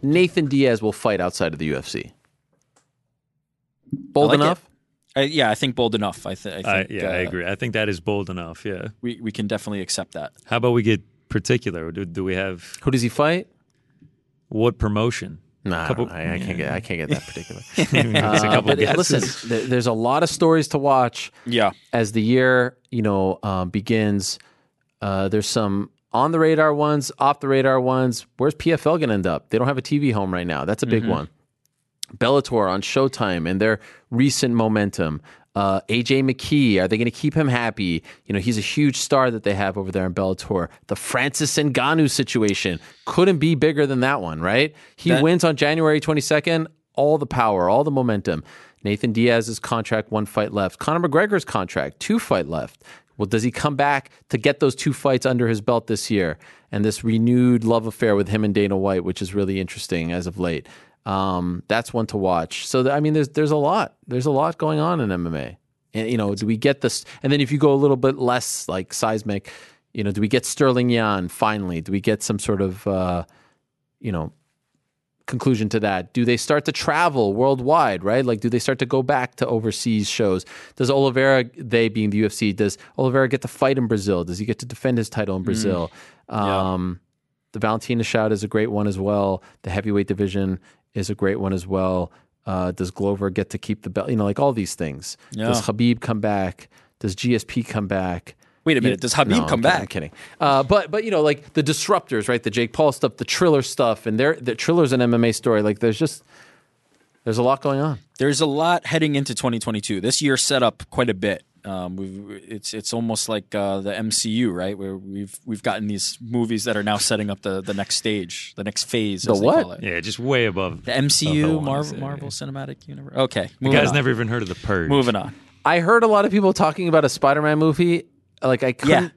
Nathan Diaz will fight outside of the UFC. Bold I like enough? I, yeah, I think bold enough. I, th- I I, think. yeah, I uh, agree. I think that is bold enough. Yeah. We we can definitely accept that. How about we get particular? Do, do we have Who does he fight? what promotion? Nah, I, Couple- don't- I, I can't get. I can't get that particular. Give a Uh, couple but uh, guesses. listen, there's a lot of stories to watch. Yeah. as the year you know um, begins. Uh, there's some on the radar ones, off the radar ones. Where's PFL going to end up? They don't have a TV home right now. That's a big one. Bellator on Showtime and their recent momentum. Uh, AJ McKee, are they going to keep him happy? You know, he's a huge star that they have over there in Bellator. The Francis Ngannou situation couldn't be bigger than that one, right? He That- wins on January 22nd. All the power, all the momentum. Nathan Diaz's contract, one fight left. Conor McGregor's contract, two fight left. Well, does he come back to get those two fights under his belt this year? And this renewed love affair with him and Dana White, which is really interesting as of late. Um, that's one to watch. So I mean, there's there's a lot. There's a lot going on in MMA. And you know, do we get this? And then if you go a little bit less like seismic, you know, do we get Sterling Yan finally? Do we get some sort of uh, you know conclusion to that? Do they start to travel worldwide, right? Like, do they start to go back to overseas shows? Does Oliveira, they being the UFC, does Oliveira get to fight in Brazil? Does he get to defend his title in Brazil? Um, The Valentina shout is a great one as well. The heavyweight division is a great one as well. Uh, does Glover get to keep the belt? You know, like all these things. Yeah. Does Khabib come back? Does GSP come back? Wait a You- minute, does Khabib No, I'm come kidding, back? I'm kidding. Uh, but but you know, like the disruptors, right? The Jake Paul stuff, the Triller stuff, and their the Triller's an MMA story. Like there's just there's a lot going on. There's a lot heading into 2022. This year set up quite a bit. Um, we've, it's it's almost like uh, the MCU, right? Where we've we've gotten these movies that are now setting up the, the next stage, the next phase. The as they what? call it. Yeah, just way above The MCU, what Marvel, say. Marvel Cinematic Universe. Okay, You guys on. never even heard of the Purge. moving on. I heard a lot of people talking about a Spider-Man movie. Like I couldn't.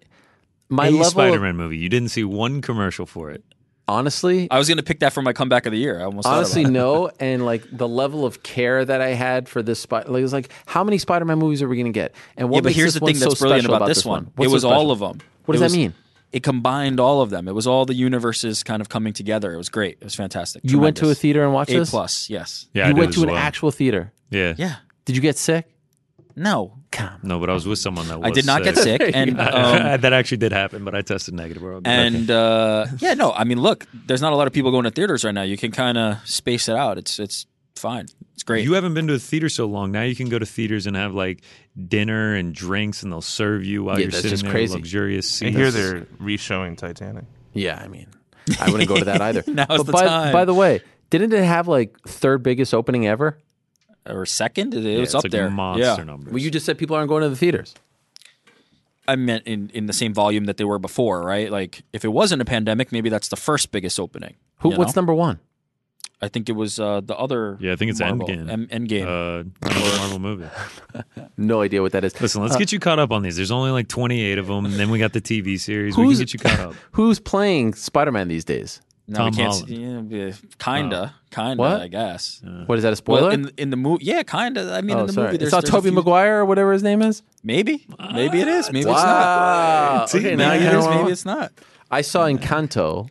My a level, Spider-Man movie. You didn't see one commercial for it. honestly, I was going to pick that for my comeback of the year. I almost honestly, no. And like the level of care that I had for this Spider, like, it was like, how many Spider-Man movies are we going to get? And what yeah, but here's the thing that's so brilliant special about, this one. What's it so was all of them. What does was- that mean? It combined all of them. It was all the universes kind of coming together. It was great. It was fantastic. You went to a theater and watched A this? plus, yes. Yeah, you did went to an well. actual theater. Yeah. Yeah. Did you get sick? No. No, but I was with someone that was I did not get sick, and um, that actually did happen, but I tested negative. We're and uh, yeah, no. I mean, look, there's not a lot of people going to theaters right now. You can kind of space it out. It's it's fine. It's great. You haven't been to a theater so long. Now you can go to theaters and have like dinner and drinks, and they'll serve you while Yeah, you're that's sitting just there, crazy. luxurious I seats. hear they're re-showing Titanic. Yeah, I mean, I wouldn't go to that either. Now's but the by, time. by the way, didn't it have like third biggest opening ever? Or second, it, Yeah, was it's up like there. monster yeah. numbers. Well, you just said people aren't going to the theaters. I meant in in the same volume that they were before, right? Like if it wasn't a pandemic, maybe that's the first biggest opening. Who? you What's know? number one? I think it was uh, the other. yeah, I think it's Marvel, Endgame. M- Endgame. Uh, another Marvel movie. No idea what that is. Listen, let's Uh, get you caught up on these. There's only like 28 of them, and then we got the TV series. We can get you caught up. Who's playing Spider-Man these days? No, Tom we can't. Holland. See, yeah, yeah, kinda, kinda. What? I guess. What is that? A spoiler? Well, in in the movie, yeah, kinda. I mean, oh, in the sorry. movie, there's, it's not Tobey few- Maguire or whatever his name is. Maybe, maybe it is. Maybe it's not. Okay, now now Maybe you it know. Maybe it's not. I saw Encanto.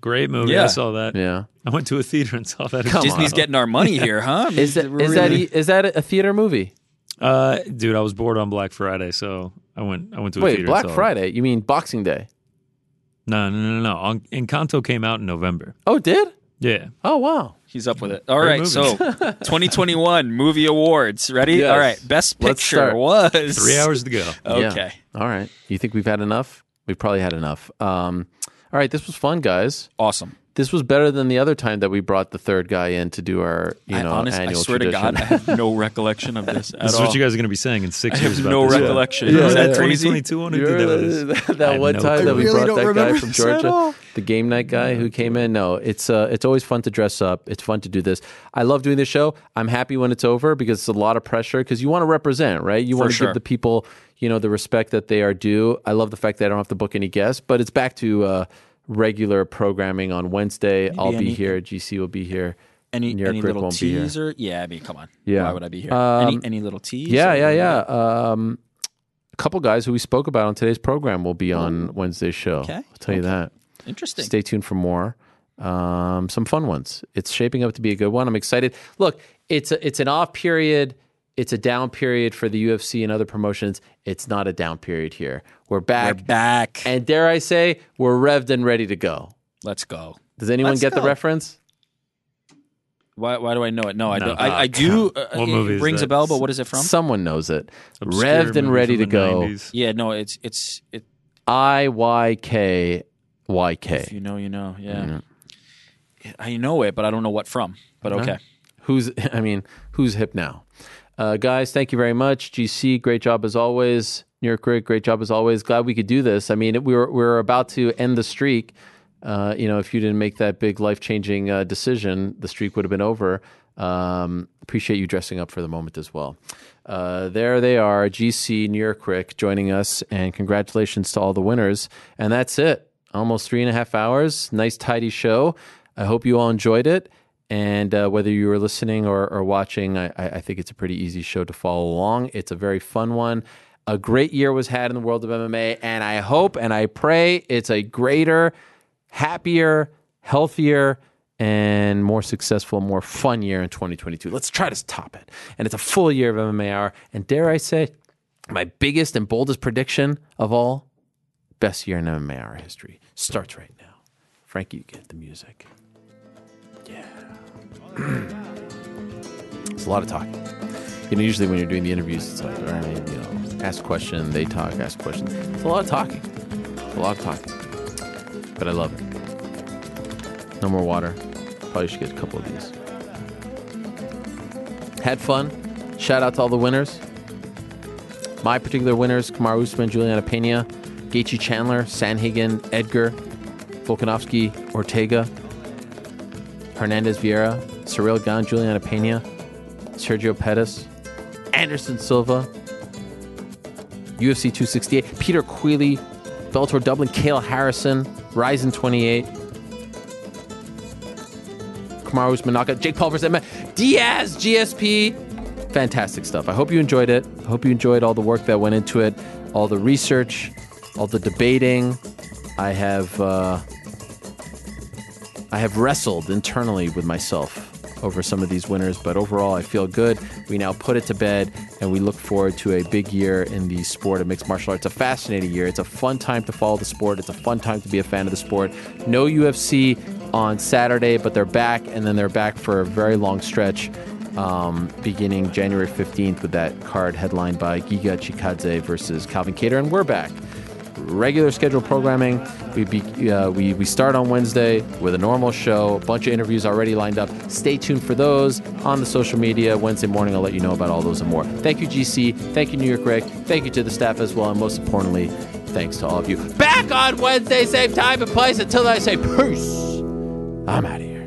Great movie. Yeah. I saw that. Yeah. I went to a theater and saw that. Come Disney's on. getting our money here, huh? I mean, Is that we're is that really- is that a theater movie? Uh, dude, I was bored on Black Friday, so I went. I went to a Wait, theater. Black and saw it. Friday? You mean Boxing Day? No, no, no, no. no. Encanto came out in November. Oh, it did? Yeah. Oh, wow. He's up with it. All Great right, movie. so 2021 movie awards. Ready? Yes. All right, best Let's picture start. was Three hours to go. Yeah. Okay. All right. You think we've had enough? We've probably had enough. Um, all right. This was fun, guys. Awesome. This was better than the other time that we brought the third guy in to do our, you I, know, honest, I annual swear tradition. to God, I have no recollection of this at This is what you guys are going to be saying in six I years have about no this. recollection. Yeah, Is that yeah. crazy? 2022 one who You did that remember that, I that have one no time clue. that we I brought that guy from Georgia, the game night guy who came in? No, it's uh, it's always fun to dress up. It's fun to do this. I love doing this show. I'm happy when it's over because it's a lot of pressure because you want to represent, right? You want to sure. give the people, you know, the respect that they are due. I love the fact that I don't have to book any guests, but it's back to uh, regular programming on Wednesday. I'll be here. GC will be here. Any, New York any Ric little won't be here. teaser? Yeah, I mean, come on. Yeah. Why would I be here? Um, any, any little tease? Yeah, yeah, yeah. Um, a couple guys who we spoke about on today's program will be on Wednesday's show. Okay, I'll tell you that. Interesting. Stay tuned for more. Um, some fun ones. It's shaping up to be a good one. I'm excited. Look, it's a, it's an off period. It's a down period for the UFC and other promotions. It's not a down period here. We're back, We're back. and dare I say, we're revved and ready to go. Let's go. Does anyone Let's get the reference? Why, why do I know it? No, I No. don't. I, I do. Uh, What it movie is rings a bell, but what is it from? Someone knows it. Obscure Revved and ready to go. 90s. Yeah, no, it's it's it. I Y K Y If you know, you know. Yeah, I know it, but I don't know what from. But okay. Who's I mean, who's hip now? Uh, guys, thank you very much. GC, great job as always. New York Ric, great job as always. Glad we could do this. I mean, we were we were about to end the streak uh, you know, if you didn't make that big life changing uh, decision, the streak would have been over. Um, appreciate you dressing up for the moment as well. Uh, there they are, GC New York Ric joining us, and congratulations to all the winners. And that's it. Almost three and a half hours. Nice, tidy show. I hope you all enjoyed it. And uh, whether you were listening or, or watching, I, I think it's a pretty easy show to follow along. It's a very fun one. A great year was had in the world of MMA, and I hope and I pray it's a greater, happier, healthier, and more successful, more fun year in 2022. Let's try to top it. And it's a full year of MMA. And dare I say, my biggest and boldest prediction of all, best year in MMA history starts right now. Frankie, you get the music. It's a lot of talking. You know, usually when you're doing the interviews, it's like, all right, you know, ask question, they talk, ask question. It's a lot of talking. It's a lot of talking. But I love it. No more water. Probably should get a couple of these. Had fun. Shout out to all the winners. My particular winners Kamaru Usman, Julianna Peña, Gaethje Chandler, Sandhagen, Edgar, Volkanovski, Ortega, Hernandez Vieira, Ciryl Gane, Julianna Peña, Sergio Pettis, Anderson Silva, UFC 268, Peter Queally, Bellator Dublin, Kayla Harrison, Rizin 28, Kamaru knockout, Jake Paul versus Emma, Diaz, GSP. Fantastic stuff. I hope you enjoyed it. I hope you enjoyed all the work that went into it, all the research, all the debating. I have uh, I have wrestled internally with myself over some of these winners, but overall I feel good. We now put it to bed and we look forward to a big year in the sport of mixed martial arts. A fascinating year. It's a fun time to follow the sport. It's a fun time to be a fan of the sport. No UFC on Saturday, but they're back and then they're back for a very long stretch. Um, beginning January 15th with that card headlined by Giga Chikadze versus Calvin Kattar, and we're back regular scheduled programming. We, be, uh, we we start on Wednesday with a normal show. A bunch of interviews already lined up. Stay tuned for those on the social media. Wednesday morning, I'll let you know about all those and more. Thank you, GC. Thank you, New York Ric. Thank you to the staff as well, and most importantly, thanks to all of you. Back on Wednesday, same time and place. Until I say peace, I'm out of here.